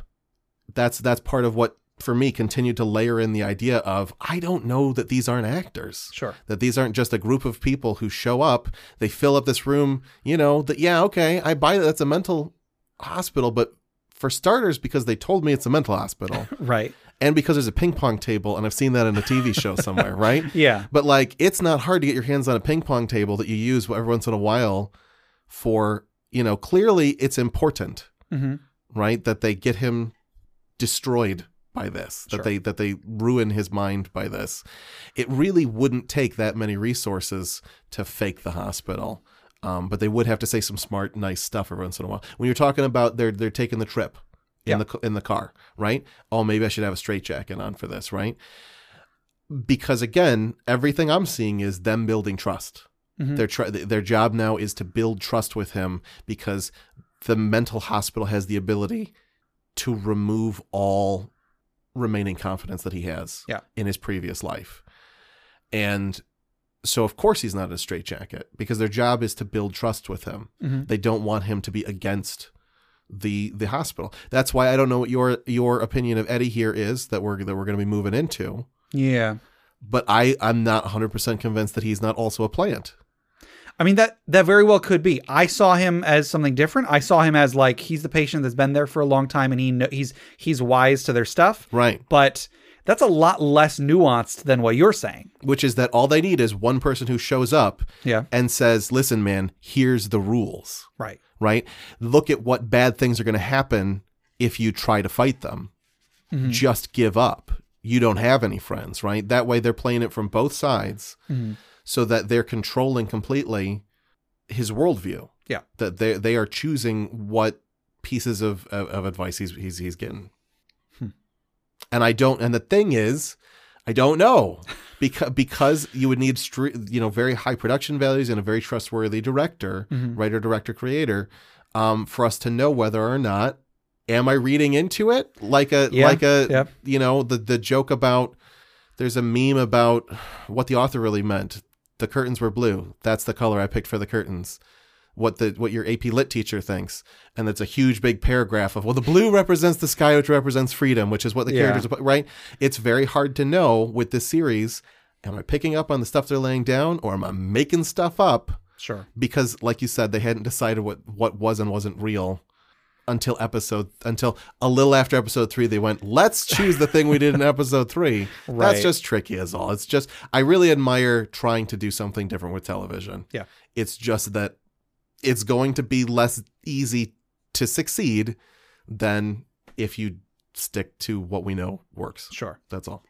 That's that's part of what for me continued to layer in the idea of I don't know that these aren't actors. Sure. That these aren't just a group of people who show up, they fill up this room, you know, that yeah, okay, I buy that that's a mental hospital, but for starters because they told me it's a mental hospital *laughs* Right. and because there's a ping pong table and I've seen that in a TV show somewhere, *laughs* right? Yeah. But like, it's not hard to get your hands on a ping pong table that you use every once in a while for, you know, clearly it's important, Mhm. right? That they get him destroyed by this, that they that they ruin his mind by this. It really wouldn't take that many resources to fake the hospital. Um, but they would have to say some smart, nice stuff every once in a while. When you're talking about they're they're taking the trip in Yeah. the in the car, right? Oh, maybe I should have a straitjacket on for this, right? Because again, everything I'm seeing is them building trust. Mhm. Their tr- their job now is to build trust with him because the mental hospital has the ability to remove all remaining confidence that he has Yeah. in his previous life. And so of course he's not in a straitjacket because their job is to build trust with him. Mhm. They don't want him to be against the the hospital. That's why I don't know what your your opinion of Eddie here is that we're that we're going to be moving into. Yeah. But I I'm not 100% convinced that he's not also a plant. I mean that that very well could be. I saw him as something different. I saw him as like he's the patient that's been there for a long time and he kn- he's he's wise to their stuff. Right. But that's a lot less nuanced than what you're saying. Which is that all they need is one person who shows up Yeah. and says, "Listen, man, here's the rules." Right. right? Look at what bad things are going to happen if you try to fight them. Mm-hmm. Just give up. You don't have any friends, right? That way they're playing it from both sides mm-hmm. So that they're controlling completely his worldview. Yeah. That they they are choosing what pieces of, of, of advice he's, he's he's getting. And I don't and the thing is I don't know *laughs* because because you would need you know very high production values and a very trustworthy director, writer, director, creator, um, for us to know whether or not am I reading into it like a Yeah, like a yeah. you know the the joke about there's a meme about what the author really meant. The curtains were blue. That's the color I picked for the curtains. What the what your AP Lit teacher thinks, and it's a huge big paragraph of well, the blue represents the sky, which represents freedom, which is what the Yeah. characters are right. It's very hard to know with this series. Am I picking up on the stuff they're laying down, or am I making stuff up? Sure. Because, like you said, they hadn't decided what what was and wasn't real until episode until a little after episode three. They went, let's choose the thing we did in episode three. Right. *laughs* That's just tricky, as all. It's just I really admire trying to do something different with television. Yeah. It's just that it's going to be less easy to succeed than if you stick to what we know works. Sure. That's all.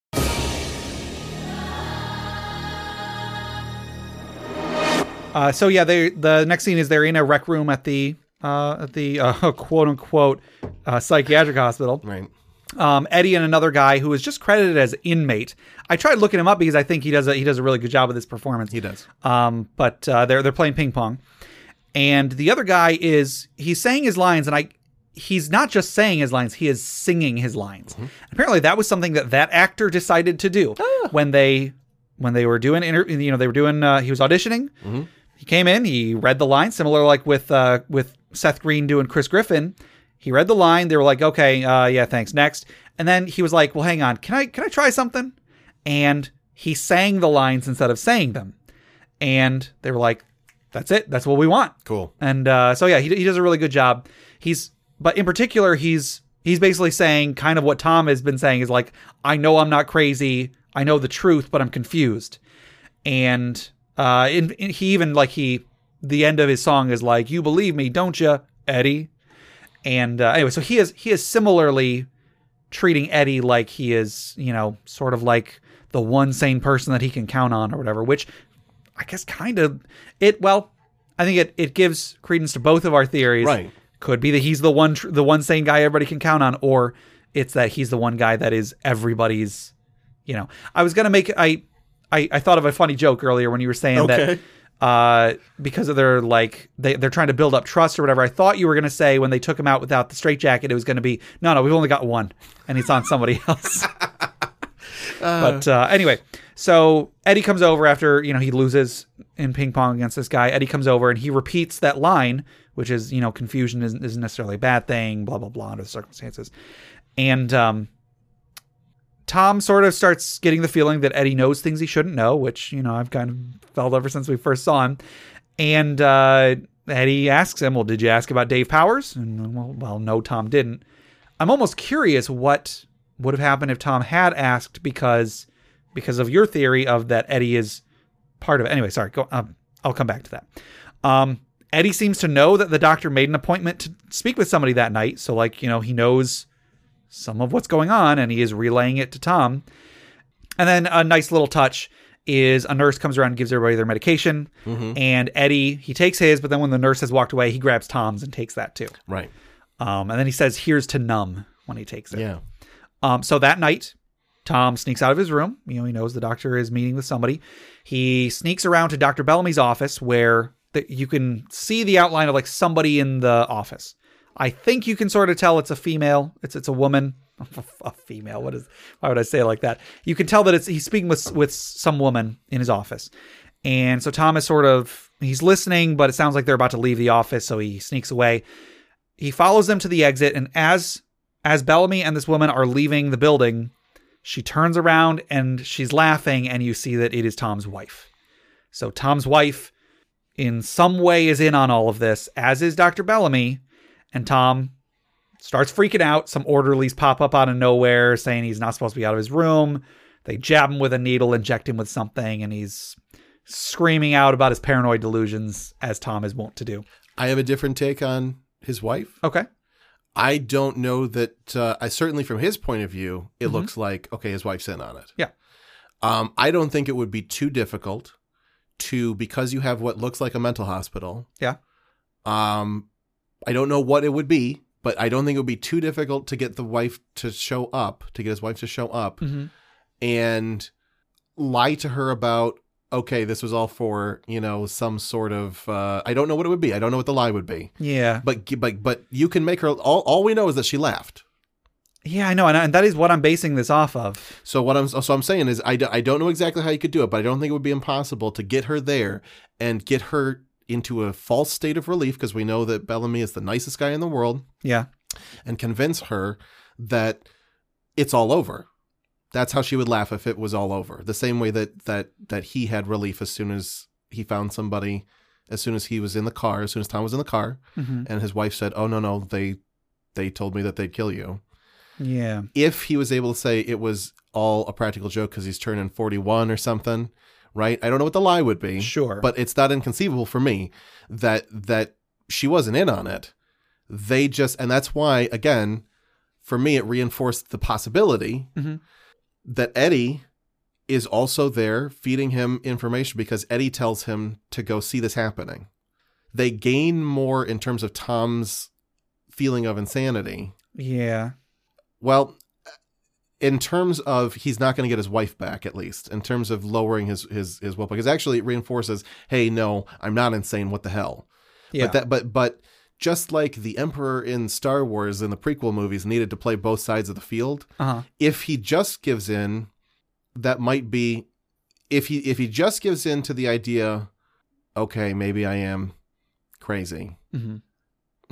Uh, so yeah, they the next scene is they're in a rec room at the uh, at the uh, *laughs* quote unquote uh, psychiatric hospital. Right. Um, Eddie and another guy who is just credited as inmate. I tried looking him up because I think he does a he does a really good job with his performance. He does. Um, but uh, they're they're playing ping pong, and the other guy is he's saying his lines, and I he's not just saying his lines, he is singing his lines. Apparently, that was something that that actor decided to do when they when they were doing inter- you know they were doing uh, he was auditioning. He came in, he read the line, similar like with uh, with Seth Green doing Chris Griffin. He read the line. They were like, "Okay, uh, yeah, thanks." Next, and then he was like, "Well, hang on, can I can I try something?" And he sang the lines instead of saying them, and they were like, "That's it. That's what we want." Cool. And uh, so yeah, he, he does a really good job. He's but in particular, he's he's basically saying kind of what Tom has been saying is like, I know I'm not crazy. I know the truth, but I'm confused. And uh, in, in- he even like he the end of his song is like, "You believe me, don't you, Eddie?" And uh, anyway, so he is he is similarly treating Eddie like he is, you know, sort of like the one sane person that he can count on or whatever, which I guess kind of it well, I think it it gives credence to both of our theories. Right. Could be that he's the one tr- the one sane guy everybody can count on or it's that he's the one guy that is everybody's, you know. I was going to make I, I I thought of a funny joke earlier when you were saying Okay. that uh, because of their like they they're trying to build up trust or whatever. I thought you were gonna say when they took him out without the straitjacket, it was gonna be no, no, we've only got one, and he's on somebody *laughs* else. but uh, anyway, so Eddie comes over after you know he loses in ping pong against this guy. Eddie comes over and he repeats that line, which is you know confusion isn't, isn't necessarily a bad thing, blah blah blah under the circumstances, and um, Tom sort of starts getting the feeling that Eddie knows things he shouldn't know, which you know I've kind of felt ever since we first saw him, and uh, Eddie asks him, "Well, did you ask about Dave Powers?" And well, well, no, Tom didn't. I'm almost curious what would have happened if Tom had asked because because of your theory of that Eddie is part of it. Anyway, sorry. Go. Um, I'll come back to that. Um, Eddie seems to know that the doctor made an appointment to speak with somebody that night. So, like, you know, he knows some of what's going on and he is relaying it to Tom. And then a nice little touch is a nurse comes around and gives everybody their medication. And Eddie, he takes his, but then when the nurse has walked away, he grabs Tom's and takes that too. Right. Um, and then he says, here's to numb when he takes it. Yeah. Um, so that night, Tom sneaks out of his room. You know, he knows the doctor is meeting with somebody. He sneaks around to Dr. Bellamy's office where the, you can see the outline of like somebody in the office. I think you can sort of tell it's a female. It's it's a woman. *laughs* a female. What is? Why would I say it like that? You can tell that it's he's speaking with with some woman in his office, and so Tom is sort of he's listening, but it sounds like they're about to leave the office, so he sneaks away. He follows them to the exit, and as as Bellamy and this woman are leaving the building, she turns around and she's laughing, and you see that it is Tom's wife. So Tom's wife, in some way, is in on all of this, as is Dr. Bellamy, and Tom starts freaking out. Some orderlies pop up out of nowhere saying he's not supposed to be out of his room. They jab him with a needle, inject him with something, and he's screaming out about his paranoid delusions, as Tom is wont to do. I have a different take on his wife. Okay. I don't know that. Uh, I certainly, from his point of view, it looks like okay, his wife's in on it. Yeah. Um, I don't think it would be too difficult to because you have what looks like a mental hospital. Yeah. Um, I don't know what it would be, but I don't think it would be too difficult to get the wife to show up, to get his wife to show up, Mhm. and lie to her about okay, this was all for you know some sort of uh, I don't know what it would be. I don't know what the lie would be. Yeah. But but but you can make her. All all we know is that she laughed. Yeah, I know. And, and that is what I'm basing this off of. So what I'm so I'm saying is I, d- I don't know exactly how you could do it, but I don't think it would be impossible to get her there and get her into a false state of relief because we know that Bellamy is the nicest guy in the world Yeah. and convince her that it's all over. That's how she would laugh if it was all over. The same way that that that he had relief as soon as he found somebody, as soon as he was in the car, as soon as Tom was in the car, Mhm. and his wife said, "Oh no no, they they told me that they'd kill you." Yeah. if he was able to say it was all a practical joke because he's turning 41 or something right i don't know what the lie would be Sure. but it's not inconceivable for me that that she wasn't in on it they just and that's why again for me it reinforced the possibility Mhm. that eddie is also there feeding him information because eddie tells him to go see this happening they gain more in terms of tom's feeling of insanity Yeah. well, in terms of he's not going to get his wife back, at least in terms of lowering his his his will, because actually it reinforces, hey, no, I'm not insane. What the hell? Yeah. But that, but but just like the Emperor in Star Wars in the prequel movies needed to play both sides of the field, uh-huh. if he just gives in, that might be if he if he just gives in to the idea, okay, maybe I am crazy. hmm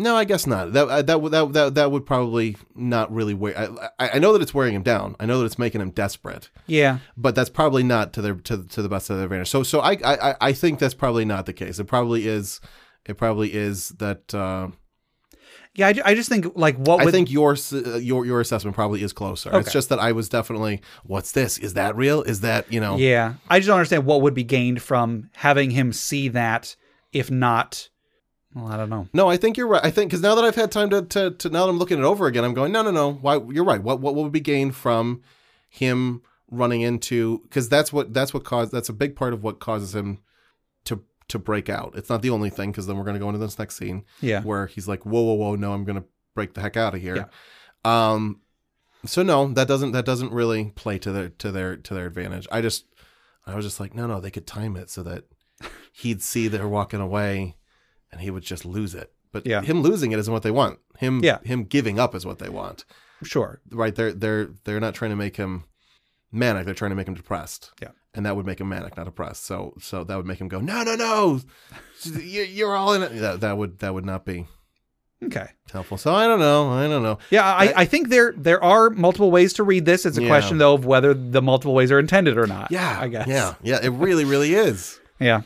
No, I guess not. That uh, that would that that that would probably not really wear. I, I I know that it's wearing him down. I know that it's making him desperate, Yeah. but that's probably not to their to to the best of their advantage. So so I I I think that's probably not the case. It probably is. It probably is that. Uh, Yeah. I, I just think like what I would think your uh, your your assessment probably is closer. It's just that I was definitely. What's this? Is that real? Is that you know? Yeah. I just don't understand what would be gained from having him see that, if not. Well, I don't know. No, I think you're right. I think because now that I've had time to, to to now that I'm looking it over again, I'm going no no no. Why you're right. What what would be gained from him running into because that's what that's what caused that's a big part of what causes him to to break out. It's not the only thing because then we're going to go into this next scene Yeah. where he's like whoa whoa whoa no I'm going to break the heck out of here. Yeah. Um, so no, that doesn't that doesn't really play to their to their to their advantage. I just I was just like no no they could time it so that he'd see they're walking away and he would just lose it. But Yeah. him losing it isn't what they want. Him Yeah. him giving up is what they want. Sure. Right? They're they're they're not trying to make him manic. They're trying to make him depressed. Yeah. and that would make him manic, not depressed. So so that would make him go, no, no, no, *laughs* You- you're all in it. That that would that would not be Okay. helpful. So I don't know. I don't know. Yeah, I, I think there there are multiple ways to read this. It's a Yeah. question though of whether the multiple ways are intended or not. Yeah, I guess. Yeah, yeah. It really, really is. Yeah.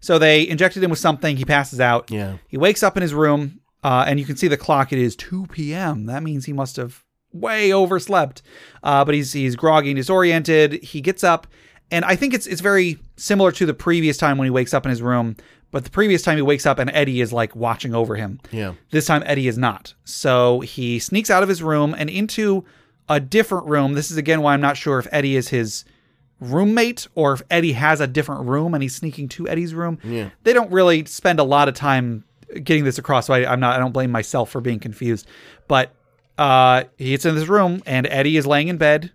So they injected him with something. He passes out. Yeah. He wakes up in his room, uh, and you can see the clock. It is 2 p.m. That means he must have way overslept. Uh, but he's he's groggy and disoriented. He gets up, and I think it's it's very similar to the previous time when he wakes up in his room. But the previous time he wakes up and Eddie is like watching over him. Yeah. This time Eddie is not. So he sneaks out of his room and into a different room. This is again why I'm not sure if Eddie is his roommate or if Eddie has a different room and he's sneaking to Eddie's room. Yeah. They don't really spend a lot of time getting this across, so I, I'm not I don't blame myself for being confused. But uh he gets in this room and Eddie is laying in bed.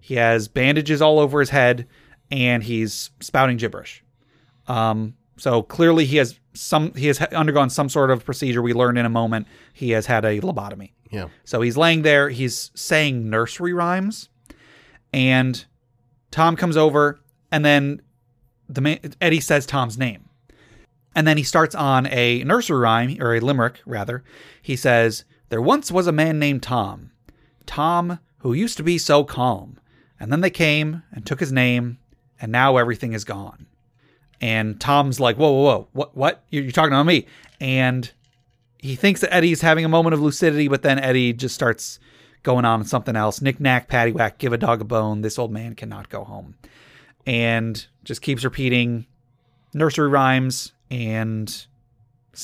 He has bandages all over his head and he's spouting gibberish. Um, so clearly he has some he has undergone some sort of procedure. We learned in a moment he has had a lobotomy. Yeah. So he's laying there, he's saying nursery rhymes, and Tom comes over, and then the man, Eddie says Tom's name, and then he starts on a nursery rhyme or a limerick rather. He says, "There once was a man named Tom, Tom who used to be so calm, and then they came and took his name, and now everything is gone." And Tom's like, "Whoa, whoa, whoa! What? What? You're, you're talking about me?" And he thinks that Eddie's having a moment of lucidity, but then Eddie just starts going on something else. Knick knack, paddywhack, give a dog a bone. This old man cannot go home, and just keeps repeating nursery rhymes, and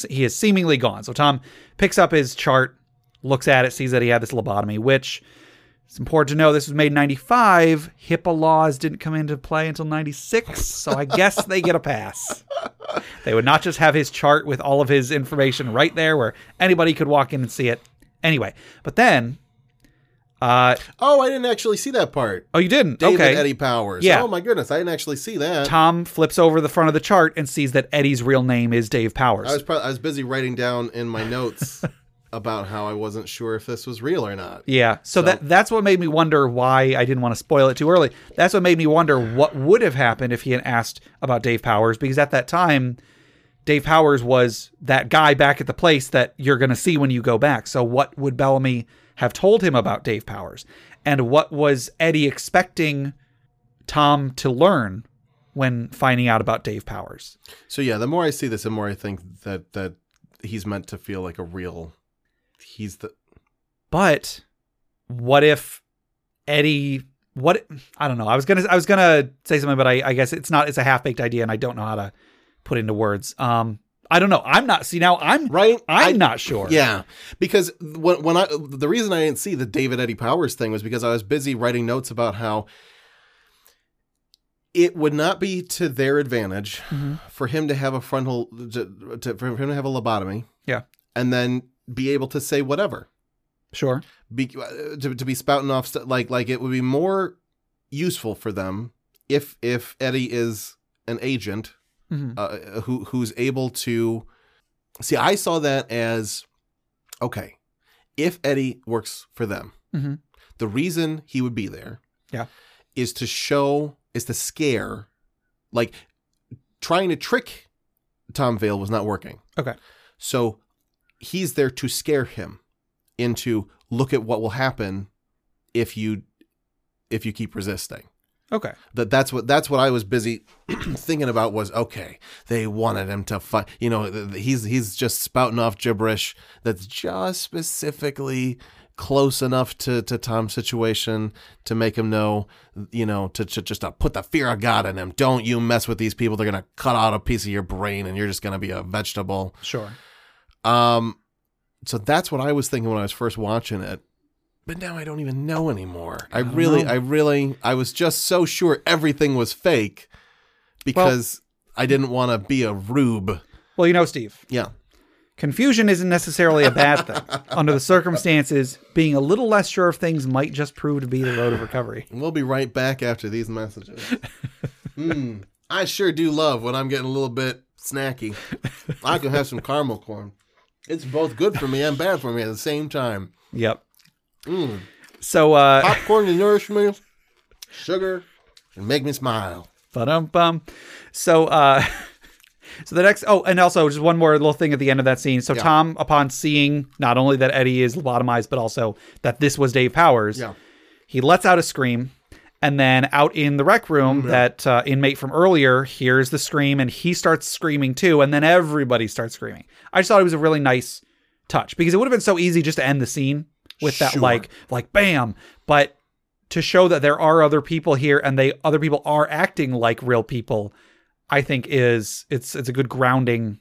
he is seemingly gone. So Tom picks up his chart, looks at it, sees that he had this lobotomy, which it's important to know this was made in 95. HIPAA laws didn't come into play until 96, so I guess they get a pass. They would not just have his chart with all of his information right there where anybody could walk in and see it. Anyway, but then, uh, Oh, I didn't actually see that part. oh, you didn't? David okay. Eddie Powers. Yeah. Oh my goodness, I didn't actually see that. Tom flips over the front of the chart and sees that Eddie's real name is Dave Powers. I was probably I was busy writing down in my notes *laughs* about how I wasn't sure if this was real or not. Yeah. So, that that's what made me wonder why I didn't want to spoil it too early. That's what made me wonder what would have happened if he had asked about Dave Powers because at that time Dave Powers was that guy back at the place that you're going to see when you go back. So what would Bellamy have told him about Dave Powers? And what was Eddie expecting Tom to learn when finding out about Dave Powers? So yeah, the more I see this, the more I think that that he's meant to feel like a real. He's the But what if Eddie? What I don't know. I was gonna I was gonna say something, but I, I guess it's not. It's a half baked idea, and I don't know how to put into words. Um, I don't know. I'm not. See now, I'm right. I'm I- not sure. Yeah, because when when I the reason I didn't see the David Eddie Powers thing was because I was busy writing notes about how it would not be to their advantage for him to have a frontal to, to, for him to have a lobotomy Yeah. and then be able to say whatever Sure. be, uh, to, to be spouting off st- like like it would be more useful for them if if Eddie is an agent Mhm. uh, who who's able to see. I saw that as okay. If Eddie works for them, Mhm. the reason he would be there, Yeah. is to show is to scare, like trying to trick Tom Veil was not working. Okay. So he's there to scare him into look at what will happen if you if you keep resisting Okay. that that's what that's what I was busy *clears throat* thinking about was okay they wanted him to fight you know he's he's just spouting off gibberish that's just specifically close enough to to Tom's situation to make him know you know to, to just to put the fear of God in him don't you mess with these people they're gonna cut out a piece of your brain and you're just gonna be a vegetable Sure. um so that's what I was thinking when I was first watching it but now I don't even know anymore. I, don't really, know. I really, I was just so sure everything was fake because I didn't want to be a rube. Well, you know, Steve, Yeah. confusion isn't necessarily a bad thing. *laughs* Under the circumstances, being a little less sure of things might just prove to be the road of recovery. We'll be right back after these messages. Hmm. I sure do love when I'm getting a little bit snacky. I can have some caramel corn. It's both good for me and bad for me at the same time. Yep. Mm. So, uh, Popcorn to nourish me, Sugar and make me smile. Ba-dum bum. So uh *laughs* so the next oh and also just one more little thing at the end of that scene. So Yeah. Tom upon seeing not only that Eddie is lobotomized but also that this was Dave Powers, Yeah. he lets out a scream and then out in the rec room that uh, inmate from earlier hears the scream and he starts screaming too and then everybody starts screaming. I just thought it was a really nice touch because it would have been so easy just to end the scene with that Sure. like like bam, but to show that there are other people here and they other people are acting like real people, I think is it's it's a good grounding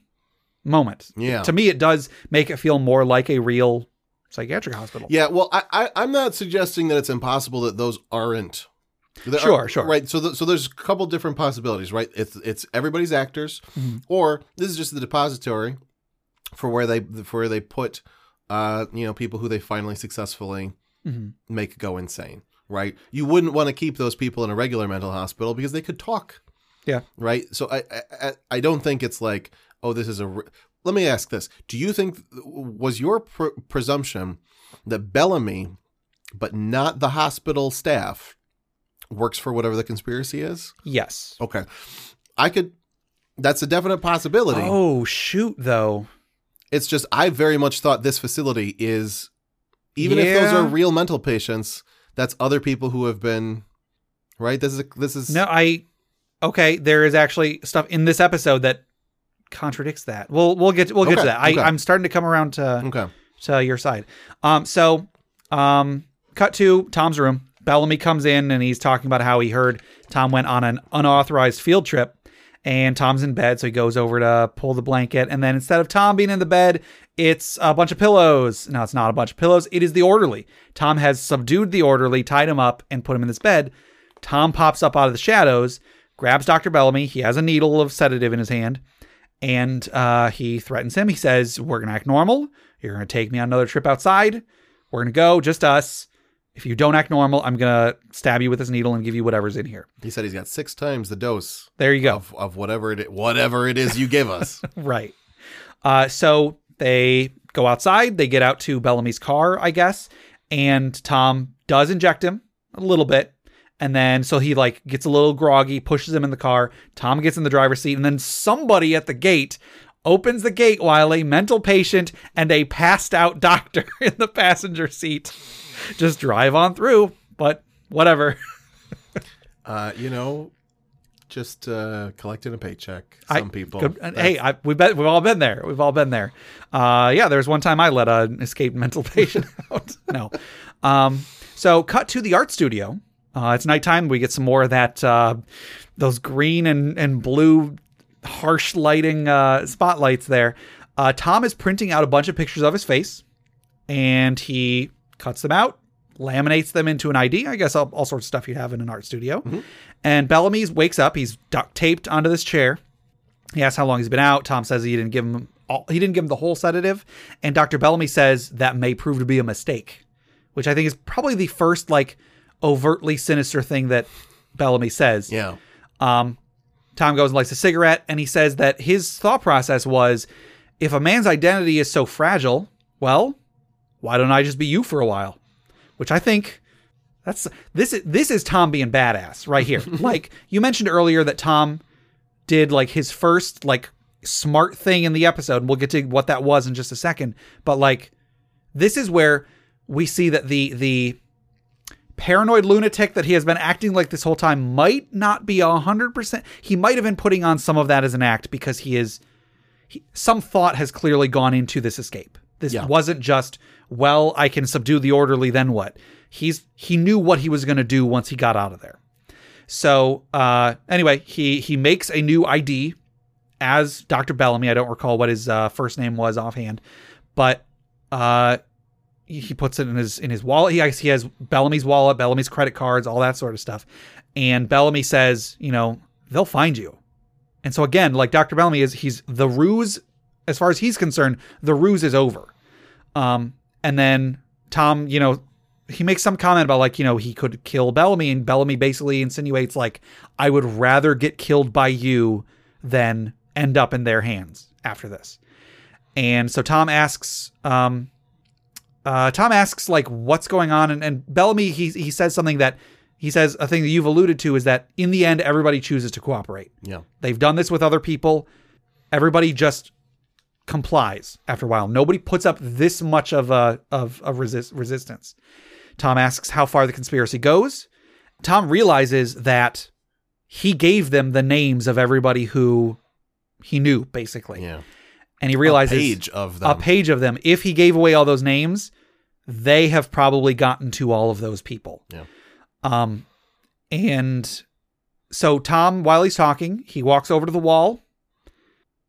moment. Yeah. To me, it does make it feel more like a real psychiatric hospital. Yeah, well, I, I I'm not suggesting that it's impossible that those aren't. Sure, are- sure. Right. So, th- so there's a couple different possibilities, right? It's it's everybody's actors, Mm-hmm. or this is just the depository for where they for where they put, uh, you know, people who they finally successfully Mm-hmm. make go insane. Right. You wouldn't want to keep those people in a regular mental hospital because they could talk. Yeah. Right. So I I, I- don't think it's like oh this is a. re- Let me ask this: Do you think was your pr- presumption that Bellamy, but not the hospital staff, works for whatever the conspiracy is? Yes. Okay, I could. That's a definite possibility. Oh shoot, though. It's just I very much thought this facility is, even if those are real mental patients, that's other people who have been, right. This is a, this is No, I. Okay, there is actually stuff in this episode that contradicts that. We'll we'll get we'll get to Okay, that. I, okay. I'm starting to come around to okay. to your side. Um, so, um, cut to Tom's room. Bellamy comes in and he's talking about how he heard Tom went on an unauthorized field trip. And Tom's in bed, so he goes over to pull the blanket. And then instead of Tom being in the bed, it's a bunch of pillows. No, it's not a bunch of pillows. It is the orderly. Tom has subdued the orderly, tied him up, and put him in this bed. Tom pops up out of the shadows, grabs Dr. Bellamy. He has a needle of sedative in his hand and uh, he threatens him. He says, "We're gonna act normal. You're gonna take me on another trip outside. We're gonna go, just us. If you don't act normal, I'm gonna stab you with this needle and give you whatever's in here." He said he's got six times the dose There you go. of, of whatever it whatever it is you give us. *laughs* Right. Uh, so they go outside. They get out to Bellamy's car, I guess, and Tom does inject him a little bit. And then so he like gets a little groggy, pushes him in the car. Tom gets in the driver's seat, and then somebody at the gate opens the gate while a mental patient and a passed out *laughs* doctor in the passenger seat just drive on through. But whatever. *laughs* Uh, you know, just uh, collecting a paycheck. I- Some people. Good- and hey, I, we bet we've all been there. We've all been there. Uh, yeah, there was one time I let an escaped mental *laughs* patient out. No. Um, so cut to the art studio. Uh, it's nighttime. We get some more of that, uh, those green and, and blue harsh lighting uh, spotlights there. Uh, Tom is printing out a bunch of pictures of his face and he cuts them out, laminates them into an ID. I guess all, all sorts of stuff you'd have in an art studio. And Bellamy wakes up. He's duct taped onto this chair. He asks how long he's been out. Tom says he didn't give him all, he didn't give him the whole sedative, and Dr. Bellamy says that may prove to be a mistake, which I think is probably the first like overtly sinister thing that Bellamy says. Yeah. Um, Tom goes and lights a cigarette, and he says that his thought process was, if a man's identity is so fragile, well, why don't I just be you for a while? Which I think that's this is this is Tom being badass right here. *laughs* like you mentioned earlier that Tom did like his first like smart thing in the episode, and we'll get to what that was in just a second. But like this is where we see that the the paranoid lunatic that he has been acting like this whole time might not be a hundred percent. He might have been putting on some of that as an act because he is he, some thought has clearly gone into this escape. This Yeah. wasn't just well, I can subdue the orderly. Then what? He's he knew what he was going to do once he got out of there. So uh, anyway, he he makes a new ID as Dr. Bellamy. I don't recall what his uh, first name was offhand, but uh, he puts it in his in his wallet. He he has Bellamy's wallet, Bellamy's credit cards, all that sort of stuff. And Bellamy says, you know, they'll find you. And so again, like Dr. Bellamy is he's the ruse as far as he's concerned, the ruse is over. Um and then Tom, you know, he makes some comment about like, you know, he could kill Bellamy and Bellamy basically insinuates like I would rather get killed by you than end up in their hands after this. And so Tom asks um uh, Tom asks like what's going on, and, and Bellamy he he says something that he says a thing that you've alluded to is that in the end, everybody chooses to cooperate. Yeah. They've done this with other people. Everybody just complies after a while. Nobody puts up this much of a of a resist, resistance. Tom asks how far the conspiracy goes. Tom realizes that he gave them the names of everybody who he knew, basically. Yeah. And he realizes a page of them. a page of them. If he gave away all those names, they have probably gotten to all of those people. Yeah. Um, and so Tom, while he's talking, he walks over to the wall,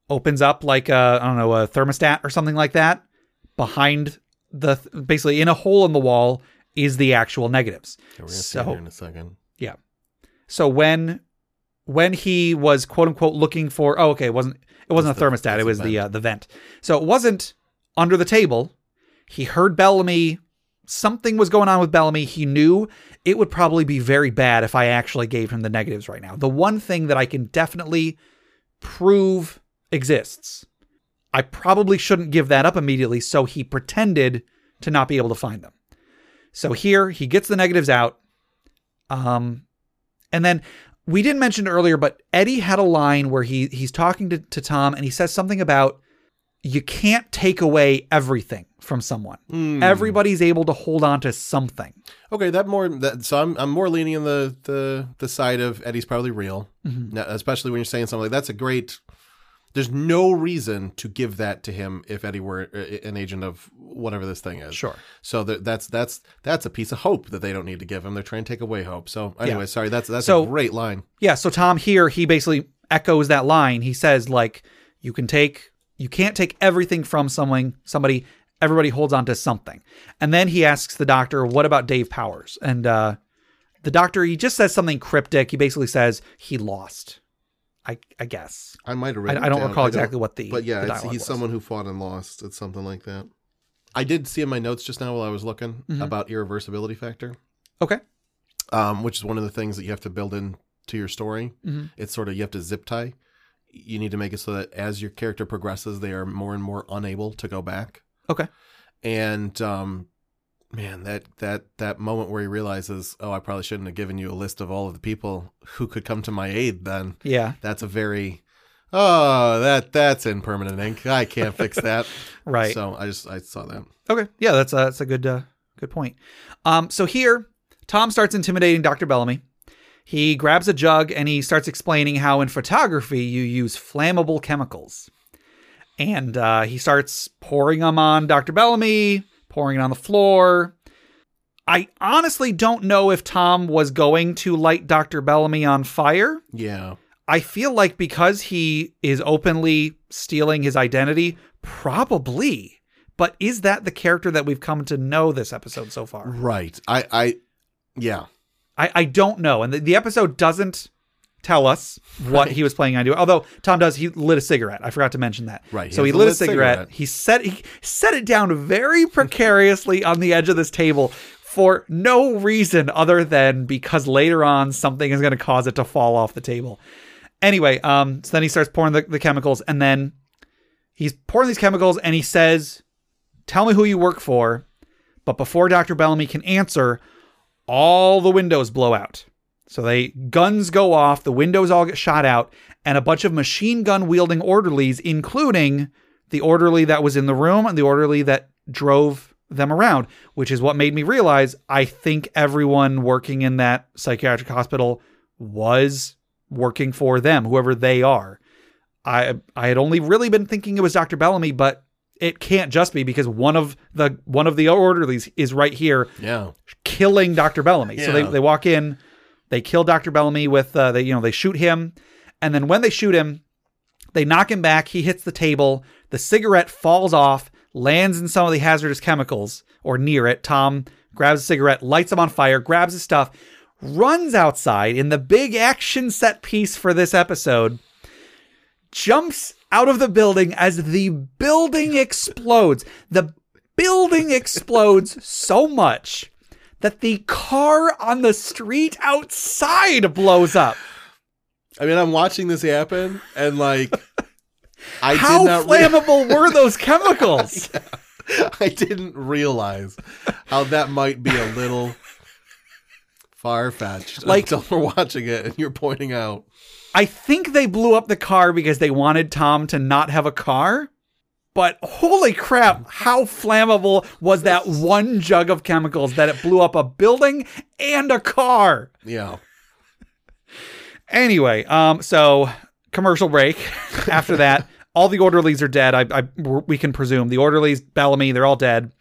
opens up like a I don't know a thermostat or something like that. Behind the basically in a hole in the wall is the actual negatives. Okay, we're gonna see So- here in a second. Yeah. So when when he was quote unquote looking for oh okay it wasn't it wasn't a thermostat it's it was the uh, the vent. So it wasn't under the table. He heard Bellamy something was going on with Bellamy. He knew it would probably be very bad if I actually gave him the negatives right now. The one thing that I can definitely prove exists. I probably shouldn't give that up immediately, so he pretended to not be able to find them. So here he gets the negatives out. Um, and then we didn't mention it earlier, but Eddie had a line where he he's talking to, to Tom and he says something about you can't take away everything from someone. Hmm. Everybody's able to hold on to something. Okay, that more that so I'm I'm more leaning on the the the side of Eddie's probably real, Mm-hmm. Now, especially when you're saying something like that's a great. There's no reason to give that to him if Eddie were uh, an agent of whatever this thing is. Sure. So that, that's that's that's a piece of hope that they don't need to give him. They're trying to take away hope. So anyway, sorry. That's that's So- a great line. Yeah, so Tom here he basically echoes that line. He says like you can take you can't take everything from someone somebody everybody holds on to something. And then he asks the doctor, "What about Dave Powers?" And uh the doctor he just says something cryptic. He basically says he lost. I I guess. I might have. I, I don't down. recall I exactly what the But yeah, the he's was. someone who fought and lost. It's something like that. I did see in my notes just now while I was looking Mm-hmm. about irreversibility factor. Okay. um, which is one of the things that you have to build into your story. Mhm. It's sort of you have to zip tie. You need to make it so that as your character progresses, they are more and more unable to go back. Okay. And um, man, that that that moment where he realizes, oh, I probably shouldn't have given you a list of all of the people who could come to my aid. Then Yeah. that's a very oh that that's in permanent ink. I can't fix *laughs* that. Right. So I just I saw that. Okay. Yeah, that's a, that's a good uh, good point. Um, so here, Tom starts intimidating Dr. Bellamy. He grabs a jug and he starts explaining how in photography you use flammable chemicals. And uh, he starts pouring them on Dr. Bellamy, pouring it on the floor. I honestly don't know if Tom was going to light Dr. Bellamy on fire. Yeah. I feel like because he is openly stealing his identity, probably. But is that the character that we've come to know this episode so far? Right. I I yeah. I, I don't know. And the, the episode doesn't tell us what he was planning on doing. Although Tom does, he lit a cigarette. I forgot to mention that. Right, he So he a lit a cigarette. cigarette. He set he set it down very precariously on the edge of this table for no reason other than because later on something is going to cause it to fall off the table. Anyway, um, so then he starts pouring the, the chemicals, and then he's pouring these chemicals, and he says, "Tell me who you work for." But before Dr. Bellamy can answer, all the windows blow out. So they guns go off, the windows all get shot out, and a bunch of machine gun wielding orderlies, including the orderly that was in the room and the orderly that drove them around, which is what made me realize I think everyone working in that psychiatric hospital was working for them, whoever they are. I I had only really been thinking it was Dr. Bellamy, but it can't just be because one of the one of the orderlies is right here Yeah. killing Dr. Bellamy. So they, they walk in, they kill Dr. Bellamy with uh, they you know they shoot him, and then when they shoot him, they knock him back. He hits the table. The cigarette falls off, lands in some of the hazardous chemicals or near it. Tom grabs a cigarette, lights him on fire, grabs his stuff, runs outside in the big action set piece for this episode jumps out of the building as the building explodes. The building explodes so much that the car on the street outside blows up. I mean, I'm watching this happen, and like, *laughs* I How did not. rea- flammable were those *laughs* chemicals? *laughs* I didn't realize how that might be a little far fetched. Like- until we're watching it and you're pointing out. I think they blew up the car because they wanted Tom to not have a car. But holy crap, how flammable was that one jug of chemicals that it blew up a building and a car? Yeah. Anyway, um, so commercial break. *laughs* After that, all the orderlies are dead. I, I, we can presume the orderlies, Bellamy, they're all dead.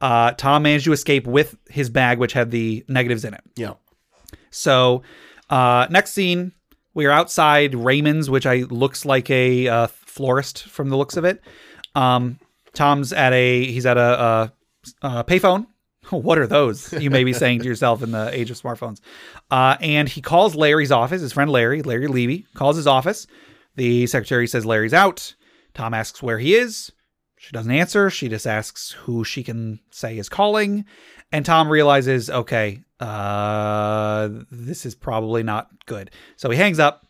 Uh, Tom managed to escape with his bag, which had the negatives in it. Yeah. So, uh, next scene, we are outside Raymond's, which I looks like a uh, florist from the looks of it. Um, Tom's at a he's at a, a, a payphone. *laughs* What are those? You may be saying to yourself in the age of smartphones. Uh, and he calls Larry's office. His friend Larry, Larry Levy, calls his office. The secretary says Larry's out. Tom asks where he is. She doesn't answer. She just asks who she can say is calling. And Tom realizes, okay, uh, this is probably not good. So he hangs up.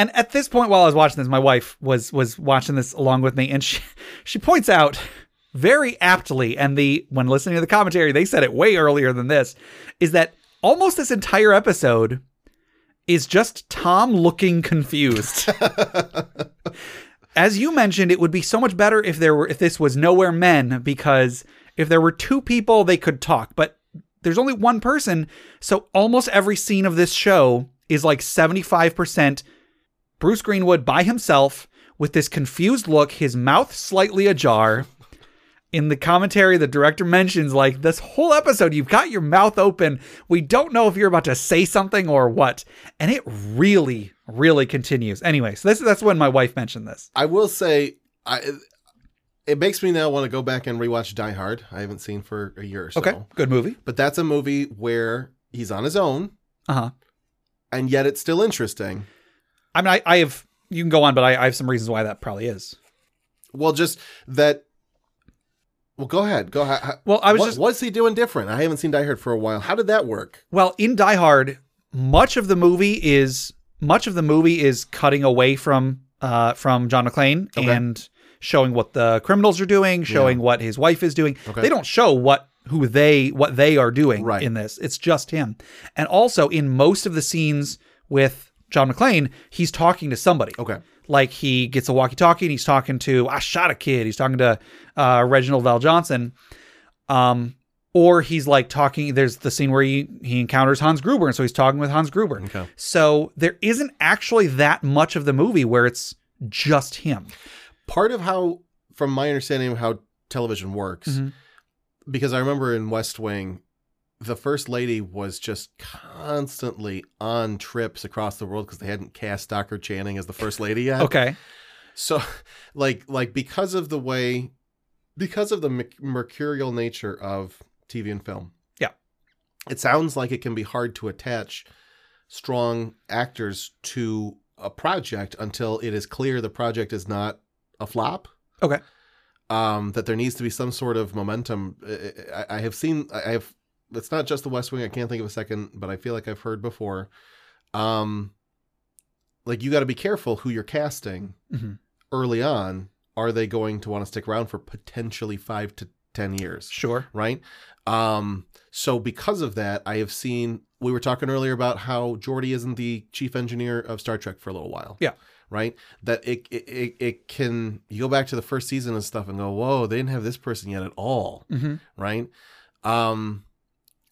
And at this point, while I was watching this, my wife was was watching this along with me, and she *laughs* she points out very aptly, and the when listening to the commentary, they said it way earlier than this, is that almost this entire episode is just Tom looking confused. *laughs* As you mentioned, it would be so much better if there were if this was nowhere men because if there were two people they could talk, but there's only one person, so almost every scene of this show is like 75% Bruce Greenwood by himself with this confused look, his mouth slightly ajar. In the commentary, the director mentions like this whole episode, you've got your mouth open. We don't know if you're about to say something or what. And it really, really continues. Anyway, so this, that's when my wife mentioned this. I will say, I it makes me now want to go back and rewatch Die Hard. I haven't seen for a year or so. Okay, good movie. But that's a movie where he's on his own, Uh huh. and yet it's still interesting. I mean, I, I have, you can go on, but I, I have some reasons why that probably is. Well, just that. Well, go ahead. Go ahead. Well, I was what, just- What's he doing different? I haven't seen Die Hard for a while. How did that work? Well, in Die Hard, much of the movie is much of the movie is cutting away from uh from John McClane Okay. and showing what the criminals are doing, showing what his wife is doing. Okay. They don't show what who they what they are doing Right. in this. It's just him. And also in most of the scenes with John McClane, he's talking to somebody. Okay. Like he gets a walkie-talkie and he's talking to I shot a kid. He's talking to uh, Reginald VelJohnson. Um, or he's like talking. There's the scene where he he encounters Hans Gruber, and so he's talking with Hans Gruber. Okay. So there isn't actually that much of the movie where it's just him. Part of how, from my understanding of how television works, Mhm. because I remember in West Wing, the first lady was just constantly on trips across the world because they hadn't cast Stockard Channing as the first lady yet. Okay. So, like, like because of the way, because of the merc- mercurial nature of TV and film. Yeah. It sounds like it can be hard to attach strong actors to a project until it is clear the project is not a flop. Okay. Um, that there needs to be some sort of momentum. I, I have seen. I have. It's not just the West Wing. I can't think of a second, but I feel like I've heard before. Um, like you got to be careful who you're casting Mhm. early on. Are they going to want to stick around for potentially five to ten years? Sure. right? Um, so because of that, I have seen. We were talking earlier about how Geordi isn't the chief engineer of Star Trek for a little while. Yeah. Right. That it it it, it can. You go back to the first season and stuff and go, whoa, they didn't have this person yet at all. hmm Right. Um.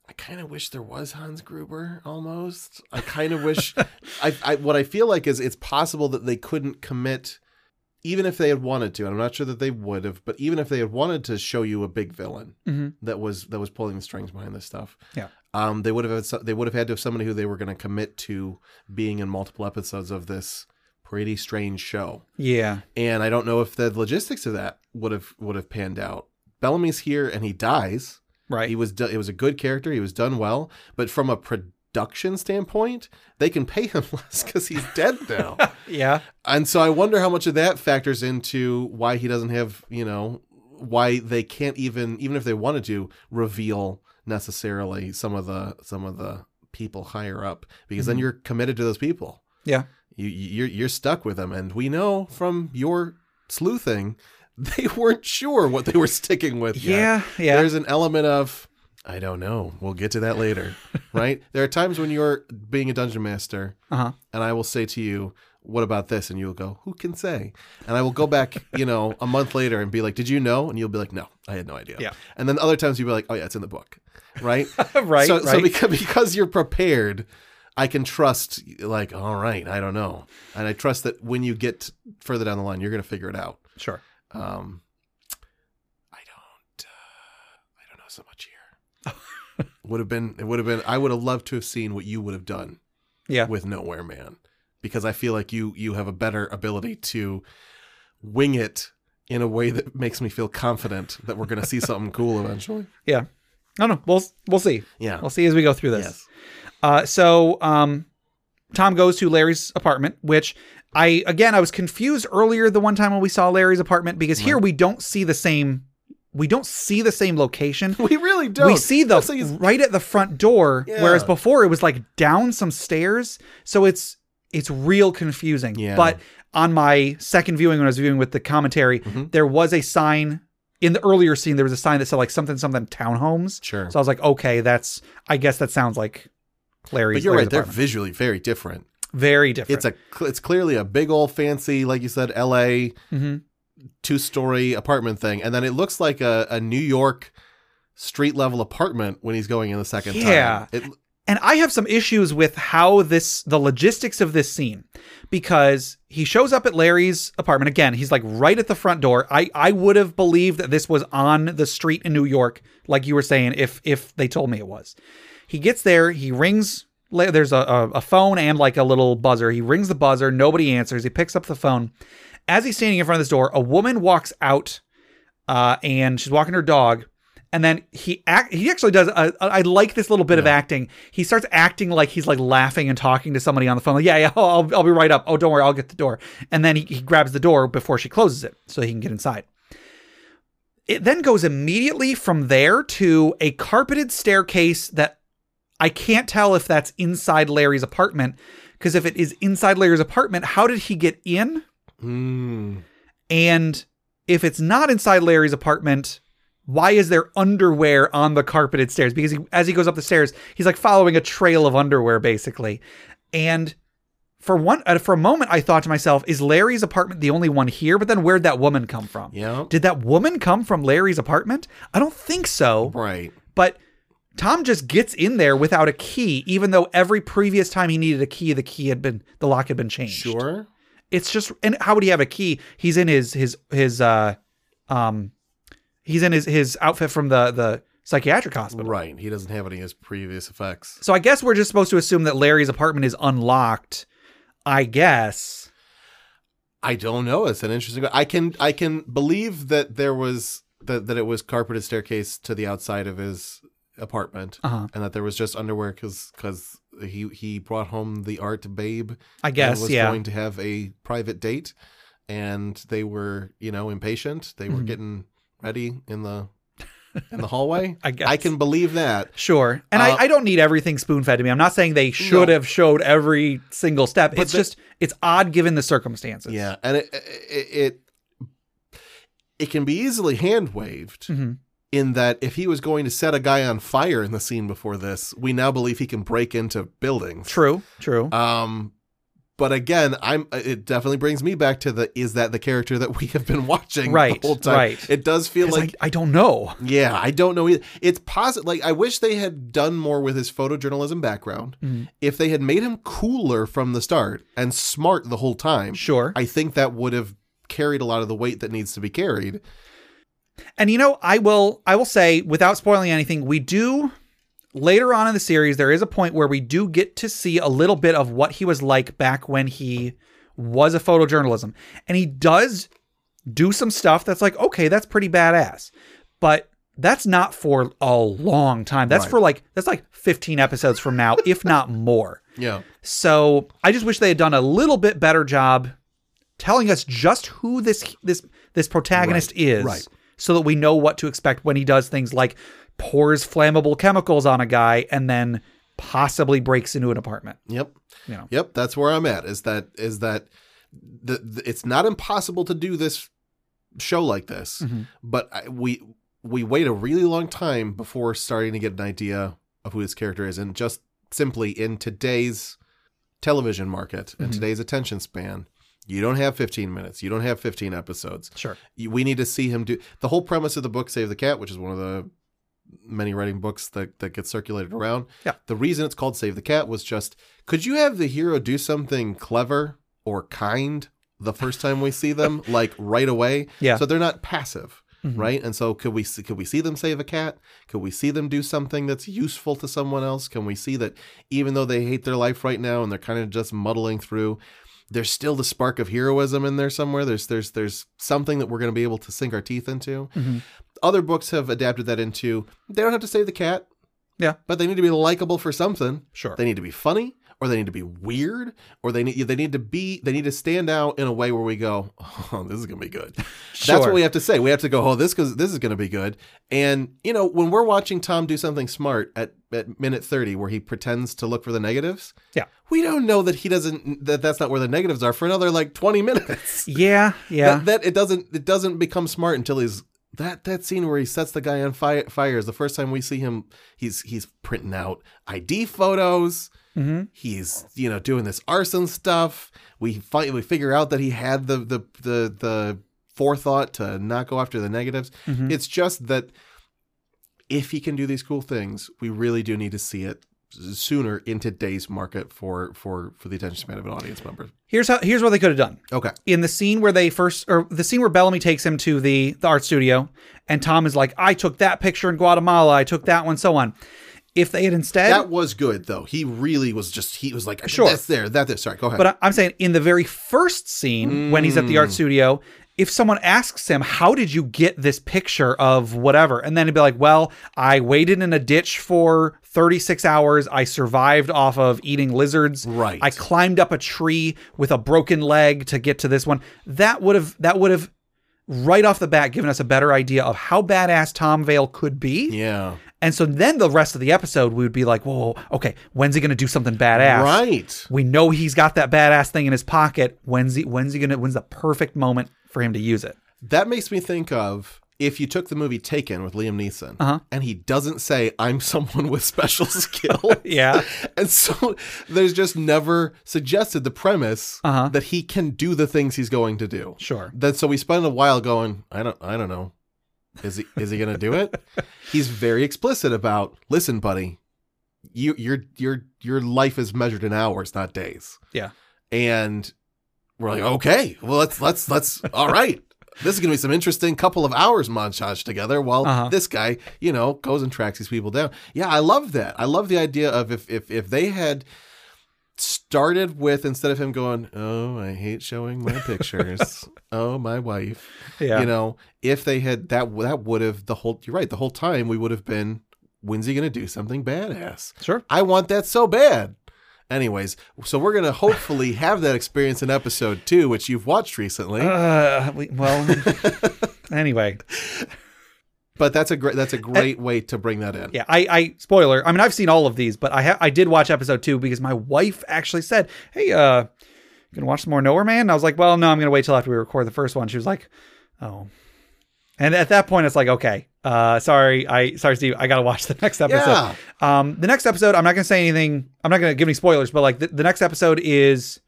I kind of wish there was Hans Gruber almost. I kind of wish *laughs* I, I what I feel like is it's possible that they couldn't commit even if they had wanted to. And I'm not sure that they would have, but even if they had wanted to show you a big villain hmm that was that was pulling the strings behind this stuff. Yeah. Um, they would have had, so- they would have had to have somebody who they were going to commit to being in multiple episodes of this pretty strange show. Yeah. And I don't know if the logistics of that would have would have panned out. Bellamy's here and he dies. Right. He was do- it was a good character. He was done well, but from a production standpoint, they can pay him *laughs* less because he's dead now. *laughs* yeah. And so I wonder how much of that factors into why he doesn't have, you know, why they can't even even if they wanted to reveal necessarily some of the some of the people higher up because then mm-hmm. you're committed to those people. Yeah. You you're you're stuck with them and we know from your sleuthing *laughs* they weren't sure what they were sticking with yet. Yeah. Yeah. There's an element of I don't know. We'll get to that later, *laughs* right? There are times when you're being a dungeon master, Uh-huh. and I will say to you, "What about this?" And you'll go, "Who can say?" And I will go back, you know, a month later and be like, "Did you know?" And you'll be like, "No, I had no idea." Yeah. And then other times you'll be like, "Oh yeah, it's in the book," right? *laughs* right, So, so because because you're prepared, I can trust. Like, all right, I don't know, and I trust that when you get further down the line, you're going to figure it out. sure. Um, I don't. Uh, I don't know so much here. *laughs* would have been. It would have been. I would have loved to have seen what you would have done Yeah. with Nowhere Man, because I feel like you you have a better ability to wing it in a way that makes me feel confident that we're going to see something cool *laughs* eventually. Yeah. No, no. We'll we'll see. Yeah. We'll see as we go through this. Yes. Uh, so um, Tom goes to Larry's apartment, which I again I was confused earlier the one time when we saw Larry's apartment because here we don't see the same we don't see the same location. *laughs* We really don't. We see the like right at the front door, Yeah. whereas before it was like down some stairs. So it's it's real confusing. Yeah. But on my second viewing, when I was viewing with the commentary, Mm-hmm. there was a sign in the earlier scene. There was a sign that said like something something townhomes. Sure. So I was like, okay, that's I guess that sounds like Larry's. But you're Larry's right; they're visually very different. Very different. It's a it's clearly a big old fancy, like you said, L.A. Mhm. two story apartment thing, and then it looks like a, a New York street level apartment when he's going in the second Yeah. time. It, And I have some issues with how this, the logistics of this scene, because he shows up at Larry's apartment again. He's like right at the front door. I, I would have believed that this was on the street in New York, like you were saying, if if they told me it was. He gets there. He rings. There's a, a, a phone and like a little buzzer. He rings the buzzer. Nobody answers. He picks up the phone. As he's standing in front of this door, a woman walks out, uh, and she's walking her dog. And then he act. He actually does. I like this little bit of acting. He starts acting like he's like laughing and talking to somebody on the phone. Like, yeah, yeah, I'll, I'll be right up. Oh, don't worry, I'll get the door. And then he, he grabs the door before she closes it, so he can get inside. It then goes immediately from there to a carpeted staircase that I can't tell if that's inside Larry's apartment. Because if it is inside Larry's apartment, how did he get in? mm, And if it's not inside Larry's apartment, why is there underwear on the carpeted stairs? Because he, as he goes up the stairs, he's like following a trail of underwear, basically. And for one, uh, for a moment, I thought to myself, "Is Larry's apartment the only one here?" But then, where'd that woman come from? Yeah. Did that woman come from Larry's apartment? I don't think so. right. But Tom just gets in there without a key, even though every previous time he needed a key, the key had been the lock had been changed Sure. it's just and how would he have a key he's in his his his uh um he's in his his outfit from the the psychiatric hospital Right. He doesn't have any of his previous effects. so i guess we're just supposed to assume that larry's apartment is unlocked i guess I don't know. It's an interesting. I can I can believe that there was that that it was carpeted staircase to the outside of his apartment, Uh-huh. and that there was just underwear because because he he brought home the art babe. I and guess, was yeah. going to have a private date, and they were you know impatient. They Mm-hmm. were getting ready in the in the hallway. *laughs* I guess. I can believe that. sure and Uh, I, I don't need everything spoon-fed to me i'm not saying they should No. have showed every single step it's the- just it's odd given the circumstances Yeah, and it it it, it can be easily hand waved. Mhm. In that, if he was going to set a guy on fire in the scene before this, we now believe he can break into buildings. true true Um, but again, I'm. It definitely brings me back to the is that the character that we have been watching Right, the whole time? right. It does feel like I, I don't know yeah, I don't know either. It's positive. Like I wish they had done more with his photojournalism background. Mm-hmm. If they had made him cooler from the start and smart the whole time, sure I think that would have carried a lot of the weight that needs to be carried. And you know, I will I will say without spoiling anything, we do later on in the series there is a point where we do get to see a little bit of what he was like back when he was a photojournalism. And he does do some stuff that's like, okay, that's pretty badass. But that's not for a long time. That's Right. for like that's like 15 episodes from now, if not more. *laughs* Yeah. So I just wish they had done a little bit better job telling us just who this this this protagonist Right, is, right. So that we know what to expect when he does things like pours flammable chemicals on a guy and then possibly breaks into an apartment. Yep. You know. Yep. That's where I'm at. Is that is that the, the it's not impossible to do this show like this, Mm-hmm. but I, we we wait a really long time before starting to get an idea of who this character is, and just simply in today's television market and Mhm. today's attention span, you don't have 15 minutes. You don't have 15 episodes. Sure. We need to see him do the whole premise of the book Save the Cat, which is one of the many writing books that, that gets circulated around. Yeah. The reason it's called Save the Cat was just could you have the hero do something clever or kind the first time we see them, *laughs* like right away? Yeah. So they're not passive. Mhm. Right, and so could we see, could we see them save a cat? Could we see them do something that's useful to someone else? Can we see that even though they hate their life right now and they're kind of just muddling through, there's still the spark of heroism in there somewhere. There's there's there's something that we're going to be able to sink our teeth into. Mhm. Other books have adapted that into they don't have to save the cat. Yeah. But they need to be likable for something. Sure. They need to be funny, or they need to be weird, or they need they need to be they need to stand out in a way where we go, *laughs* oh, this is gonna be good. That's what we have to say. We have to go, oh, this goes, this is gonna be good. And you know, when we're watching Tom do something smart at at minute thirty, where he pretends to look for the negatives, Yeah. we don't know that he doesn't that that's not where the negatives are for another like twenty minutes. *laughs* Yeah. Yeah. That, that it doesn't it doesn't become smart until he's that that scene where he sets the guy on fire, fire is the first time we see him. He's he's printing out ID photos. Hmm He's you know doing this arson stuff. We find we figure out that he had the the the the forethought to not go after the negatives. Mhm. It's just that if he can do these cool things, we really do need to see it sooner in today's market for for for the attention span of an audience member. Here's how. Here's what they could have done. Okay. in the scene where they first or the scene where Bellamy takes him to the the art studio and Tom is like I took that picture in Guatemala I took that one so on if they had instead That was good though. He really was just he was like Sure. that's there, that there. Sorry, go ahead. but I'm saying in the very first scene when he's at the Mm. art studio if someone asks him how did you get this picture of whatever and then he'd be like well I waited in a ditch for 36 hours I survived off of eating lizards Right. I climbed up a tree with a broken leg to get to this one that would have that would have right off the bat given us a better idea of how badass Tom Veil could be. yeah. And so then the rest of the episode we would be like, whoa, okay, when's he gonna do something badass? Right. We know he's got that badass thing in his pocket. When's he when's he gonna when's the perfect moment for him to use it? That makes me think of if you took the movie Taken with Liam Neeson Uh-huh. and he doesn't say I'm someone with special *laughs* skill. *laughs* Yeah. And so there's just never suggested the premise Uh-huh. that he can do the things he's going to do. Sure. That so we spend a while going, I don't I don't know. Is he is he gonna do it? He's very explicit about listen, buddy, you your your your life is measured in hours, not days. Yeah. And we're like, okay, well let's let's let's all right. This is gonna be some interesting couple of hours montage together while Uh-huh. this guy, you know, goes and tracks these people down. Yeah, I love that. I love the idea of if if if they had started with instead of him going, Oh, I hate showing my pictures. *laughs* oh, my wife. Yeah. You know, if they had that that would have the whole you're right, the whole time we would have been, when's he gonna do something badass? Sure. I want that so bad. Anyways, so we're gonna hopefully *laughs* have that experience in episode two, which you've watched recently. Uh, we- well, *laughs* anyway, but that's a great that's a great way to bring that in. yeah. I, I spoiler. I mean, I've seen all of these, but I ha- I did watch episode two because my wife actually said, "Hey, uh, you gonna watch some more Nowhere Man?" And I was like, "Well, no, I'm gonna wait till after we record the first one." She was like, "Oh," and at that point, it's like, "Okay, uh, sorry, I sorry, Steve, I gotta watch the *laughs* next episode." Yeah. Um, the next episode, I'm not gonna say anything. I'm not gonna give any spoilers, but like the, the next episode is,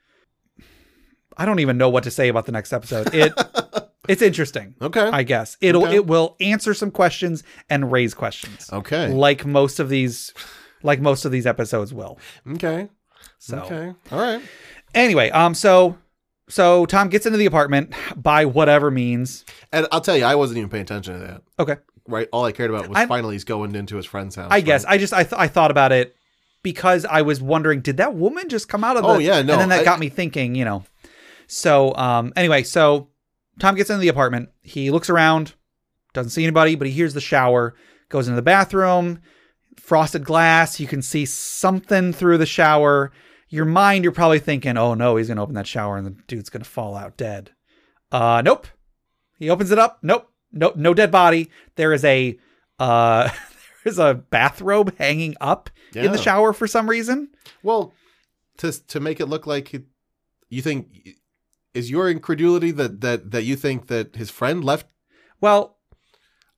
I don't even know what to say about the next episode. It *laughs* it's interesting. Okay. I guess it'll Okay. it will answer some questions and raise questions, okay. like most of these, like most of these episodes will. Okay. So Okay. All right. anyway, um, so so Tom gets into the apartment by whatever means. And I'll tell you, I wasn't even paying attention to that. Okay, Right. All I cared about was I- finally he's going into his friend's house. I guess? I just I th- I thought about it because I was wondering, did that woman just come out of the? Oh, yeah, no, and then that I- got me thinking, you know. So um, anyway, so Tom gets into the apartment. He looks around, doesn't see anybody, but he hears the shower. Goes into the bathroom, frosted glass. You can see something through the shower. Your mind, you're probably thinking, "Oh no, he's gonna open that shower and the dude's gonna fall out dead." Uh, nope. He opens it up. Nope. No, no dead body. There is a uh, *laughs* there's a bathrobe hanging up in the shower for some reason. Well, to to make it look like you think is your incredulity that that that you think that his friend left. Well,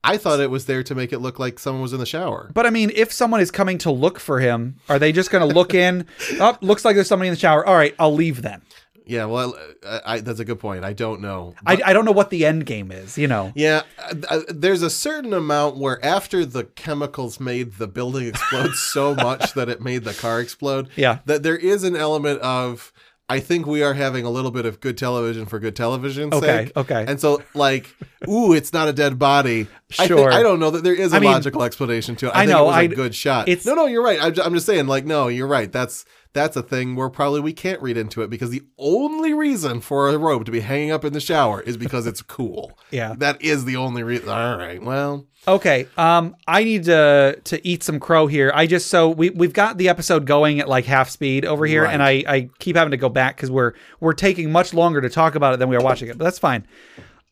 I thought it was there to make it look like someone was in the shower. But I mean, if someone is coming to look for him, are they just going to look in? *laughs* Oh, looks like there's somebody in the shower. All right, I'll leave then. Yeah, well, I, I, that's a good point. I don't know. I, I don't know what the end game is, you know. Yeah, uh, uh, there's a certain amount where after the chemicals made the building explode so *laughs* much that it made the car explode. Yeah. that there is an element of I think we are having a little bit of good television for good television's Okay, sake. okay. And so, like, ooh, it's not a dead body. I, think, Sure. I don't know that there is a I mean, logical explanation to it. I, I think know, it was a I- good shot. it's- no, no, you're right. I'm, ju- I'm just saying, like, no, you're right. That's that's a thing where probably we can't read into it because the only reason for a robe to be hanging up in the shower is because it's cool. *laughs* Yeah. that is the only reason. All right, well, Okay. Um, I need to to eat some crow here. I just so we we've got the episode going at like half speed over here, Right. and I I keep having to go back because we're we're taking much longer to talk about it than we are watching it. But that's fine.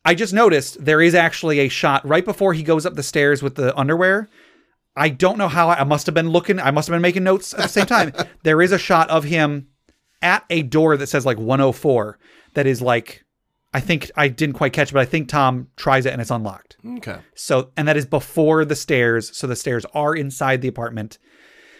I just noticed there is actually a shot right before he goes up the stairs with the underwear. I don't know how I, I must have been looking. I must have been making notes at the same time. *laughs* there is a shot of him at a door that says like 104 that is like I think I didn't quite catch it, but I think Tom tries it and it's unlocked. okay. So, and that is before the stairs. So the stairs are inside the apartment.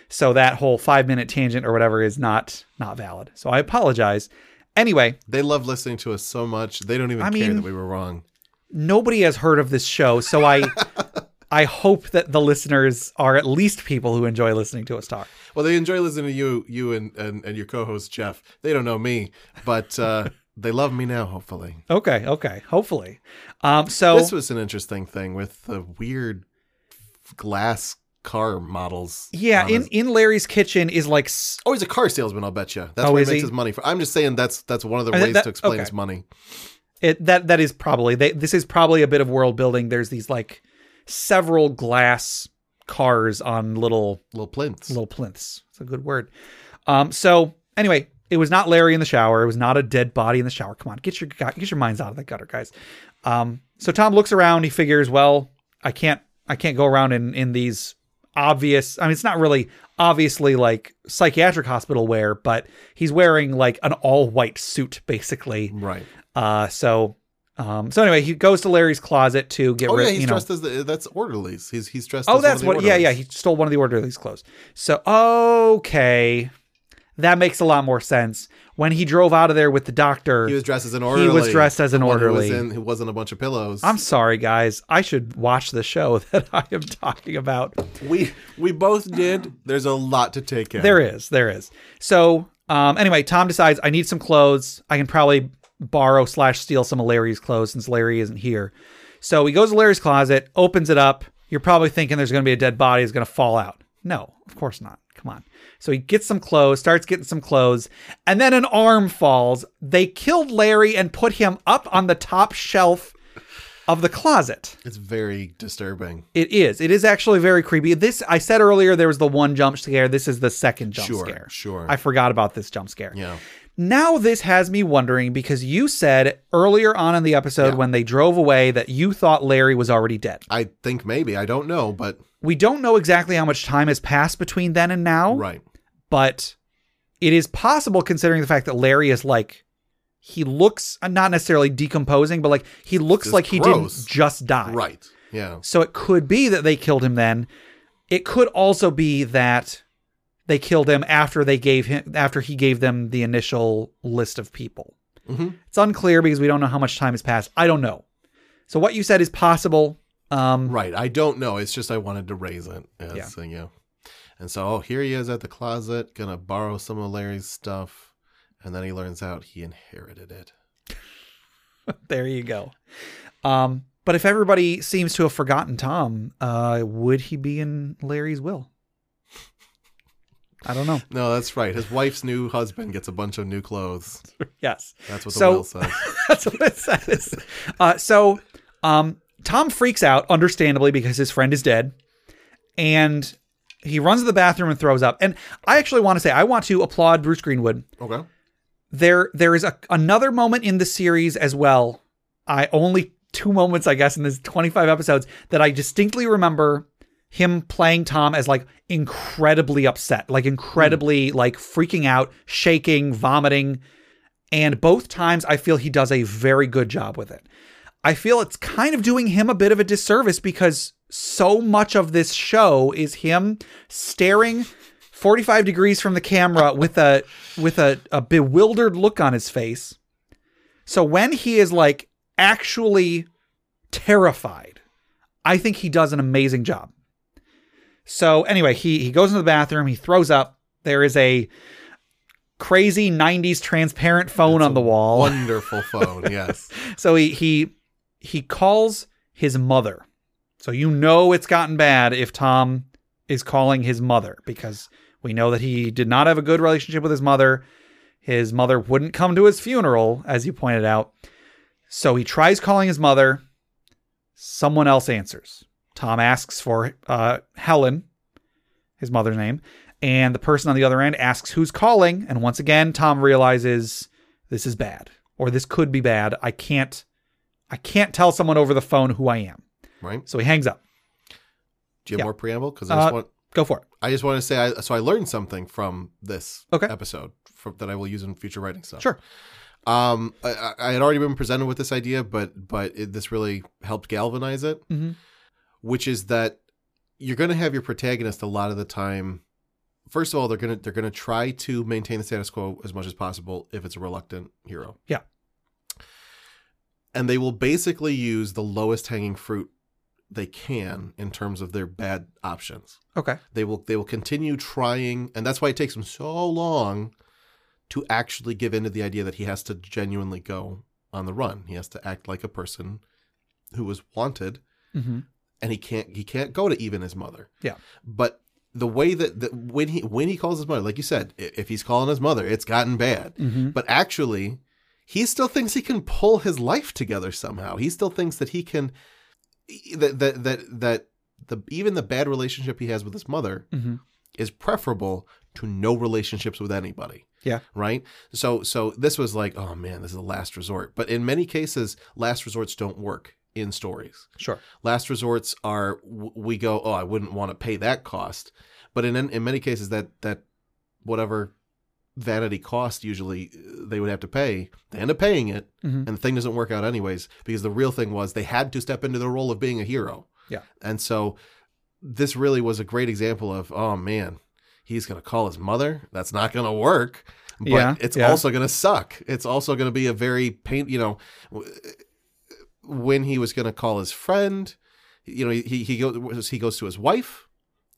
So that whole five minute tangent or whatever is not not valid. So I apologize. Anyway, They love listening to us so much they don't even I care mean- that we were wrong. nobody has heard of this show, so I *laughs* I hope that the listeners are at least people who enjoy listening to us talk. Well, they enjoy listening to you, you and and, and your co-host Jeff. They don't know me, but uh, *laughs* they love me now. Hopefully, Okay, okay, hopefully. Um, so this was an interesting thing with the weird glass car models. yeah, in in Larry's kitchen is like s- oh, he's a car salesman. I'll bet you. That's Oh, where he makes he? his money. For, I'm just saying that's that's one of the Uh, ways that- to explain okay. his money. it that that is probably they, this is probably a bit of world building. There's these like several glass cars on little Little plinths. little plinths. It's a good word. Um, so anyway, it was not Larry in the shower. It was not a dead body in the shower. Come on, get your get your minds out of the gutter, guys. Um, so Tom looks around. He figures, well, I can't I can't go around in in these obvious. I mean, it's not really obviously like psychiatric hospital wear, but he's wearing like an all white suit basically. right. Uh, so. Um, so anyway, he goes to Larry's closet to get Oh rid. yeah, he's you know, dressed as the, that's orderlies. He's he's dressed. Oh, as that's one what. of the Yeah, yeah. He stole one of the orderlies' clothes. So okay, that makes a lot more sense. When he drove out of there with the doctor, He was dressed as an orderly. He was dressed as an The one who orderly. Was in, who wasn't a bunch of pillows. I'm sorry, guys. I should watch the show *laughs* that I am talking about. we we both did. There's a lot to take in. There is, there is. So um, anyway, Tom decides I need some clothes. I can probably borrow slash steal some of Larry's clothes since Larry isn't here. So he goes to Larry's closet, opens it up. You're probably thinking there's going to be a dead body is going to fall out. No, of course not. Come on. So he gets some clothes, starts getting some clothes, and then an arm falls. They killed Larry and put him up on the top shelf of the closet. It's very disturbing. It is. It is actually very creepy. This I said earlier there was the one jump scare. This is the second jump Sure, scare. sure. I forgot about this jump scare. Yeah. Now this has me wondering because you said earlier on in the episode when they drove away that you thought Larry was already dead. I think maybe. I don't know, but We don't know exactly how much time has passed between then and now, right. but it is possible considering the fact that Larry is like he looks uh, not necessarily decomposing, but like he looks Just like he didn't just die. Right. Yeah. So it could be that they killed him then. It could also be that they killed him after they gave him after he gave them the initial list of people. Mhm. It's unclear because we don't know how much time has passed. I don't know. So what you said is possible. Um, Right. I don't know. It's just I wanted to raise it. As, Yeah. uh, yeah. And so, oh, here he is at the closet, gonna borrow some of Larry's stuff, and then he learns out he inherited it. *laughs* there you go. Um, but if everybody seems to have forgotten Tom, uh, would he be in Larry's will? I don't know. No, that's right. His wife's new husband gets a bunch of new clothes. Yes. That's what the So- will says. *laughs* That's what it says. Uh, so um, Tom freaks out, understandably, because his friend is dead, and he runs to the bathroom and throws up. And I actually want to say I want to applaud Bruce Greenwood. Okay. There, there is a, another moment in the series as well. I only two moments, I guess, in this 25 episodes that I distinctly remember him playing Tom as like incredibly upset, like incredibly hmm. like freaking out, shaking, vomiting. And both times I feel he does a very good job with it. I feel it's kind of doing him a bit of a disservice because so much of this show is him staring 45 degrees from the camera with a with a, a bewildered look on his face. So when he is like actually terrified, I think he does an amazing job. So anyway, he he goes into the bathroom, he throws up. There is a crazy 90s transparent phone on the wall. Wonderful *laughs* phone, yes. So he he he calls his mother. So you know it's gotten bad if Tom is calling his mother because we know that he did not have a good relationship with his mother. His mother wouldn't come to his funeral, as you pointed out. So he tries calling his mother. Someone else answers. Tom asks for uh, Helen, his mother's name, and the person on the other end asks who's calling. And once again, Tom realizes this is bad, or this could be bad. I can't, I can't tell someone over the phone who I am. Right? So he hangs up. Do you have Yeah. more preamble? Because I just Uh, want Go for it. I just want to say I so I learned something from this Okay. episode from, that I will use in future writing stuff. Sure. Um, I, I- had already been presented with this idea, but but it, this really helped galvanize it, Mhm. Which is that you're going to have your protagonist a lot of the time. First of all, they're gonna they're gonna try to maintain the status quo as much as possible if it's a reluctant hero. Yeah. and they will basically use the lowest hanging fruit they can in terms of their bad options Okay. they will they will continue trying and that's why it takes him so long to actually give in to the idea that he has to genuinely go on the run he has to act like a person who was wanted Mm-hmm. And he can't he can't go to even his mother Yeah. but the way that, that when he when he calls his mother like you said if he's calling his mother it's gotten bad Mm-hmm. but actually he still thinks he can pull his life together somehow he still thinks that he can that that that, that the even the bad relationship he has with his mother Mm-hmm. is preferable to no relationships with anybody Yeah. right so so this was like oh man this is a last resort but in many cases last resorts don't work in stories Sure. last resorts are we go oh i wouldn't want to pay that cost but in in many cases that that whatever vanity cost usually uh, they would have to pay they end up paying it Mhm. and the thing doesn't work out anyways because the real thing was they had to step into the role of being a hero Yeah. and so this really was a great example of oh man he's going to call his mother that's not going to work but Yeah, it's yeah. also going to suck it's also going to be a very pain you know when he was going to call his friend you know he he goes he goes to his wife.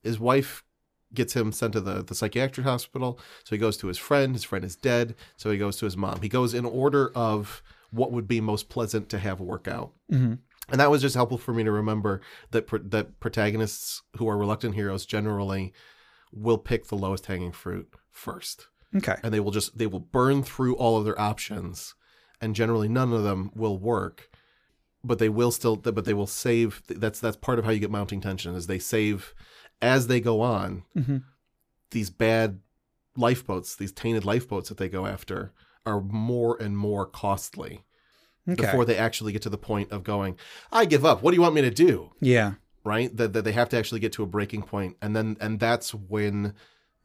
His wife gets him sent to the the psychiatric hospital. So he goes to his friend. His friend is dead. So he goes to his mom. He goes in order of what would be most pleasant to have work out. Mm-hmm. and that was just helpful for me to remember that pr- that protagonists who are reluctant heroes generally will pick the lowest hanging fruit first. Okay. and they will just they will burn through all of their options and generally none of them will work but they will still but they will save that's that's part of how you get mounting tension is they save as they go on Mm-hmm. these bad lifeboats these tainted lifeboats that they go after are more and more costly Okay. before they actually get to the point of going i give up what do you want me to do yeah. right that, that they have to actually get to a breaking point and then and that's when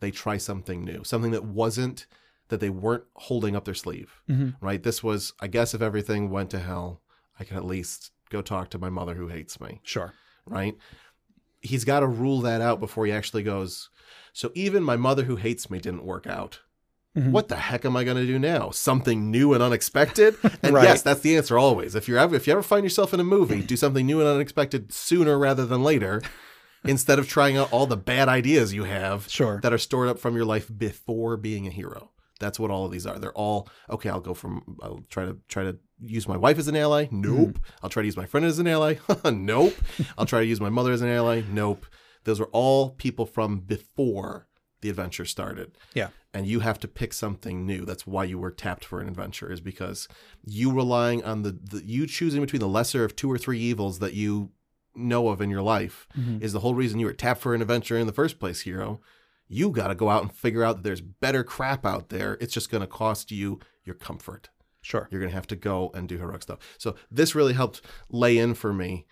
they try something new something that wasn't that they weren't holding up their sleeve Mhm. right this was i guess if everything went to hell i can at least go talk to my mother who hates me Sure. right he's got to rule that out before he actually goes so even my mother who hates me didn't work out Mhm. what the heck am I going to do now? Something new and unexpected? *laughs* And Right. yes, that's the answer always. If you're ever, if you ever find yourself in a movie, do something new and unexpected sooner rather than later, *laughs* instead of trying out all the bad ideas you have Sure. that are stored up from your life before being a hero. That's what all of these are. They're all okay. I'll go from. I'll try to try to use my wife as an ally. Nope. I'll try to use my friend as an ally. *laughs* nope. I'll try to use my mother as an ally. Nope. Those are all people from before the adventure started Yeah. and you have to pick something new. That's why you were tapped for an adventure, is because you relying on the, the you choosing between the lesser of two or three evils that you know of in your life Mhm. is the whole reason you were tapped for an adventure in the first place, hero. You got to go out and figure out that there's better crap out there. It's just going to cost you your comfort. Sure. You're going to have to go and do heroic stuff. So this really helped lay in for me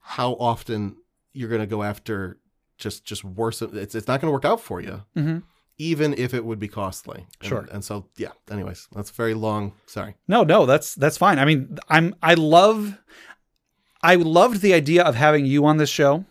how often you're going to go after just just worse. It's it's not going to work out for you Mm-hmm. even if it would be costly. And, Sure. And so, yeah. Anyways, that's very long. Sorry. No, no, that's that's fine. I mean, I'm I love I loved the idea of having you on this show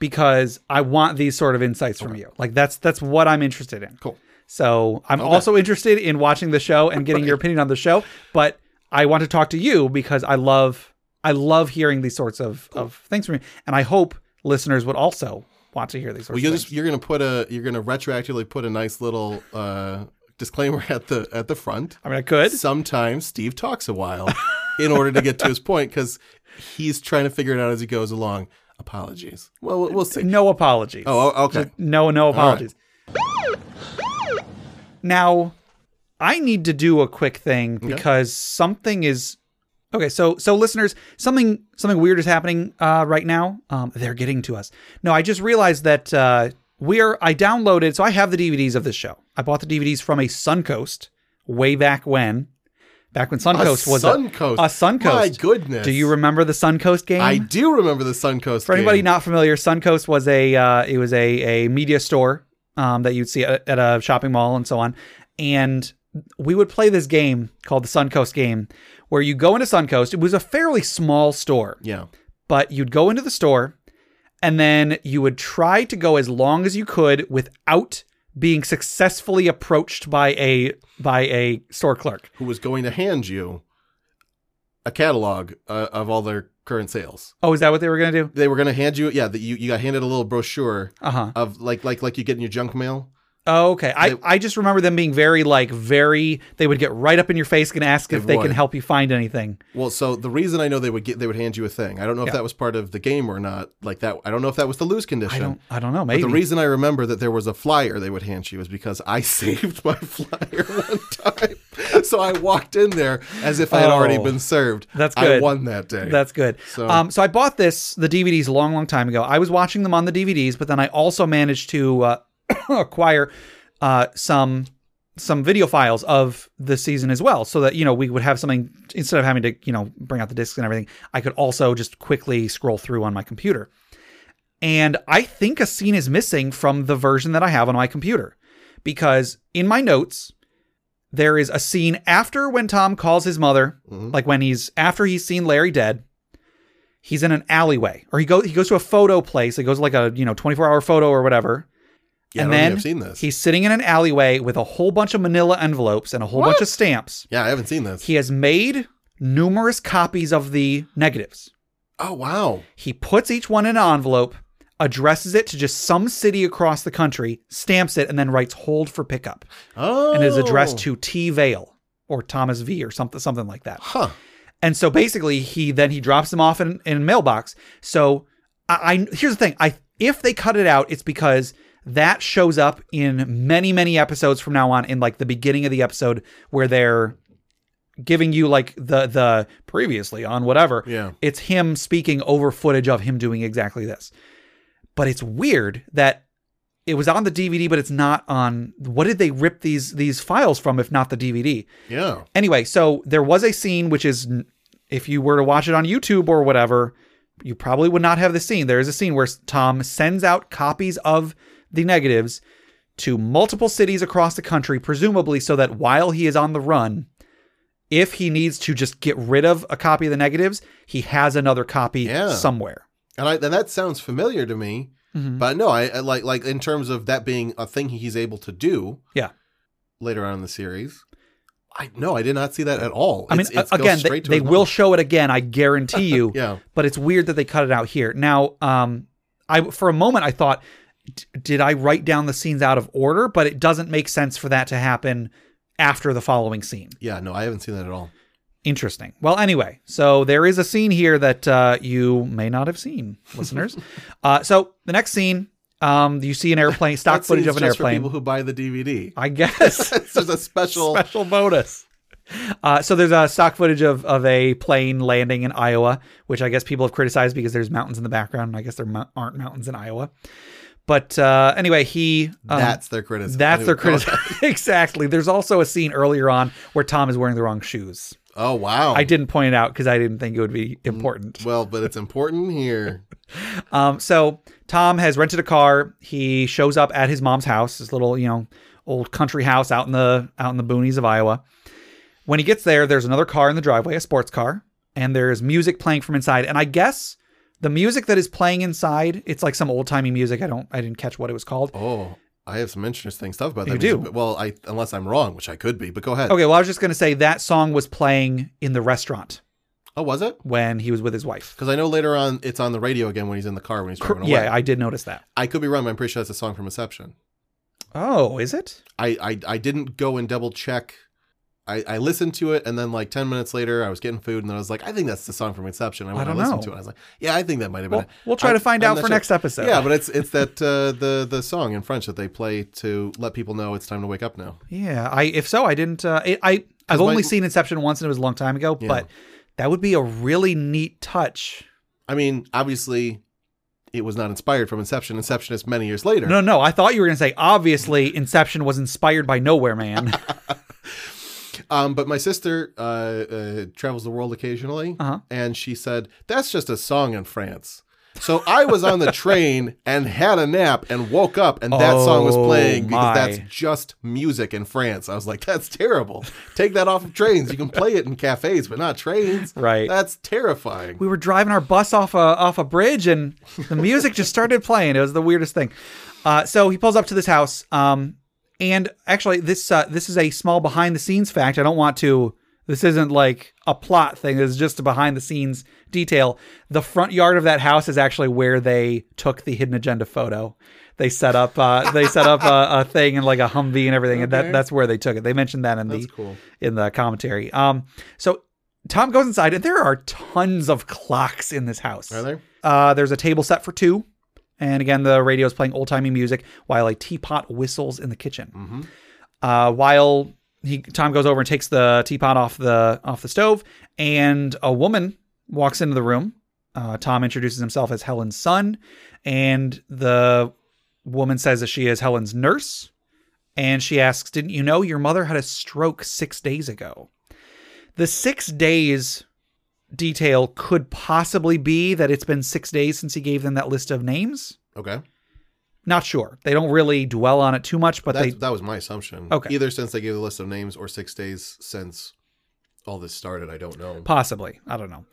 because I want these sort of insights from you. Like that's that's what I'm interested in. Cool. So I'm also interested in watching the show and getting your opinion on the show, but I want to talk to you because I love I love hearing these sorts of, of things from you. And I hope listeners would also want to hear these sorts Well, of you're just you're gonna put a you're gonna retroactively put a nice little uh, disclaimer *laughs* at the at the front. I mean I could. Sometimes Steve talks a while in order to get to his *laughs* point because he's trying to figure it out as he goes along. Apologies. Well, we'll- we'll see. No apologies. Oh, o- okay. No, no apologies. Now, I need to do a quick thing because something is okay. So, so listeners, something something weird is happening uh, right now. Um, they're getting to us. No, I just realized that uh, we are. I downloaded. So I have the DVDs of this show. I bought the DVDs from a Suncoast way back when. Back when Suncoast was Suncoast. a, a Suncoast. My goodness. Do you remember the Suncoast game? I do remember the Suncoast. For anybody game. not familiar, Suncoast was a uh, it was a a media store um, that you'd see at, at a shopping mall and so on, and we would play this game called the Suncoast game, where you go into Suncoast. It was a fairly small store, Yeah. but you'd go into the store, and then you would try to go as long as you could without being successfully approached by a by a store clerk. Who was going to hand you a catalog uh, of all their current sales? Oh, is that what they were gonna do? They were going to hand you, yeah, that you, you got handed a little brochure Uh huh. of like like like you get in your junk mail. Oh, okay. I, They- I just remember them being very like very. They would get right up in your face and ask if They they can help you find anything. Well, so the reason I know they would get they would hand you a thing. I don't know if Yeah. that was part of the game or not. Like that, I don't know if that was the lose condition. I don't. I don't know. But Maybe. the reason I remember that there was a flyer they would hand you is because I *laughs* saved my flyer one time. so I walked in there as if I had already Oh, been served. that's good. I won that day. That's good. So- um, so I bought this the DVDs a long, long time ago. I was watching them on the DVDs, but then I also managed to uh, *coughs* acquire uh, some some video files of the season as well, so that you know we would have something instead of having to you know bring out the discs and everything. I could also just quickly scroll through on my computer. And I think a scene is missing from the version that I have on my computer because in my notes there is a scene after when Tom calls his mother, like when he's after he's seen Larry dead. He's in an alleyway, or he goes he goes to a photo place. He goes to like a you know twenty four hour photo or whatever. Yeah, and then I've seen this. he's sitting in an alleyway with a whole bunch of Manila envelopes and a whole bunch of stamps. yeah, I haven't seen this. He has made numerous copies of the negatives. oh wow. He puts each one in an envelope, addresses it to just some city across the country, stamps it, and then writes "Hold for pickup," Oh, and is addressed oh. to T. Veil or Thomas V. or something, something like that. Huh. And so basically, he then he drops them off in, in a mailbox. So I, I here's the thing: I if they cut it out, it's because that shows up in many many episodes from now on. In like the beginning of the episode where they're giving you like the the previously on whatever. Yeah. it's him speaking over footage of him doing exactly this. But it's weird that it was on the DVD, but it's not on. What did they rip these these files from if not the DVD? Yeah. Anyway, so there was a scene which is if you were to watch it on YouTube or whatever, you probably would not have the scene. There is a scene where Tom sends out copies of the negatives to multiple cities across the country, presumably so that while he is on the run, if he needs to just get rid of a copy of the negatives, he has another copy Yeah. somewhere. And I and that sounds familiar to me. Mm-hmm. But no, I, I like like in terms of that being a thing he's able to do Yeah. later on in the series. I no, I did not see that at all. I mean, It's- it's again, they, they will show it again. I guarantee *laughs* you. Yeah. But it's weird that they cut it out here. Now, um, I for a moment I thought, d- did I write down the scenes out of order? But it doesn't make sense for that to happen after the following scene. Yeah, no, I haven't seen that at all. Interesting. Well, anyway, so there is a scene here that uh, you may not have seen, *laughs* listeners. uh, so the next scene, um, you see an airplane, *laughs* stock footage of an airplane. people who buy the DVD. I guess. *laughs* There's a special. special bonus. Uh, so there's a stock footage of, of a plane landing in Iowa, which I guess people have criticized because there's mountains in the background. And I guess there mo- aren't mountains in Iowa. But uh, anyway, he um, That's their criticism. that's their criticism. *laughs* exactly. There's also a scene earlier on where Tom is wearing the wrong shoes. Oh wow. I didn't point it out because I didn't think it would be important. Well, but it's important here. *laughs* Um, so Tom has rented a car. He shows up at his mom's house, this little, you know, old country house out in the out in the boonies of Iowa. When he gets there, there's another car in the driveway, a sports car, and there's music playing from inside. And I guess the music that is playing inside, it's like some old timey music. I don't, I didn't catch what it was called. Oh, I have some interesting stuff about that. You music, do? well, I unless I'm wrong, which I could be, but go ahead. Okay, well, I was just gonna say that song was playing in the restaurant Oh, was it? when he was with his wife. Because I know later on it's on the radio again when he's in the car when he's driving away. Yeah, I did notice that. I could be wrong, but I'm pretty sure that's a song from Inception. Oh, is it? I, I, I didn't go and double check. I, I listened to it and then like 10 minutes later I was getting food and then I was like, I think that's the song from Inception. I don't and listened know. to it. I was like, yeah, I think that might have Well, been it. we'll try I- to find I'm out for sure. next episode. Yeah, but it's it's that uh, the the song in French that they play to let people know it's time to wake up now. Yeah, I if so, I didn't. Uh, I, I I've only my- seen Inception once, and it was a long time ago. But that would be a really neat touch. I mean, obviously, it was not inspired from Inception. Inception is many years later. No, no, I thought you were gonna say obviously Inception was inspired by Nowhere Man. *laughs* Um, but my sister uh, uh, travels the world occasionally, Uh-huh. and she said that's just a song in France. So I was on the *laughs* train and had a nap and woke up, and that song was Oh, playing because my. that's just music in France. I was like, that's terrible. Take that off of trains. You can play it in cafes, but not trains. Right. That's terrifying. we were driving our bus off a off a bridge, and the music just started playing. It was the weirdest thing. Uh, so he pulls up to this house, um, and actually, this uh, this is a small behind the scenes fact. I don't want to. This isn't like a plot thing. It's just a behind the scenes detail. The front yard of that house is actually where they took the hidden agenda photo. They set up uh, they set up a, a thing and like a Humvee and everything, and that that's where they took it. They mentioned that in That's the cool. in the commentary. Um, so Tom goes inside, and there are tons of clocks in this house. Are there? Uh, there's a table set for two, and again, the radio is playing old timey music while a teapot whistles in the kitchen. Mm-hmm. Uh, while he Tom goes over and takes the teapot off the off the stove, and a woman walks into the room. Uh, Tom introduces himself as Helen's son, and the woman says that she is Helen's nurse. And she asks, Didn't you know your mother had a stroke six days ago? The six days detail could possibly be that it's been six days since he gave them that list of names. Okay. Not sure. They don't really dwell on it too much, but That's, they that was my assumption. Okay. Either since they gave the list of names or six days since all this started. I don't know. possibly. I don't know.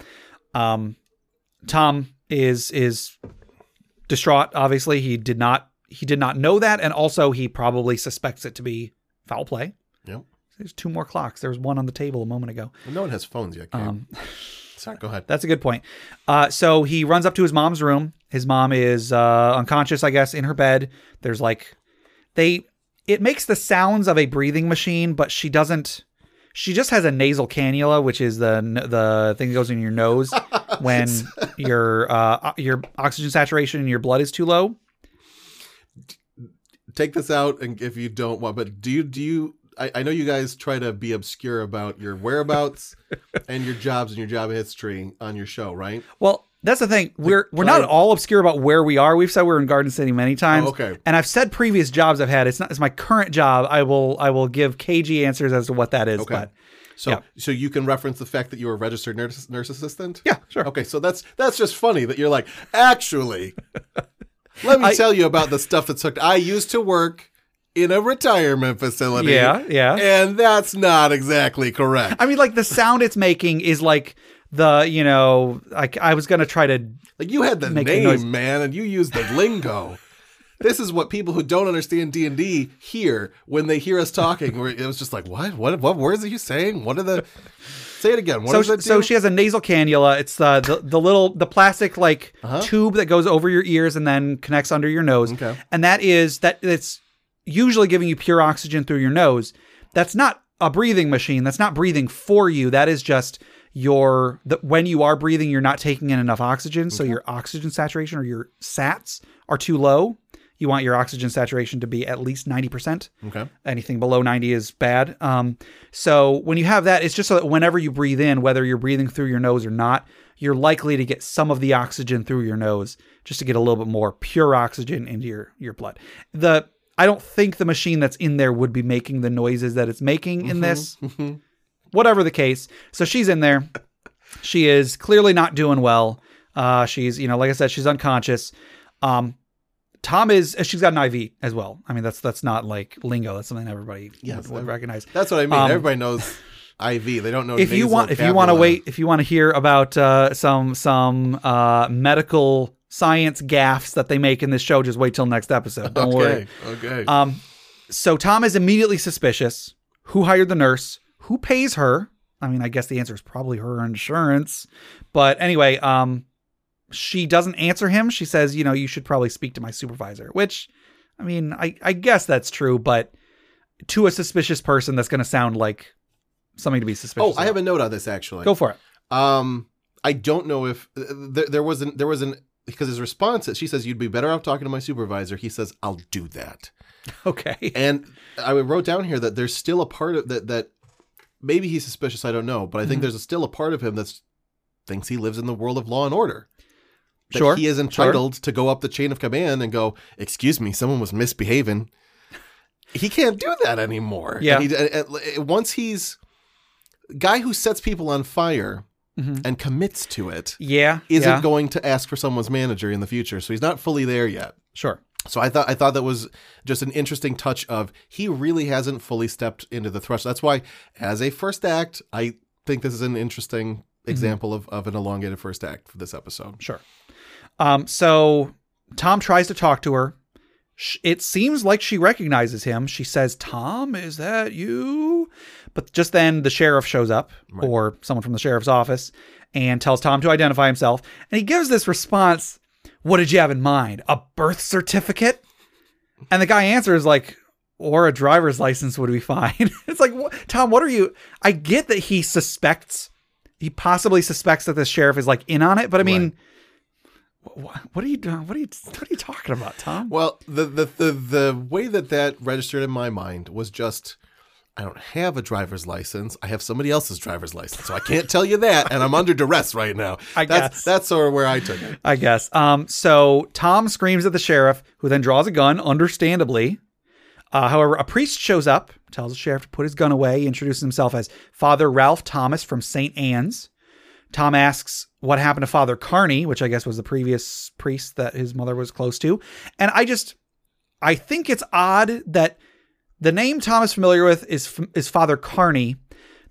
Um, Tom is is distraught. Obviously, he did not he did not know that, and also he probably suspects it to be foul play. Yep. There's two more clocks. There was one on the table a moment ago. Well, no one has phones yet. Um, *laughs* Sorry, go ahead. That's a good point. Uh, so he runs up to his mom's room. His mom is uh, unconscious, I guess, in her bed. There's like they. It makes the sounds of a breathing machine, but she doesn't. She just has a nasal cannula, which is the the thing that goes in your nose *laughs* when your uh, your oxygen saturation in your blood is too low. Take this out, and if you don't want, but do you do you? I, I know you guys try to be obscure about your whereabouts *laughs* and your jobs and your job history on your show, right? Well, that's the thing. We're we're not all obscure about where we are. We've said we're in Garden City many oh, times. Oh, okay. And I've said previous jobs I've had. It's not. It's my current job. I will. I will give cagey answers as to what that is. Okay. But So, Yeah. so you can reference the fact that you were a registered nurse, nurse assistant. yeah, sure. Okay, so that's that's just funny that you're like, actually, *laughs* let me I- tell you about the stuff that's hooked. I used to work in a retirement facility. Yeah, yeah. And that's not exactly correct. I mean, like the sound it's making is like the you know. Like I was gonna try to. Like you had the Make name, man, and you used the lingo. *laughs* this is what people who don't understand D and D hear when they hear us talking. Where it was just like, what, what, what words are you saying? What are the? *laughs* Say it again. What So it so she has a nasal cannula. It's the the, the little the plastic like uh-huh. tube that goes over your ears and then connects under your nose. Okay. And that is that it's usually giving you pure oxygen through your nose. That's not a breathing machine. That's not breathing for you. That is just your the, when you are breathing, you're not taking in enough oxygen, so your oxygen saturation or your SATs are too low. You want your oxygen saturation to be at least ninety percent. okay. Anything below 90 is bad. Um, so when you have that, it's just so that whenever you breathe in, whether you're breathing through your nose or not, you're likely to get some of the oxygen through your nose just to get a little bit more pure oxygen into your, your blood. The I don't think the machine that's in there would be making the noises that it's making in this. Whatever the case. So she's in there. She is clearly not doing well. Uh, she's, you know, like I said, she's unconscious. Um, Tom is she's got an IV as well. I mean that's that's not like lingo. That's something everybody Yes, would, would recognize. That's what I mean. Um, Everybody knows IV. They don't know if you want if you want to wait if you want to hear about uh, some some uh, medical science gaffes that they make in this show, just wait till next episode. Don't worry. Okay. Okay. Um, so Tom is immediately suspicious. Who hired the nurse? Who pays her? I mean, I guess the answer is probably her insurance. But anyway, um, she doesn't answer him. She says, you know, you should probably speak to my supervisor, which, I mean, I, I guess that's true, but to a suspicious person, that's going to sound like something to be suspicious. oh, I have a note on this actually. Go for it. Um, I don't know if there, there was an there was an because his response is she says you'd be better off talking to my supervisor. He says I'll do that, Okay. and I wrote down here that there's still a part of that that maybe he's suspicious. I don't know, but I think Mhm. there's a, still a part of him that thinks he lives in the world of law and order. That Sure, he is sure. entitled to go up the chain of command and go, "Excuse me, someone was misbehaving." He can't do that anymore. Yeah. And he, and- and once he's guy who sets people on fire Mhm. and commits to it Yeah. isn't yeah, going to ask for someone's manager in the future. So he's not fully there yet. Sure. So I thought I thought that was just an interesting touch of he really hasn't fully stepped into the thrust. That's why, as a first act, I think this is an interesting example of, of an elongated first act for this episode. Sure. Um, so Tom tries to talk to her. It seems like she recognizes him. She says, Tom, is that you? But just then the sheriff shows up, or someone from the sheriff's office, and tells Tom to identify himself. And he gives this response What did you have in mind? A birth certificate? And the guy answers, like, or a driver's license would be *laughs* fine. it's like, what? Tom, what are you? I get that he suspects, he possibly suspects that the sheriff is like in on it, but I mean, what, what are you doing? What are you what are you talking about, Tom? Well, the, the the the way that that registered in my mind was just. I don't have a driver's license. I have somebody else's driver's license, so I can't tell you that, and I'm under duress right now. *laughs* I that's, guess. that's sort of where I took it. I guess. Um, so Tom screams at the sheriff, who then draws a gun, understandably. Uh, however, a priest shows up, tells the sheriff to put his gun away, introduces himself as Father Ralph Thomas from St. Anne's. Tom asks what happened to Father Carney, which I guess was the previous priest that his mother was close to. And I just, I think it's odd that the name Tom is familiar with is is Father Carney.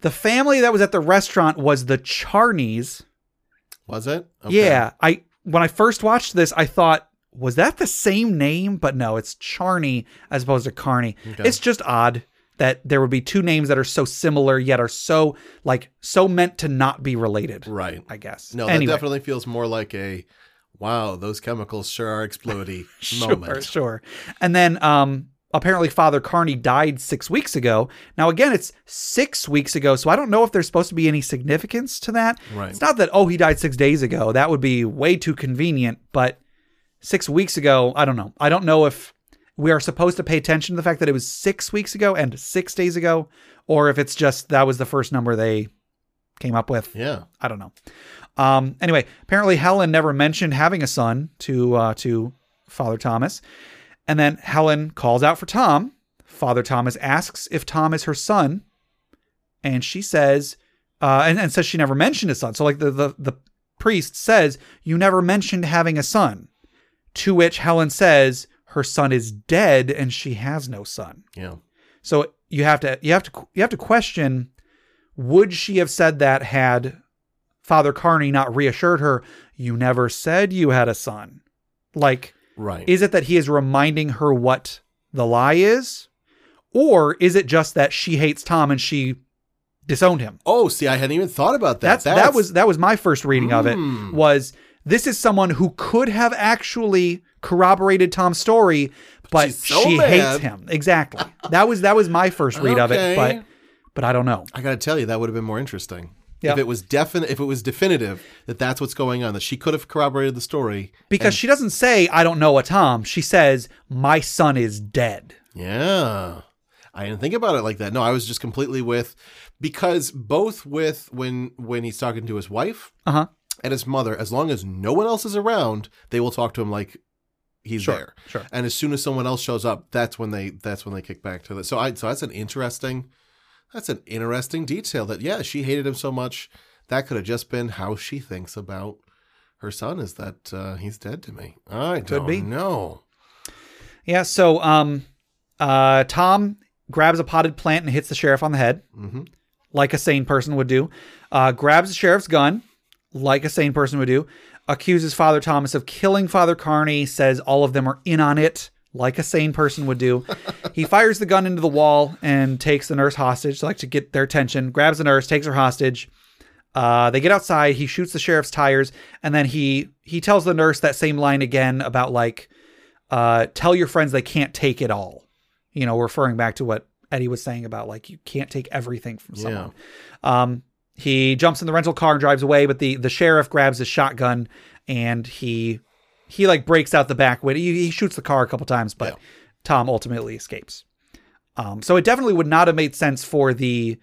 The family that was at the restaurant was the Charneys. Was it? Okay. Yeah, I when I first watched this, I thought, was that the same name? But no, it's Charney as opposed to Carney. Okay. It's just odd that there would be two names that are so similar yet are so like so meant to not be related. Right. I guess. No, anyway, that definitely feels more like a wow, those chemicals sure are *laughs* explodey sure, moment. sure. And then um apparently Father Carney died six weeks ago. Now again, it's six weeks ago, so I don't know if there's supposed to be any significance to that. Right. It's not that oh he died six days ago. That would be way too convenient. But six weeks ago, I don't know. I don't know if we are supposed to pay attention to the fact that it was six weeks ago and six days ago, or if it's just that was the first number they came up with. Yeah. I don't know. Um, anyway, apparently Helen never mentioned having a son to uh, to Father Thomas, and then Helen calls out for Tom. Father Thomas asks if Tom is her son, and she says, uh, and, and says she never mentioned a son. So like the the the priest says, you never mentioned having a son. To which Helen says her son is dead and she has no son. Yeah. So you have to you have to you have to question would she have said that had Father Carney not reassured her you never said you had a son? Like Right. is it that he is reminding her what the lie is or is it just that she hates Tom and she disowned him? oh, see, I hadn't even thought about that. That's, that was that was my first reading of it Hmm. was this is someone who could have actually corroborated Tom's story but so she mad. hates him. Exactly. That was that was my first read of it but but I don't know. I got to tell you, that would have been more interesting. Yeah. If it was definite, if it was definitive that that's what's going on, that she could have corroborated the story. Because she doesn't say I don't know a Tom. She says my son is dead. Yeah. I didn't think about it like that. No, I was just completely with because both with when when he's talking to his wife Uh-huh. and his mother, as long as no one else is around, they will talk to him like he's Sure, there. sure. And as soon as someone else shows up, that's when they that's when they kick back to it. So I so that's an interesting that's an interesting detail that yeah, she hated him so much. That could have just been how she thinks about her son is that uh, he's dead to me. I Could don't be. know. Yeah, so um uh Tom grabs a potted plant and hits the sheriff on the head. Like a sane person would do. Uh grabs the sheriff's gun, like a sane person would do. Accuses Father Thomas of killing Father Carney, says all of them are in on it, like a sane person would do. he fires the gun into the wall and takes the nurse hostage, like to get their attention, grabs the nurse, takes her hostage. Uh, they get outside. He shoots the sheriff's tires, and then he he tells the nurse that same line again about like, uh, "Tell your friends they can't take it all." You know, referring back to what Eddie was saying about like you can't take everything from someone. Um, he jumps in the rental car and drives away, but the the sheriff grabs his shotgun and he he like breaks out the back window. He, he shoots the car a couple times, but Yeah. Tom ultimately escapes. Um, so it definitely would not have made sense for the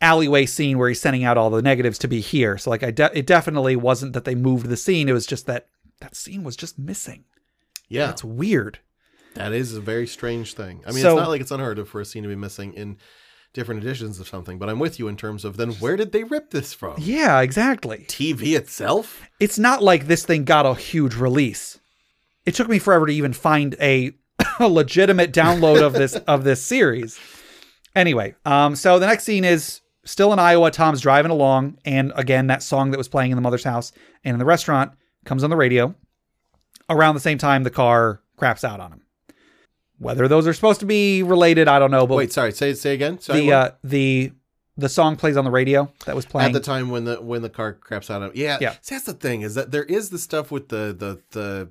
alleyway scene where he's sending out all the negatives to be here. So like I de- it definitely wasn't that they moved the scene. It was just that that scene was just missing. Yeah, It's weird. that is a very strange thing. I mean, So- it's not like it's unheard of for a scene to be missing in different editions of something, but I'm with you in terms of then where did they rip this from? Yeah, exactly. TV itself? it's not like this thing got a huge release. It took me forever to even find a, *laughs* a legitimate download of this of this series. Anyway, um, so the next scene is still in Iowa. Tom's driving along, and again, that song that was playing in the mother's house and in the restaurant comes on the radio. Around the same time, the car craps out on him. Whether those are supposed to be related, I don't know. But Wait, sorry, say say again. Sorry, the uh, the the song plays on the radio that was playing at the time when the when the car craps out of yeah Yeah. See, that's the thing is that there is the stuff with the the the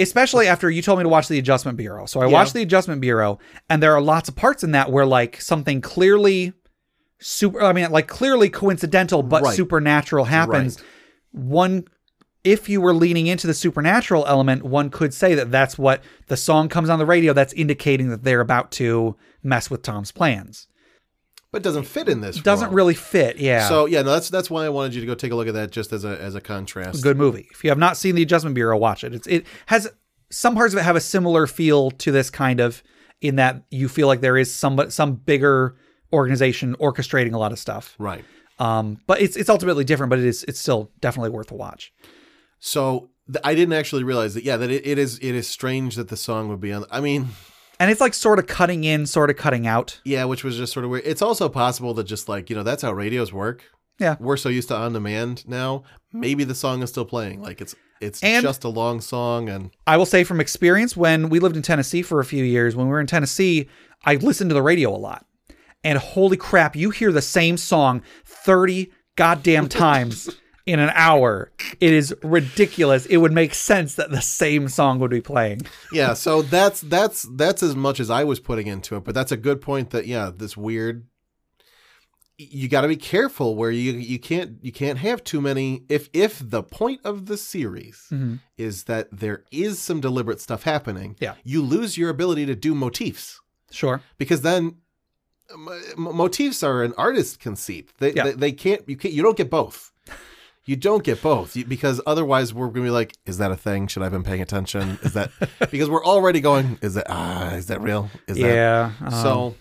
especially after you told me to watch the adjustment bureau so i Yeah. watched the adjustment bureau and there are lots of parts in that where like something clearly super i mean like clearly coincidental but Right. supernatural happens one if you were leaning into the supernatural element one could say that that's what the song comes on the radio that's indicating that they're about to mess with tom's plans but it doesn't fit in this It doesn't role. really fit yeah so yeah no that's that's why I wanted you to go take a look at that just as a as a contrast good movie. If you have not seen the Adjustment Bureau, watch it. It's it has some parts of it have a similar feel to this kind of in that you feel like there is some some bigger organization orchestrating a lot of stuff. right Um, but it's it's ultimately different, but it is it's still definitely worth a watch. So th- I didn't actually realize that yeah that it, it is it is strange that the song would be on I mean And it's like sort of cutting in, sort of cutting out. yeah which was just sort of weird it's also possible that just like you know that's how radios work Yeah. we're so used to on demand now maybe the song is still playing like it's it's And- just a long song and I will say from experience, when we lived in Tennessee for a few years, when we were in Tennessee, I listened to the radio a lot. And holy crap, you hear the same song 30 goddamn times *laughs* in an hour. It is ridiculous. It would make sense that the same song would be playing. yeah so that's that's that's as much as i was putting into it but that's a good point that yeah this weird you got to be careful where you you can't you can't have too many if if the point of the series Mm-hmm. is that there is some deliberate stuff happening Yeah. you lose your ability to do motifs Sure. because then m- motifs are an artist conceit they, Yeah. they they can't you can't you don't get both you don't get both because otherwise we're gonna be like is that a thing should i have been paying attention is that *laughs* because we're already going is that ah is that real is that Yeah. um, so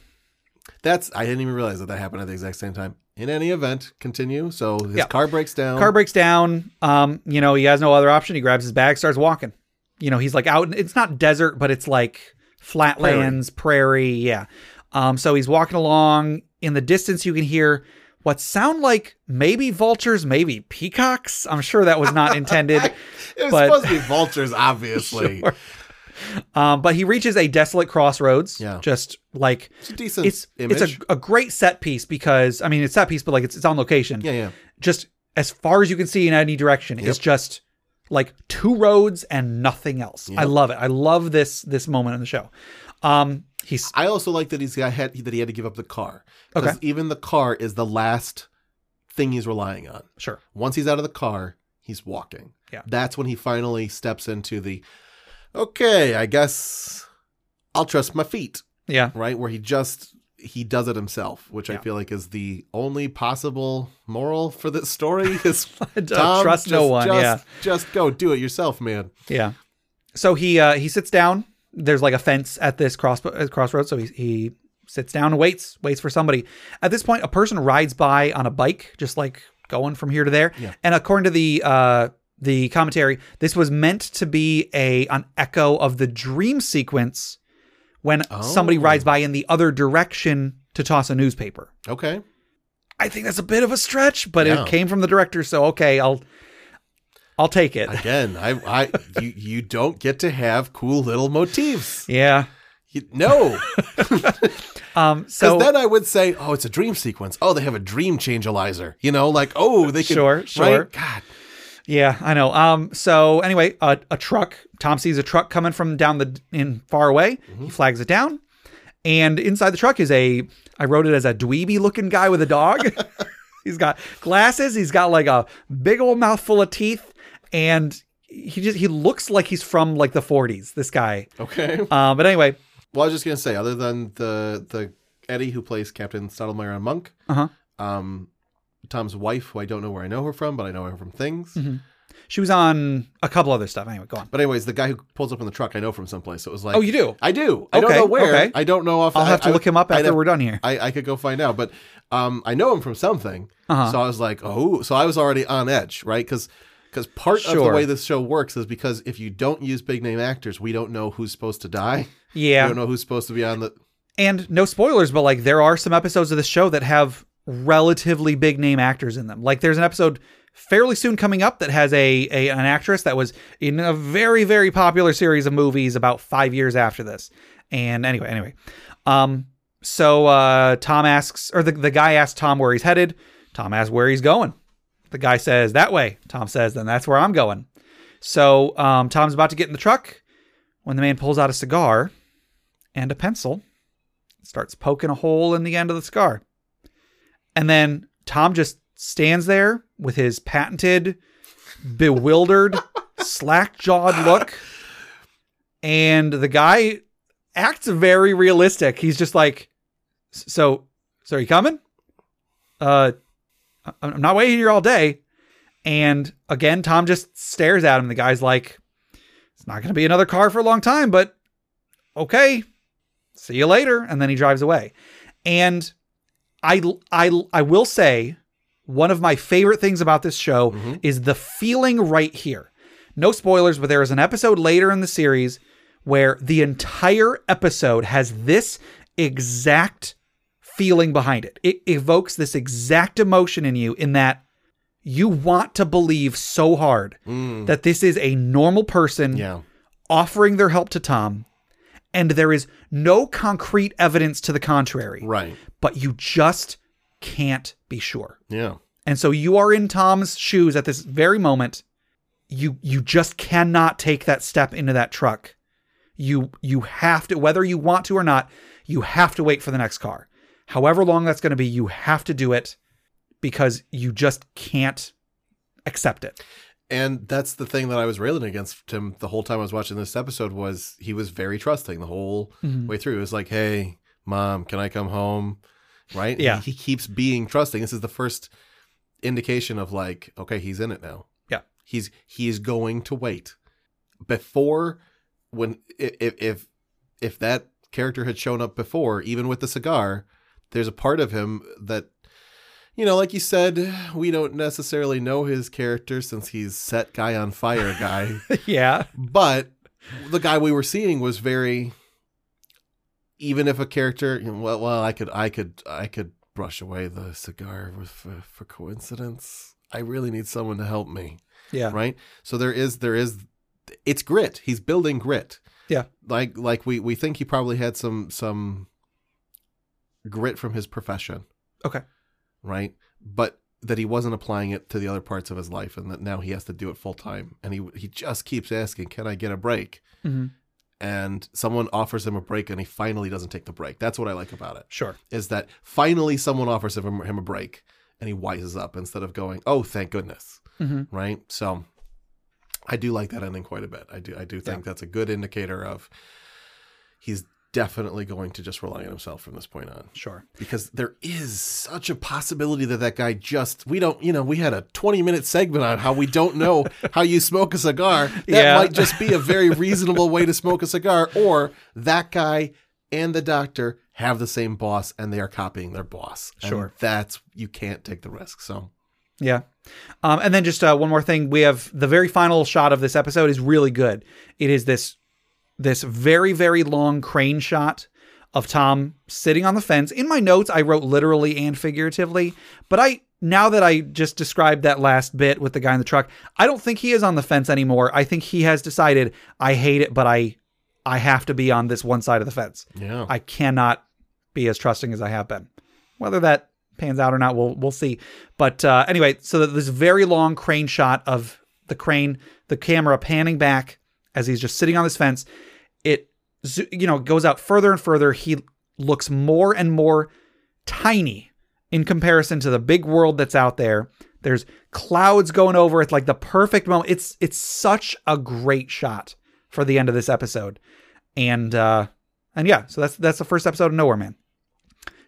that's i didn't even realize that that happened at the exact same time in any event continue so his Yeah. car breaks down car breaks down. Um, you know, he has no other option. He grabs his bag, starts walking. You know, he's like out. It's not desert, but it's like flatlands, prairie. yeah. Um, so he's walking along. In the distance, you can hear what sound like maybe vultures, maybe peacocks. I'm sure that was not *laughs* intended. it was but- supposed to be vultures obviously *laughs* Um, but he reaches a desolate crossroads. Yeah. Just like it's a decent it's image it's a, a great set piece because I mean it's set piece, but like it's it's on location. yeah yeah just as far as you can see in any direction it's just like two roads and nothing else i love it i love this this moment in the show um he's I also like that he's got had that he had to give up the car. Because Okay. even the car is the last thing he's relying on. sure Once he's out of the car, he's walking. Yeah. That's when he finally steps into the okay, I guess I'll trust my feet, yeah right? Where he just he does it himself, which I feel like is the only possible moral for this story *laughs* is Tom, trust no just- one just- yeah Just go do it yourself, man. yeah so he uh he sits down there's like a fence at this cross uh, crossroads so he he sits down and waits waits for somebody at this point a person rides by on a bike just like going from here to there Yeah. and according to the uh the commentary, this was meant to be a an echo of the dream sequence when somebody Oh. rides by in the other direction to toss a newspaper. Okay. I think that's a bit of a stretch, but Yeah. it came from the director, so okay, I'll I'll take it. Again, I, I, you, you don't get to have cool little motifs. yeah. You, no, *laughs* Um because so then I would say, oh, it's a dream sequence. Oh, they have a dream changealizer. You know, like oh, they can. Sure, sure. Right? God, Yeah, I know. Um, so anyway, a, a truck. Tom sees a truck coming from down the in far away. He flags it down, and inside the truck is a. I wrote it as a dweeby looking guy with a dog. *laughs* he's got glasses. He's got like a big old mouthful of teeth, and he just he looks like he's from like the 40s. This guy. okay. Um, *laughs* but anyway, Well, I was just gonna say, other than the the Eddie who plays Captain Stottlemeyer on Monk, Uh-huh. um, Tom's wife, who I don't know where I know her from, but I know her from things. Mm-hmm. she was on a couple other stuff. Anyway, go on. But anyways, the guy who pulls up in the truck, I know from someplace. So it was like, Oh, you do. I do. I don't Okay, know where. okay. I don't know off. I'll have I- to look him up after have- we're done here. I, I could go find out, but um, I know him from something. Uh-huh. So I was like, oh, so I was already on edge, right? Because because part of the way this show works is because if you don't use big name actors, we don't know who's supposed to die. Yeah. We don't know who's supposed to be on the. and no spoilers, but like there are some episodes of the show that have relatively big name actors in them. Like there's an episode fairly soon coming up that has a, a an actress that was in a very very popular series of movies about 5 years after this. And anyway, anyway. Um so uh Tom asks or the the guy asks Tom where he's headed. Tom asks where he's going. The guy says that way. Tom says then that's where I'm going. So um Tom's about to get in the truck when the man pulls out a cigar and a pencil starts poking a hole in the end of the cigar. And then Tom just stands there with his patented, bewildered, *laughs* slack jawed look. And the guy acts very realistic. He's just like, So, so are you coming? Uh, I'm not waiting here all day. And again, Tom just stares at him. The guy's like, It's not going to be another car for a long time, but okay, see you later and then he drives away and i i i will say one of my favorite things about this show mm-hmm. is the feeling right here no spoilers but there is an episode later in the series where the entire episode has this exact feeling behind it it evokes this exact emotion in you in that you want to believe so hard mm. that this is a normal person Yeah. offering their help to Tom, and there is no concrete evidence to the contrary, Right. but you just can't be sure. Yeah. And so you are in Tom's shoes at this very moment. You you just cannot take that step into that truck. You you have to whether you want to or not, you have to wait for the next car. However long that's going to be, you have to do it because you just can't accept it. And that's the thing that I was railing against him the whole time I was watching this episode was he was very trusting the whole Mm-hmm. way through. It was like, "Hey, mom, can I come home?" Right? Yeah. He, he keeps being trusting. This is the first indication of like, okay, he's in it now. Yeah. He's he is going to wait. Before when if if if that character had shown up before, even with the cigar, there's a part of him that you know, like you said, we don't necessarily know his character since he's set guy on fire guy. *laughs* yeah. but the guy we were seeing was very even if a character well well I could I could I could brush away the cigar with for, for coincidence. I really need someone to help me, Yeah. right? So there is there is it's grit. He's building grit. Yeah. Like like we we think he probably had some some grit from his profession Okay. right? But that he wasn't applying it to the other parts of his life, and that now he has to do it full time. And he he just keeps asking, "Can I get a break?" Mhm. And someone offers him a break, and he finally doesn't take the break. That's what I like about it. Sure. Is that finally someone offers him, him a break, and he wises up instead of going, "Oh, thank goodness!" Mhm. Right? So, I do like that ending quite a bit. I do I do think that's a good indicator of he's definitely going to just rely on himself from this point on Sure. because there is such a possibility that that guy just we don't you know we had a 20 minute segment on how we don't know *laughs* how you smoke a cigar that Yeah. might just be a very reasonable way to smoke a cigar or that guy and the doctor have the same boss and they are copying their boss And Sure. that's you can't take the risk so Yeah. Um, and then just uh, one more thing, we have the very final shot of this episode is really good. It is this this very very long crane shot of Tom sitting on the fence. In my notes, I wrote literally and figuratively, but I now that I just described that last bit with the guy in the truck, I don't think he is on the fence anymore. I think he has decided I hate it, but I I have to be on this one side of the fence. Yeah. I cannot be as trusting as I have been. Whether that pans out or not, we'll we'll see. But uh, anyway, so this very long crane shot of the crane, the camera panning back as he's just sitting on this fence. You know goes out further and further. He looks more and more tiny in comparison to the big world that's out there. There's clouds going over. It's like the perfect moment. It's it's such a great shot for the end of this episode, and uh, and yeah, so that's that's the first episode of Nowhere Man.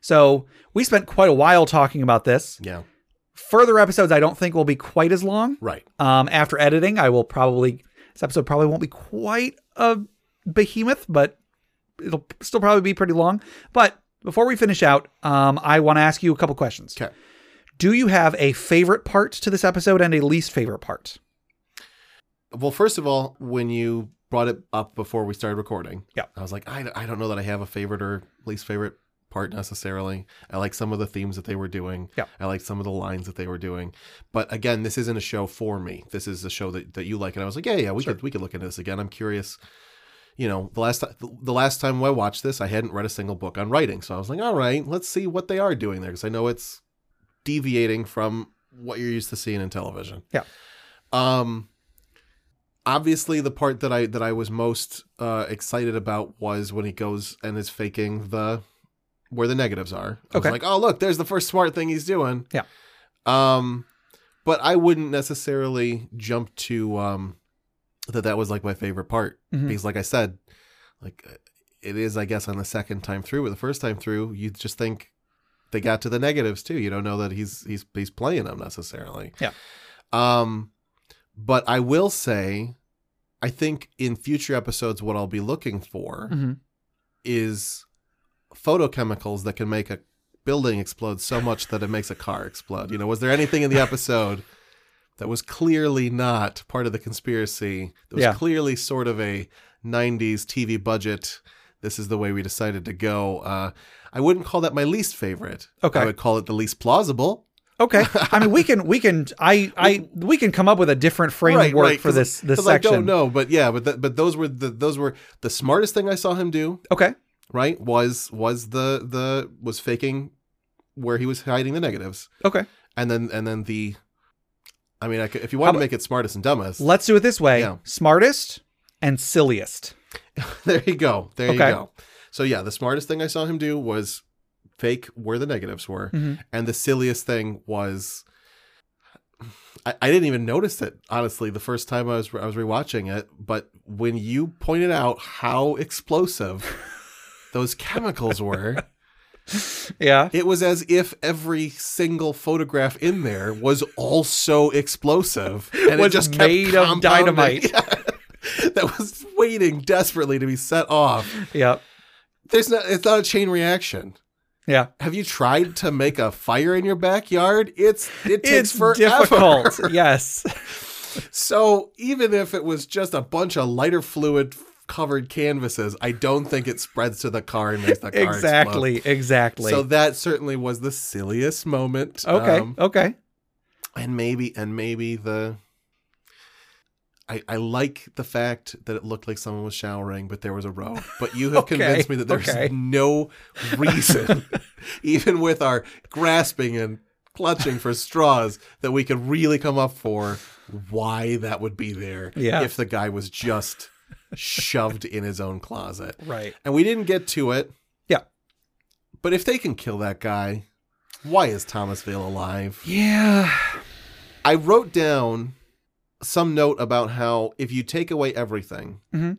So we spent quite a while talking about this. Yeah. Further episodes, I don't think will be quite as long. Right. Um, after editing, I will probably this episode probably won't be quite a behemoth, but it'll still probably be pretty long. But before we finish out, um, I want to ask you a couple questions. Okay. Do you have a favorite part to this episode and a least favorite part? Well, first of all, when you brought it up before we started recording, Yeah. I was like, I, I don't know that I have a favorite or least favorite part necessarily. I like some of the themes that they were doing. Yeah. I like some of the lines that they were doing. But again, this isn't a show for me. This is a show that, that you like. And I was like, yeah, yeah, we could we could look into this again. I'm curious. You know, the last the last time I watched this, I hadn't read a single book on writing, so I was like, all right, let's see what they are doing there because I know it's deviating from what you're used to seeing in television. Yeah. Um obviously the part that I that I was most uh excited about was when he goes and is faking the where the negatives are. I Okay. was like, "Oh, look, there's the first smart thing he's doing." Yeah. Um but I wouldn't necessarily jump to um that that was like my favorite part Mhm. because like I said, like it is I guess on the second time through, but the first time through, you just think they got to the negatives too. You don't know that he's he's he's playing them necessarily. Yeah. Um, but I will say, I think in future episodes, what I'll be looking for Mhm. is photochemicals that can make a building explode so much that it makes a car explode. You know, was there anything in the *laughs* episode that was clearly not part of the conspiracy? That was Yeah. clearly sort of a '90s TV budget. This is the way we decided to go. Uh, I wouldn't call that my least favorite. Okay. I would call it the least plausible. Okay. I mean, we can we can I I *laughs* we can come up with a different framework for this this 'cause I don't know, but yeah, but th- but those were the those were the smartest thing I saw him do. Okay. Right? Was was the the was faking where he was hiding the negatives, Okay. and then and then the. I mean, I could, if you want to make it smartest and dumbest, Let's do it this way: Yeah. smartest and silliest. *laughs* there you go, there you go. So yeah, the smartest thing I saw him do was fake where the negatives were, Mhm. and the silliest thing was. I, I didn't even notice it honestly the first time I was I was rewatching it, but when you pointed out how explosive *laughs* those chemicals were, *laughs* Yeah. it was as if every single photograph in there was also explosive and Was it just kept made of dynamite. *laughs* that was waiting desperately to be set off. Yep. There's not it's not a chain reaction. Yeah. Have you tried to make a fire in your backyard? It's it takes It's forever. difficult. *laughs* yes. So even if it was just a bunch of lighter fluid covered canvases, I don't think it spreads to the car and makes the car explode. exactly. Exactly. So that certainly was the silliest moment. okay. Um, okay. and maybe and maybe the I, I like the fact that it looked like someone was showering, but there was a row. But you have *laughs* Okay, convinced me that there's okay. no reason, *laughs* even with our grasping and clutching for straws, that we could really come up for why that would be there Yeah. if the guy was just shoved in his own closet. Right. And we didn't get to it. Yeah. But if they can kill that guy, why is Thomas Veil alive? Yeah. I wrote down some note about how if you take away everything, Mhm.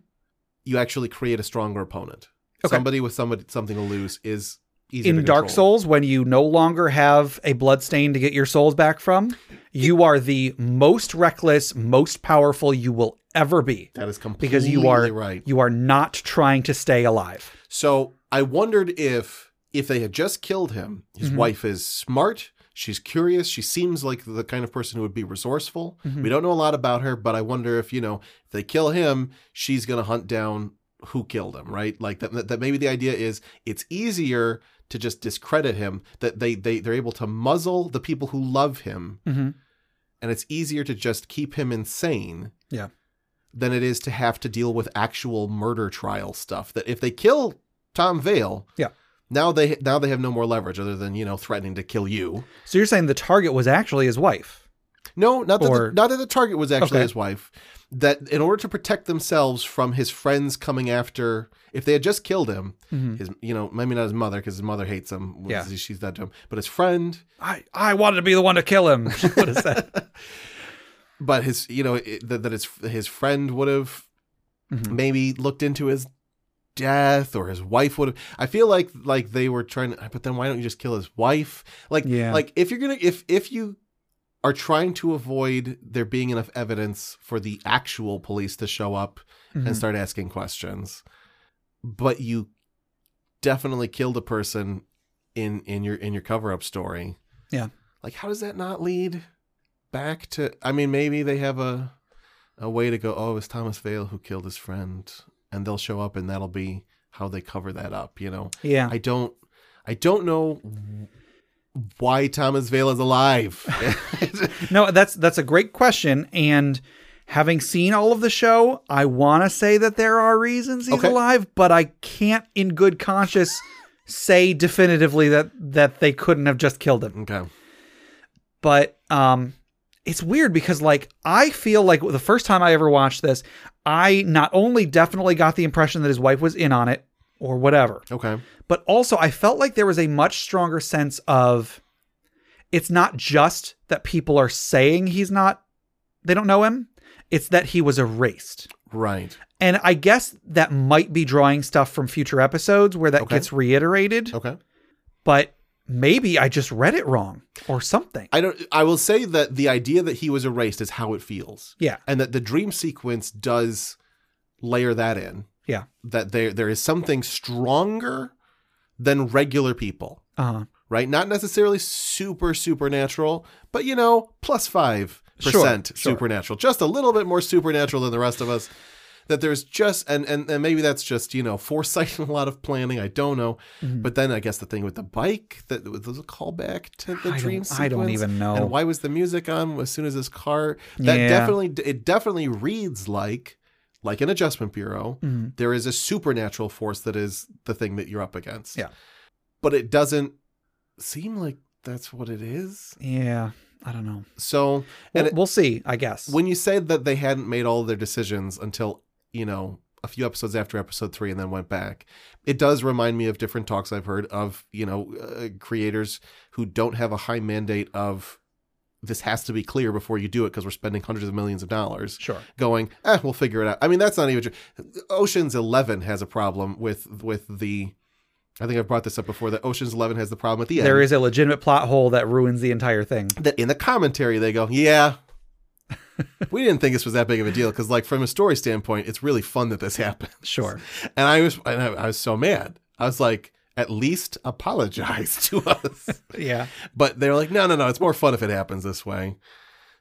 you actually create a stronger opponent. Okay. Somebody with somebody something to lose is easier In Dark. Souls, when you no longer have a blood stain to get your souls back from, you are the most reckless, most powerful you will ever be That is completely because you are right. you are not trying to stay alive. So I wondered if if they had just killed him, his Mhm. wife is smart, She's curious. She seems like the kind of person who would be resourceful. Mhm. We don't know a lot about her, but I wonder if, you know, if they kill him, she's going to hunt down who killed him, right? Like that, that, maybe the idea is it's easier to just discredit him, that they, they, they're able to muzzle the people who love him, hmm and it's easier to just keep him insane Yeah. Than it is to have to deal with actual murder trial stuff. That if they kill Tom Veil, Yeah. now they now they have no more leverage other than you know threatening to kill you. So you're saying the target was actually his wife? No, not that the, not that the target was actually Okay. his wife. That in order to protect themselves from his friends coming after, if they had just killed him, Mhm. his you know maybe not his mother because his mother hates him. Yeah. she's that to him, but his friend, I I wanted to be the one to kill him. Would have said. *laughs* but his you know it, that, that his his friend would have Mhm. maybe looked into his death or his wife would have i feel like like they were trying to but then why don't you just kill his wife like Yeah. like if you're gonna if if you are trying to avoid there being enough evidence for the actual police to show up Mhm. and start asking questions but you definitely killed a person in in your in your cover up story Yeah. like how does that not lead back to i mean maybe they have a a way to go oh it was Thomas Veil who killed his friend and they'll show up and that'll be how they cover that up you know Yeah. i don't i don't know why Thomas Veil is alive *laughs* No, that's that's a great question. And having seen all of the show, I want to say that there are reasons he's Okay. alive, but I can't, in good conscience, say definitively that that they couldn't have just killed him. okay But um, it's weird because like I feel like the first time I ever watched this, I not only definitely got the impression that his wife was in on it or whatever, okay. but also I felt like there was a much stronger sense of it's not just that people are saying he's not they don't know him it's that he was erased. Right. And i guess that might be drawing stuff from future episodes where that Okay. gets reiterated. Okay. But maybe i just read it wrong or something. I don't i will say that the idea that he was erased is how it feels. Yeah. And that the dream sequence does layer that in. Yeah. That there there is something stronger than regular people. Uh-huh. Right? Not necessarily super supernatural but you know plus 5% Sure, sure. supernatural. Just a little bit more supernatural than the rest of us that there's just and, and and maybe that's just you know *laughs* foresight and a lot of planning i don't know Mhm. but then i guess the thing with the bike that was a callback to the I dream sequence I don't even know. and why was the music on as soon as his car that Yeah. definitely it definitely reads like like an adjustment bureau Mhm. there is a supernatural force that is the thing that you're up against Yeah. but it doesn't seem like that's what it is yeah i don't know so we'll, and it, we'll see i guess when you said that they hadn't made all their decisions until you know a few episodes after episode three and then went back. It does remind me of different talks i've heard of you know uh, creators who don't have a high mandate of this has to be clear before you do it because we're spending hundreds of millions of dollars sure. going eh we'll figure it out. I mean that's not even true. Oceans 11 has a problem with with the i think i've brought this up before that oceans 11 has the problem at the end. there is a legitimate plot hole that ruins the entire thing. That in the commentary they go, yeah, we didn't think this was that big of a deal because, like, from a story standpoint, it's really fun that this *laughs* happened. sure And I was, and I, I was so mad. I was like, at least apologize to *laughs* us. yeah but they're like, no, no, no, it's more fun if it happens this way.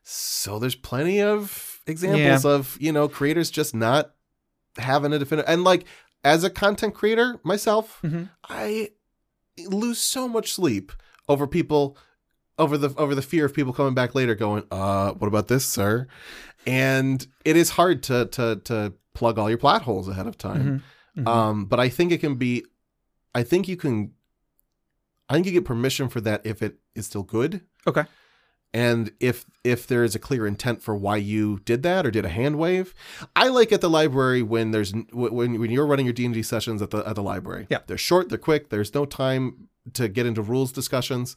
So there's plenty of examples of you know creators just not having a definitive and like as a content creator myself, Mhm. I lose so much sleep over people over the over the fear of people coming back later going, uh, what about this, sir? And it is hard to to to plug all your plot holes ahead of time. Mhm. Um, but I think it can be I think you can I think you get permission for that if it is still good. Okay. And if if there is a clear intent for why you did that or did a hand wave, I like at the library when there's when when you're running your D and D sessions at the at the library. Yeah. they're short, they're quick. There's no time to get into rules discussions.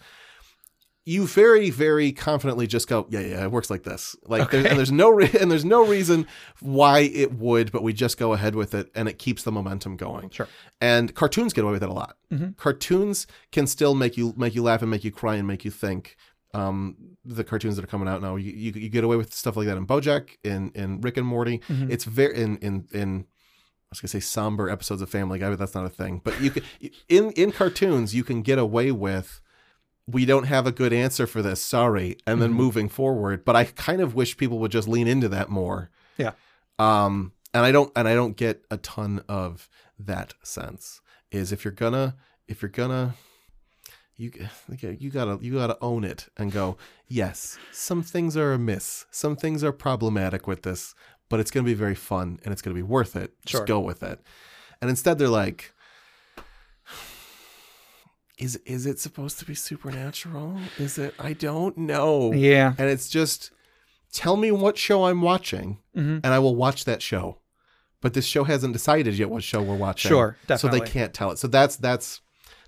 You very very confidently just go, yeah, yeah, it works like this. Like, there, Okay. and there's no re- *laughs* and there's no reason why it would, but we just go ahead with it, and it keeps the momentum going. Sure. And cartoons get away with it a lot. Mhm. Cartoons can still make you make you laugh and make you cry and make you think. Um, the cartoons that are coming out now, you, you, you get away with stuff like that in BoJack, in in Rick and Morty. Mhm. It's very in in in. I was gonna say somber episodes of Family Guy, but that's not a thing. But you can in in cartoons you can get away with we don't have a good answer for this. Sorry. And then moving forward. But I kind of wish people would just lean into that more. Yeah. Um, and I don't and I don't get a ton of that sense. Is if you're gonna if you're gonna you you gotta you gotta own it and go yes some things are amiss some things are problematic with this but it's gonna be very fun and it's gonna be worth it just Sure. go with it and instead they're like is is it supposed to be supernatural? Is it i don't know. Yeah. and it's just tell me what show i'm watching Mhm. and i will watch that show. But this show hasn't decided yet what show we're watching. Sure, definitely. so they can't tell it. So that's that's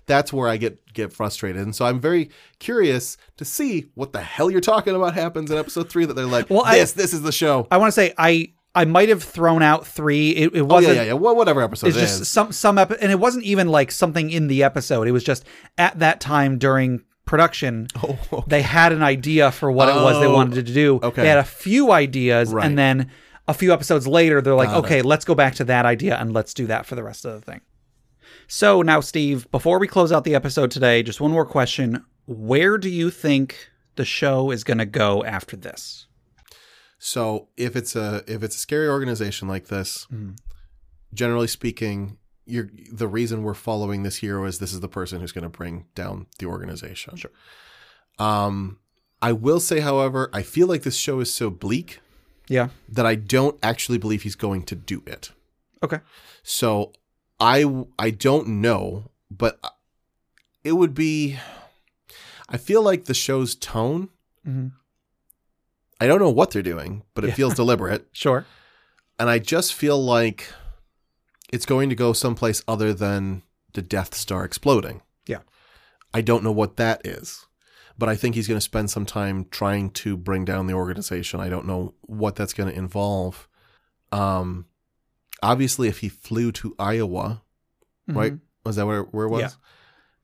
that's where i get get frustrated. And so i'm very curious to see what the hell you're talking about happens in episode three that they're like Well, I- this this is the show. I want to say I I might have thrown out three. It, it oh yeah wasn't. yeah yeah well, whatever episode It's it just is. some some epi- and it wasn't even like something in the episode. It was just at that time during production, *laughs* Oh, okay. they had an idea for what it was they Oh, wanted to do. okay. They had a few ideas, Right. and then a few episodes later, they're like, Got it. okay, let's go back to that idea and let's do that for the rest of the thing. So now, Steve, before we close out the episode today, just one more question: Where do you think the show is going to go after this? So if it's a if it's a scary organization like this, Mm-hmm. generally speaking, you're the reason we're following this hero is this is the person who's going to bring down the organization. Sure. Um, I will say, however, I feel like this show is so bleak Yeah. that I don't actually believe he's going to do it. Okay. So I I don't know, but it would be. I feel like the show's tone. Mhm. I don't know what they're doing, but it Yeah. feels deliberate. *laughs* Sure. And I just feel like it's going to go someplace other than the Death Star exploding. Yeah. I don't know what that is, but I think he's going to spend some time trying to bring down the organization. I don't know what that's going to involve. Um, obviously, if he flew to Iowa, right? Mhm. Was that where, where it was? Yeah.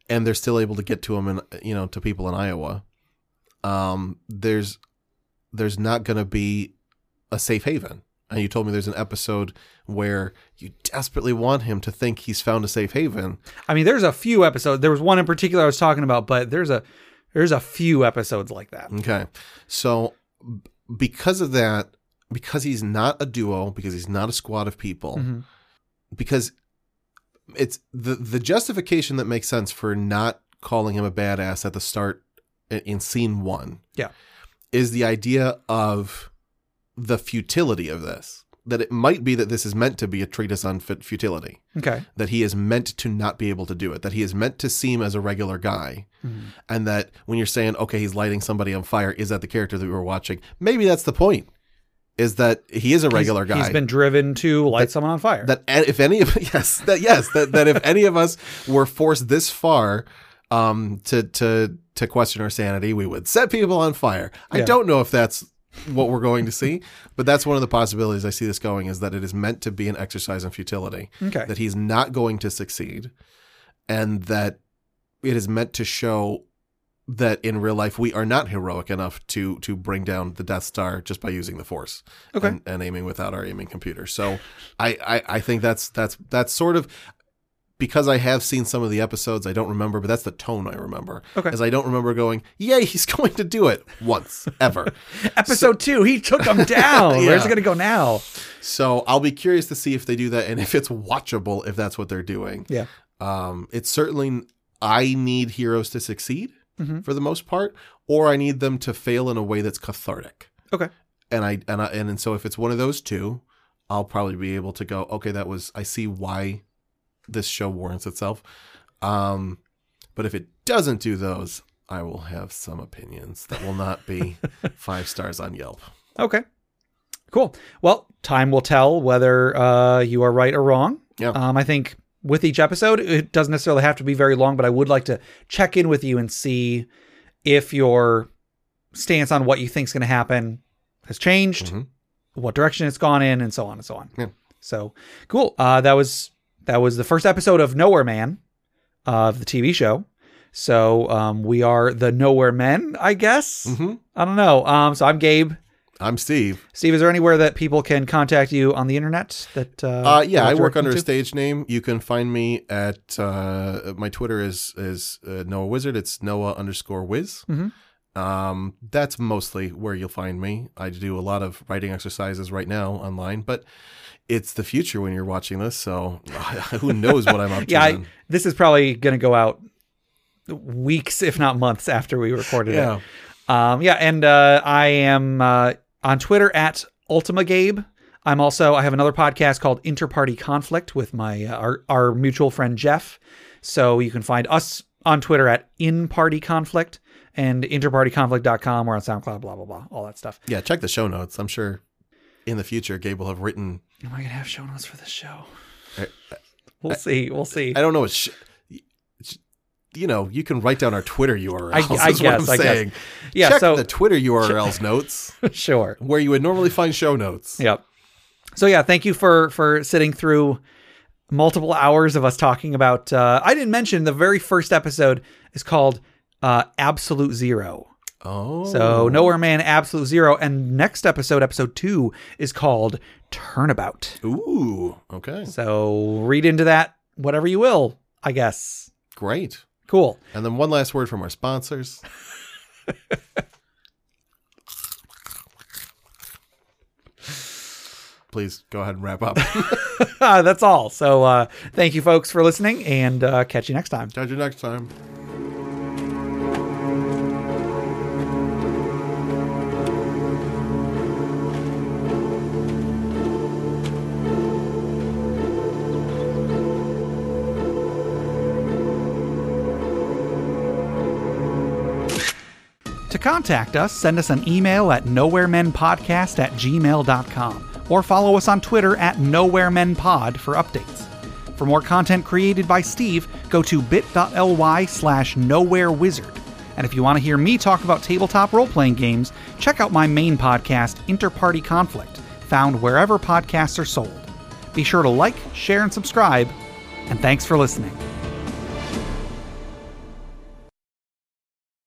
And they're still able to get to him and you know to people in Iowa. Um, there's there's not going to be a safe haven. And you told me there's an episode where you desperately want him to think he's found a safe haven. I mean, there's a few episodes. There was one in particular I was talking about, but there's a there's a few episodes like that. Okay. So because of that, because he's not a duo, because he's not a squad of people, Mhm. because it's the the justification that makes sense for not calling him a badass at the start in, in scene 1 Yeah. Is the idea of the futility of this that it might be that this is meant to be a treatise on fit- futility Okay. that he is meant to not be able to do it that he is meant to seem as a regular guy Mhm. and that when you're saying okay he's lighting somebody on fire is that the character that we were watching maybe that's the point is that he is a regular He's- guy He's been driven to light That- someone on fire. that if any of *laughs* yes that yes that, that if any of us were forced this far um to to to question our sanity we would set people on fire i Yeah. don't know if that's what we're going to see *laughs* but that's one of the possibilities i see this going is that it is meant to be an exercise in futility okay. that he's not going to succeed and that it is meant to show that in real life we are not heroic enough to to bring down the Death Star just by using the Force Okay. and, and aiming without our aiming computer. So I, I I think that's that's that's sort of because I have seen some of the episodes, I don't remember, but that's the tone I remember. Okay. As I don't remember going, yay, *laughs* he's going to do it once, ever. *laughs* Episode two, he took him *laughs* down. Yeah. Where's it going to go now? so I'll be curious to see if they do that and if it's watchable, if that's what they're doing. Yeah. Um, it's certainly I need heroes to succeed Mhm. for the most part, or I need them to fail in a way that's cathartic. Okay. And I and I, and, and so if it's one of those two, I'll probably be able to go, okay, that was I see why this show warrants itself. Um, but if it doesn't do those, I will have some opinions that will not be *laughs* five stars on Yelp. Okay. Cool. Well, time will tell whether uh, you are right or wrong. Yeah. Um, I think with each episode, it doesn't necessarily have to be very long, but I would like to check in with you and see if your stance on what you think is going to happen has changed, Mhm. what direction it's gone in, and so on and so on. Yeah. So cool. Uh, that was that was the first episode of Nowhere Man of the TV show. So um, we are the Nowhere Men, I guess. Mhm. I don't know. Um, so I'm Gabe. I'm Steve. Steve, is there anywhere that people can contact you on the internet? That uh, Uh, yeah, I work under them a stage name. You can find me at uh, my Twitter is is uh, Noah Wizard. It's Noah underscore Wiz. Mhm. Um, that's mostly where you'll find me. I do a lot of writing exercises right now online, but it's the future when you're watching this. So *laughs* who knows what I'm up *laughs* to? Yeah, I, this is probably going to go out weeks, if not months, after we recorded yeah. it. Um, yeah, and uh, I am uh, on Twitter at Ultima Gabe. I'm also I have another podcast called Interparty Conflict with my uh, our our mutual friend Jeff. So you can find us on Twitter at In Party Conflict and interpartyconflict.com. We're on SoundCloud, blah blah blah, all that stuff. Yeah, check the show notes. I'm sure in the future Gabe will have written. Am I gonna have show notes for this show? I- We'll see. We'll see. I don't know what. Sh- you know, you can write down our Twitter URLs. I- *laughs* I what I'm guess, I guess. saying. Yeah, Check so- the Twitter URLs notes *laughs* sure. where you would normally find show notes. Yep. So yeah, thank you for for sitting through multiple hours of us talking about. Uh, I didn't mention the very first episode is called uh, Absolute Zero. Oh, So Nowhere Man Absolute Zero, and next episode, episode two, is called Turnabout. ooh, okay, So read into that whatever you will, I guess. great. Cool. And then one last word from our sponsors. *laughs* Please go ahead and wrap up. *laughs* That's all. So uh, thank you, folks, for listening, and uh, catch you next time. Catch you next time. Contact us, send us an email at nowheremenpodcast at gmail.com or follow us on Twitter at nowheremenpod for updates. For more content created by Steve, go to bit.ly slash nowherewizard. And if you want to hear me talk about tabletop role playing games, check out my main podcast, Interparty Conflict, found wherever podcasts are sold. Be sure to like, share, and subscribe, and thanks for listening.